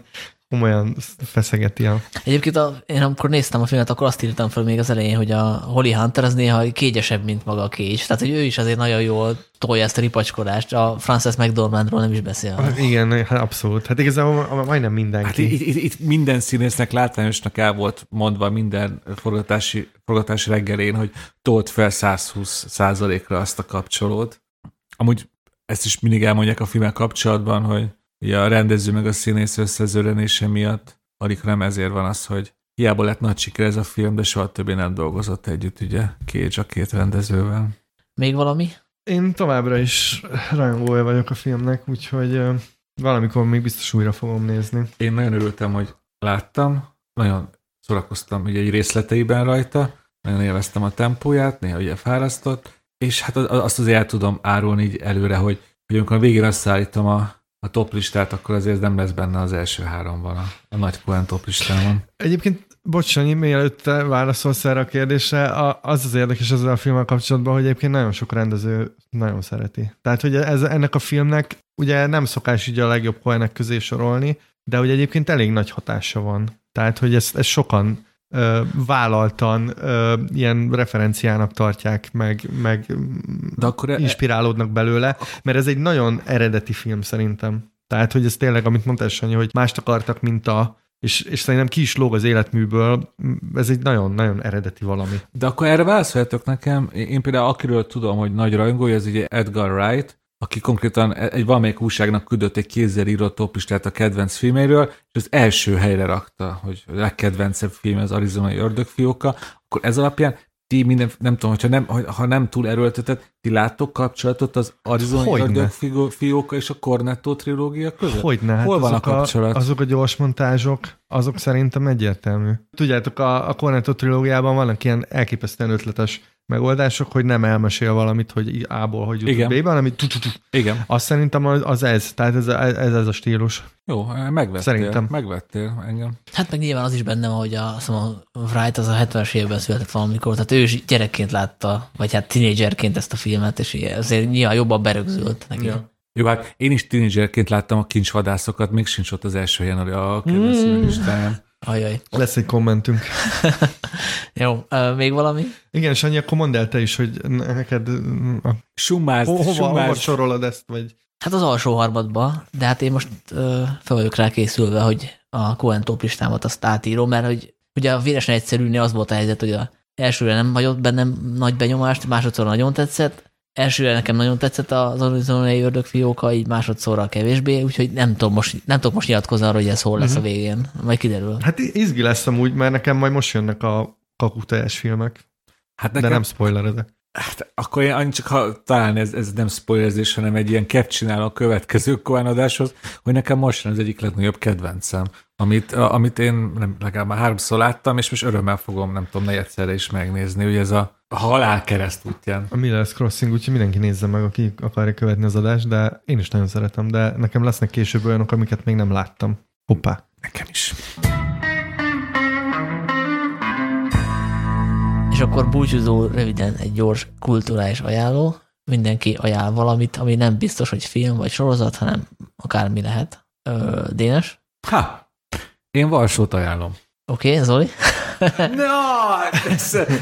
Speaker 3: komolyan feszegeti a...
Speaker 1: Egyébként a, én amikor néztem a filmet, akkor azt írtam fel még az elején, hogy a Holly Hunter az néha kégyesebb, mint maga a Cage. Tehát, hogy ő is azért nagyon jól tolja ezt a ripacskodást. A Frances McDormandról nem is beszél.
Speaker 3: Hát igen, hát abszolút. Hát igazából majdnem mindenki. Hát
Speaker 2: itt, itt, itt minden színésznek látványosnak el volt mondva minden forgatási, forgatási reggelén, hogy tolt fel 120 százalékra azt a kapcsolót. Amúgy ezt is mindig elmondják a filmek kapcsolatban, hogy ugye a rendező meg a színész összezörenése miatt alig nem ezért van az, hogy hiába lett nagy siker ez a film, de soha többé nem dolgozott együtt, ugye, két a két rendezővel.
Speaker 1: Még valami?
Speaker 3: Én továbbra is rajongója vagyok a filmnek, úgyhogy valamikor még biztos újra fogom nézni.
Speaker 2: Én nagyon örültem, hogy láttam, nagyon szórakoztam ugye egy részleteiben rajta, nagyon élveztem a tempóját, néha ugye fárasztott, és hát azt azért el tudom árulni így előre, hogy, hogy amikor a végén összeállítom a, a top listát, akkor azért nem lesz benne az első háromban a, a nagy Cohen top listámon.
Speaker 3: Egyébként Bocs, Sanyi, mielőtt te válaszolsz erre a kérdésre, az az érdekes ezzel a filmmel kapcsolatban, hogy egyébként nagyon sok rendező nagyon szereti. Tehát, hogy ez, ennek a filmnek ugye nem szokás így a legjobb Cohenek közé sorolni, de hogy egyébként elég nagy hatása van. Tehát, hogy ezt, ezt sokan ö, vállaltan ö, ilyen referenciának tartják, meg, meg de akkor e- inspirálódnak belőle, mert ez egy nagyon eredeti film szerintem. Tehát, hogy ez tényleg, amit mondtál, Sanyi, hogy mást akartak, mint a, és, és szerintem ki is lóg az életműből, ez egy nagyon-nagyon eredeti valami.
Speaker 2: De akkor erre válaszoljatok nekem, én például akiről tudom, hogy nagy rajongója, ez ugye Edgar Wright, aki konkrétan egy valamelyik újságnak küldött egy kézzel írott toplistát a kedvenc filméről, és az első helyre rakta, hogy a legkedvencebb film az Arizonai ördögfióka, akkor ez alapján ti minden, nem tudom, hogyha nem, ha nem túl erőltetett, ti láttok kapcsolatot az Arizona Ördög fióka és a Cornetto trilógia között?
Speaker 3: Hogyne, hát Hol van a kapcsolat? A, azok a gyors montázsok, azok szerintem egyértelmű. Tudjátok, a, a Cornetto trilógiában vannak ilyen elképesztően ötletes megoldások, hogy nem elmesél valamit, hogy A-ból hogy jut B-be, hanem így
Speaker 2: Igen.
Speaker 3: Azt szerintem az ez, tehát ez, ez, ez a stílus.
Speaker 2: Jó, megvettél. Szerintem. Megvettél engem.
Speaker 1: Hát meg nyilván az is benne hogy a, azt mondom, a Wright az a 70-es évben született valamikor, tehát ő is gyerekként látta, vagy hát tinédzserként ezt a filmet, és azért nyilván jobban berögzült neki. Ja.
Speaker 2: Jó, hát én is tinédzserként láttam a kincsvadászokat, még sincs ott az első helyen a kedvenc mm.
Speaker 1: Ajaj.
Speaker 3: Lesz egy kommentünk.
Speaker 1: Jó, uh, még valami?
Speaker 3: Igen, Sanyi, akkor mondd el te is, hogy neked
Speaker 2: a... Sumázt,
Speaker 3: Ho- hova, sumázt. hova sorolod ezt, vagy...
Speaker 1: Hát az alsó harmadba, de hát én most uh, fel vagyok rá készülve, hogy a Cohen top listámat azt átírom, mert hogy ugye a véresen egyszerűnél az volt a helyzet, hogy a elsőre nem hagyott bennem nagy benyomást, másodszor nagyon tetszett, elsőre nekem nagyon tetszett az Arizonai ördögfióka, így másodszorra kevésbé, úgyhogy nem tudom most, nem tudok most nyilatkozni arra, hogy ez hol lesz uh-huh. a mhm. végén. Majd kiderül.
Speaker 3: Hát izgi lesz amúgy, mert nekem majd most jönnek a kakuteljes filmek. Hát nekem... De nem spoileredek.
Speaker 2: Hát akkor én annyit csak ha, talán ez, ez nem spoilerzés, hanem egy ilyen kept csinál a következő koánadáshoz, hogy nekem most az egyik legnagyobb kedvencem, amit, amit én nem, legalább már háromszor láttam, és most örömmel fogom, nem tudom, egyszerre is megnézni, hogy ez a halál kereszt útján.
Speaker 3: A Miller's Crossing, úgyhogy mindenki nézze meg, aki akarja követni az adást, de én is nagyon szeretem, de nekem lesznek később olyanok, amiket még nem láttam. Hoppá.
Speaker 2: Nekem is.
Speaker 1: És akkor búcsúzó röviden egy gyors kulturális ajánló. Mindenki ajánl valamit, ami nem biztos, hogy film vagy sorozat, hanem akármi lehet. Ö, Dénes?
Speaker 2: Ha! Én Varsót ajánlom.
Speaker 1: Oké, okay, Zoli?
Speaker 2: no,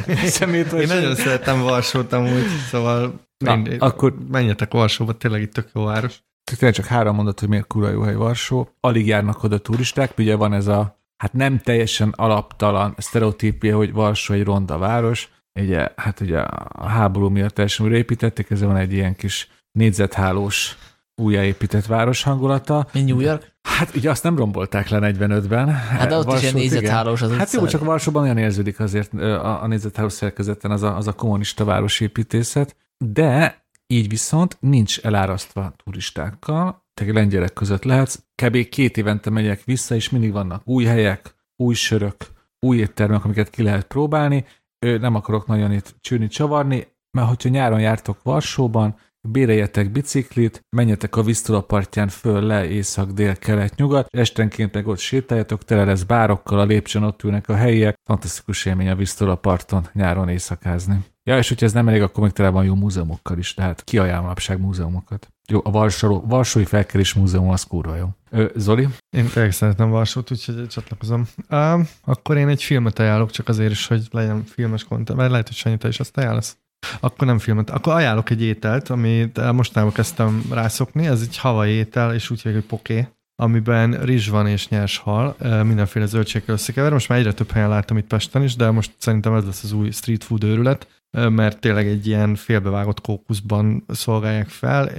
Speaker 3: eszemét, Én nagyon szeretem Varsót amúgy, szóval Na, én, akkor menjetek Varsóba, tényleg itt tök jó város.
Speaker 2: Tényleg csak három mondat, hogy miért kura jó hely Varsó. Alig járnak oda turisták, ugye van ez a hát nem teljesen alaptalan sztereotípia, hogy Varsó egy ronda város. Ugye, hát ugye a háború miatt teljesen újraépítették, ez van egy ilyen kis négyzethálós újjáépített város hangulata.
Speaker 1: Mint New York?
Speaker 2: Hát ugye azt nem rombolták le 45-ben.
Speaker 1: Hát de ott Varsót, is ilyen négyzethálós az
Speaker 2: Hát jó, csak Varsóban olyan érződik azért a, a négyzethálós szerkezeten az a, az a kommunista városépítészet, de így viszont nincs elárasztva turistákkal, te lengyelek között lehetsz, kb. két évente megyek vissza, és mindig vannak új helyek, új sörök, új éttermek, amiket ki lehet próbálni. Nem akarok nagyon itt csűrni, csavarni, mert hogyha nyáron jártok Varsóban, béreljetek biciklit, menjetek a Visztola partján föl le, észak, dél, kelet, nyugat, estenként meg ott sétáljatok, tele lesz bárokkal, a lépcsőn ott ülnek a helyiek, fantasztikus élmény a Visztola parton nyáron éjszakázni. Ja, és hogyha ez nem elég, akkor még tele van jó múzeumokkal is, tehát kiajánl manapság múzeumokat. Jó, a Varsó, Varsói Felkerés Múzeum az kurva jó. Ö, Zoli?
Speaker 3: Én tényleg szeretem Varsót, úgyhogy csatlakozom. Um, akkor én egy filmet ajánlok, csak azért is, hogy legyen filmes kontent, mert lehet, hogy Sanyi, te is azt ajánlasz. Akkor nem filmet. Akkor ajánlok egy ételt, amit mostanában kezdtem rászokni. Ez egy havai étel, és úgy hívják, hogy poké amiben rizs van és nyers hal, mindenféle zöldséggel összekever. Most már egyre több helyen láttam itt Pesten is, de most szerintem ez lesz az új street food őrület, mert tényleg egy ilyen félbevágott kókuszban szolgálják fel,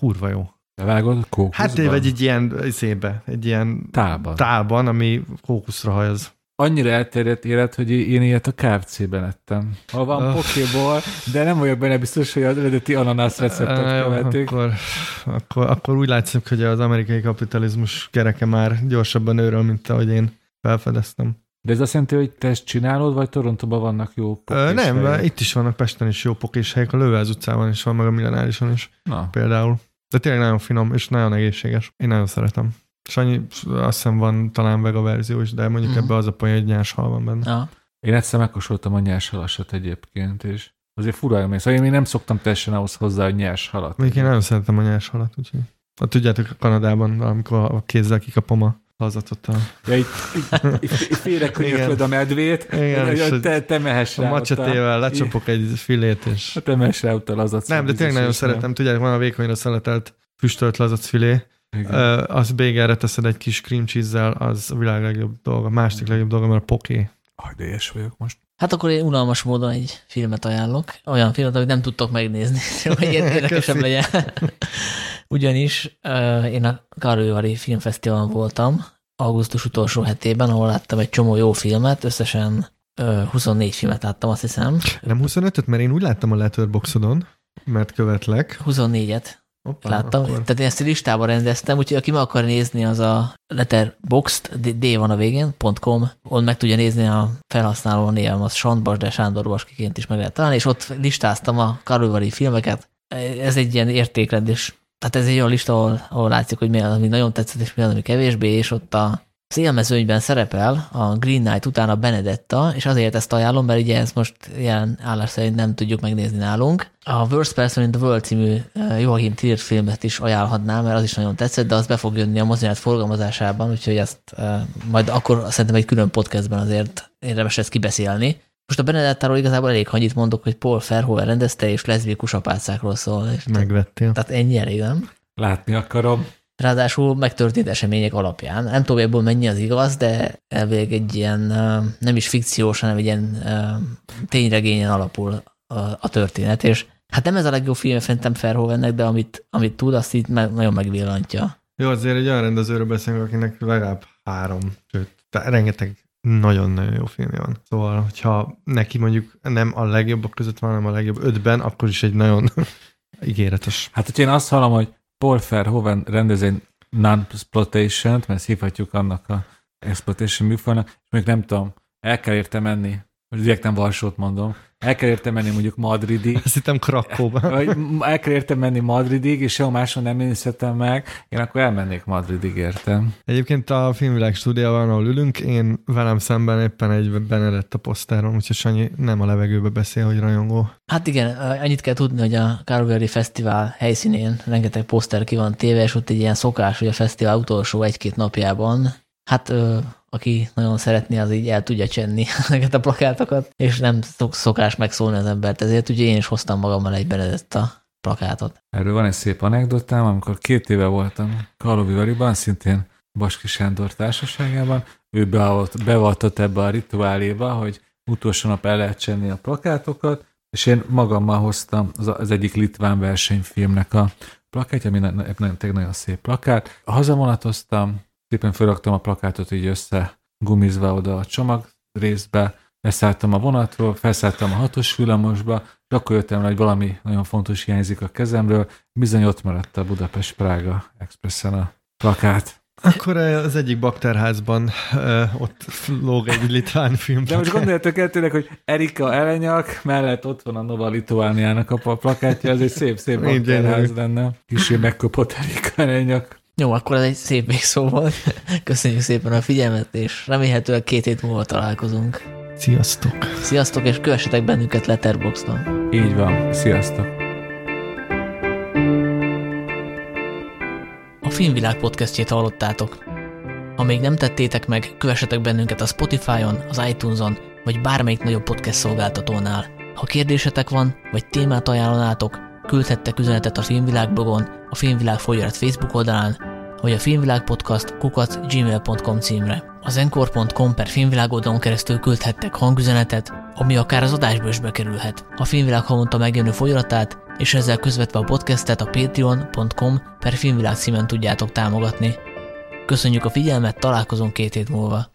Speaker 3: kurva jó.
Speaker 2: Bevágod kókuszban?
Speaker 3: Hát vagy egy ilyen szébe, egy ilyen
Speaker 2: tálban,
Speaker 3: tálban ami kókuszra hajaz.
Speaker 2: Annyira elterjedt élet, hogy én ilyet a KFC-ben ettem. Ha van oh. pokéból, de nem vagyok benne biztos, hogy az eredeti ananász receptet követik.
Speaker 3: Akkor, akkor, akkor úgy látszik, hogy az amerikai kapitalizmus kereke már gyorsabban őről, mint ahogy én felfedeztem.
Speaker 2: De ez azt jelenti, hogy te ezt csinálod, vagy Torontóban vannak jó
Speaker 3: pokés Nem, helyek? itt is vannak Pesten is jó pokés helyek, a Lővelz utcában is van, meg a Millenárison is Na. például. De tényleg nagyon finom, és nagyon egészséges. Én nagyon szeretem. Sanyi, azt hiszem van talán vega verzió is, de mondjuk mm. ebbe az a poén, hogy nyers hal van benne. Ja.
Speaker 2: Én egyszer megkóstoltam a nyers halasat egyébként, és azért fura élmény. Szóval én még nem szoktam teljesen ahhoz hozzá, hogy nyers halat.
Speaker 3: Még én nagyon szeretem a nyers halat, úgyhogy. Hát tudjátok, Kanadában, amikor a kézzel kikapom a lazatot. A...
Speaker 2: Ja, így, így, így a medvét, Igen, hogy te, te mehess
Speaker 3: rá. A macsetével lecsapok egy filét, és...
Speaker 2: Te mehess rá ott a lazac.
Speaker 3: Nem, de tényleg nagyon szeretem. Tudjátok, van a vékonyra szeletelt füstölt lazac filé, Uh, az bégerre teszed egy kis cream cheese az a világ legjobb dolga, a második legjobb dolga, mert a poké.
Speaker 2: De vagyok most.
Speaker 1: Hát akkor én unalmas módon egy filmet ajánlok. Olyan filmet, amit nem tudtok megnézni, hogy érdekesebb legyen. Ugyanis uh, én a Karővari Filmfesztiválon voltam, augusztus utolsó hetében, ahol láttam egy csomó jó filmet, összesen uh, 24 filmet láttam, azt hiszem.
Speaker 3: Nem 25-öt, mert én úgy láttam a Letterboxodon, mert követlek.
Speaker 1: 24-et. Hoppá, Láttam, akkor. tehát én ezt listába rendeztem, úgyhogy aki meg akar nézni, az a letterboxd, D van a végén, .com, ott meg tudja nézni a felhasználó névem, az Sandbas, de Sándor Baskiként is meg lehet találni, és ott listáztam a Karolvari filmeket. Ez egy ilyen értékrendés. Tehát ez egy olyan lista, ahol, ahol látszik, hogy mi az, ami nagyon tetszett, és mi az, ami kevésbé, és ott a szélmezőnyben szerepel a Green Knight után a Benedetta, és azért ezt ajánlom, mert ugye ezt most ilyen állás szerint nem tudjuk megnézni nálunk. A Worst Person in the World című Joachim Trier filmet is ajánlhatnám, mert az is nagyon tetszett, de az be fog jönni a mozinet forgalmazásában, úgyhogy ezt majd akkor szerintem egy külön podcastben azért érdemes ezt kibeszélni. Most a Benedettáról igazából elég annyit mondok, hogy Paul Verhoeven rendezte, és leszbikus apácákról szól. És
Speaker 3: Megvettél.
Speaker 1: Tehát ennyi elég, nem?
Speaker 2: Látni akarom.
Speaker 1: Ráadásul megtörtént események alapján. Nem tudom, ebből mennyi az igaz, de elvég egy ilyen nem is fikciós, hanem egy ilyen tényregényen alapul a, történet, és hát nem ez a legjobb film szerintem Verhoevennek, de amit, amit tud, azt így meg, nagyon megvillantja.
Speaker 3: Jó, azért egy olyan rendezőről beszélünk, akinek legalább három, sőt, rengeteg nagyon-nagyon jó filmje van. Szóval, hogyha neki mondjuk nem a legjobbak között van, hanem a legjobb ötben, akkor is egy nagyon ígéretes.
Speaker 2: Hát, hogy én azt hallom, hogy Paul Verhoeven rendez egy non-exploitation-t, mert hívhatjuk annak a exploitation műfajnak, és még nem tudom, el kell érte menni, most direkt nem Varsót mondom, el kell érte menni mondjuk Madridig.
Speaker 3: Azt hittem Krakóba.
Speaker 2: el kell érte menni Madridig, és sehol máson nem nézhetem meg, én akkor elmennék Madridig, értem.
Speaker 3: Egyébként a filmvilág stúdiában, ahol ülünk, én velem szemben éppen egy Benedetta poszteron, úgyhogy Sanyi nem a levegőbe beszél, hogy rajongó.
Speaker 1: Hát igen, annyit kell tudni, hogy a Calgary Fesztivál helyszínén rengeteg poszter ki van téve, és ott egy ilyen szokás, hogy a fesztivál utolsó egy-két napjában Hát aki nagyon szeretné, az így el tudja csenni ezeket a plakátokat, és nem szok, szokás megszólni az embert, ezért ugye én is hoztam magammal egy a plakátot.
Speaker 2: Erről van egy szép anekdotám, amikor két éve voltam Karlovi Variban, szintén Baski Sándor társaságában, ő beavatott ebbe a rituáléba, hogy utolsó nap el lehet csenni a plakátokat, és én magammal hoztam az, az egyik litván versenyfilmnek a plakátja, ami nagyon, nagyon szép plakát. Hazavonatoztam, szépen felraktam a plakátot így össze gumizva oda a csomag részbe, leszálltam a vonatról, felszálltam a hatos villamosba, és akkor jöttem rá, hogy valami nagyon fontos hiányzik a kezemről, bizony ott maradt a Budapest-Prága Expressen a plakát.
Speaker 3: Akkor az egyik bakterházban uh, ott lóg egy litván film.
Speaker 2: De most gondoljatok el tényleg, hogy Erika Elenyak mellett ott van a Nova Lituániának a plakátja, ez egy szép-szép bakterház lenne. Kicsi megkopott Erika Elenyak.
Speaker 1: Jó, akkor ez egy szép végszó volt. Köszönjük szépen a figyelmet, és remélhetőleg két hét múlva találkozunk.
Speaker 3: Sziasztok!
Speaker 1: Sziasztok, és kövessetek bennünket Letterboxdon.
Speaker 2: Így van, sziasztok!
Speaker 1: A Filmvilág podcastjét hallottátok. Ha még nem tettétek meg, kövessetek bennünket a Spotify-on, az iTunes-on, vagy bármelyik nagyobb podcast szolgáltatónál. Ha kérdésetek van, vagy témát ajánlanátok, küldhettek üzenetet a Filmvilág blogon, a Filmvilág folyarat Facebook oldalán, vagy a Filmvilág Podcast kukat gmail.com címre. Az encore.com per filmvilág oldalon keresztül küldhettek hangüzenetet, ami akár az adásba is bekerülhet. A Filmvilág havonta megjelenő folyamatát, és ezzel közvetve a podcastet a patreon.com per filmvilág címen tudjátok támogatni. Köszönjük a figyelmet, találkozunk két hét múlva.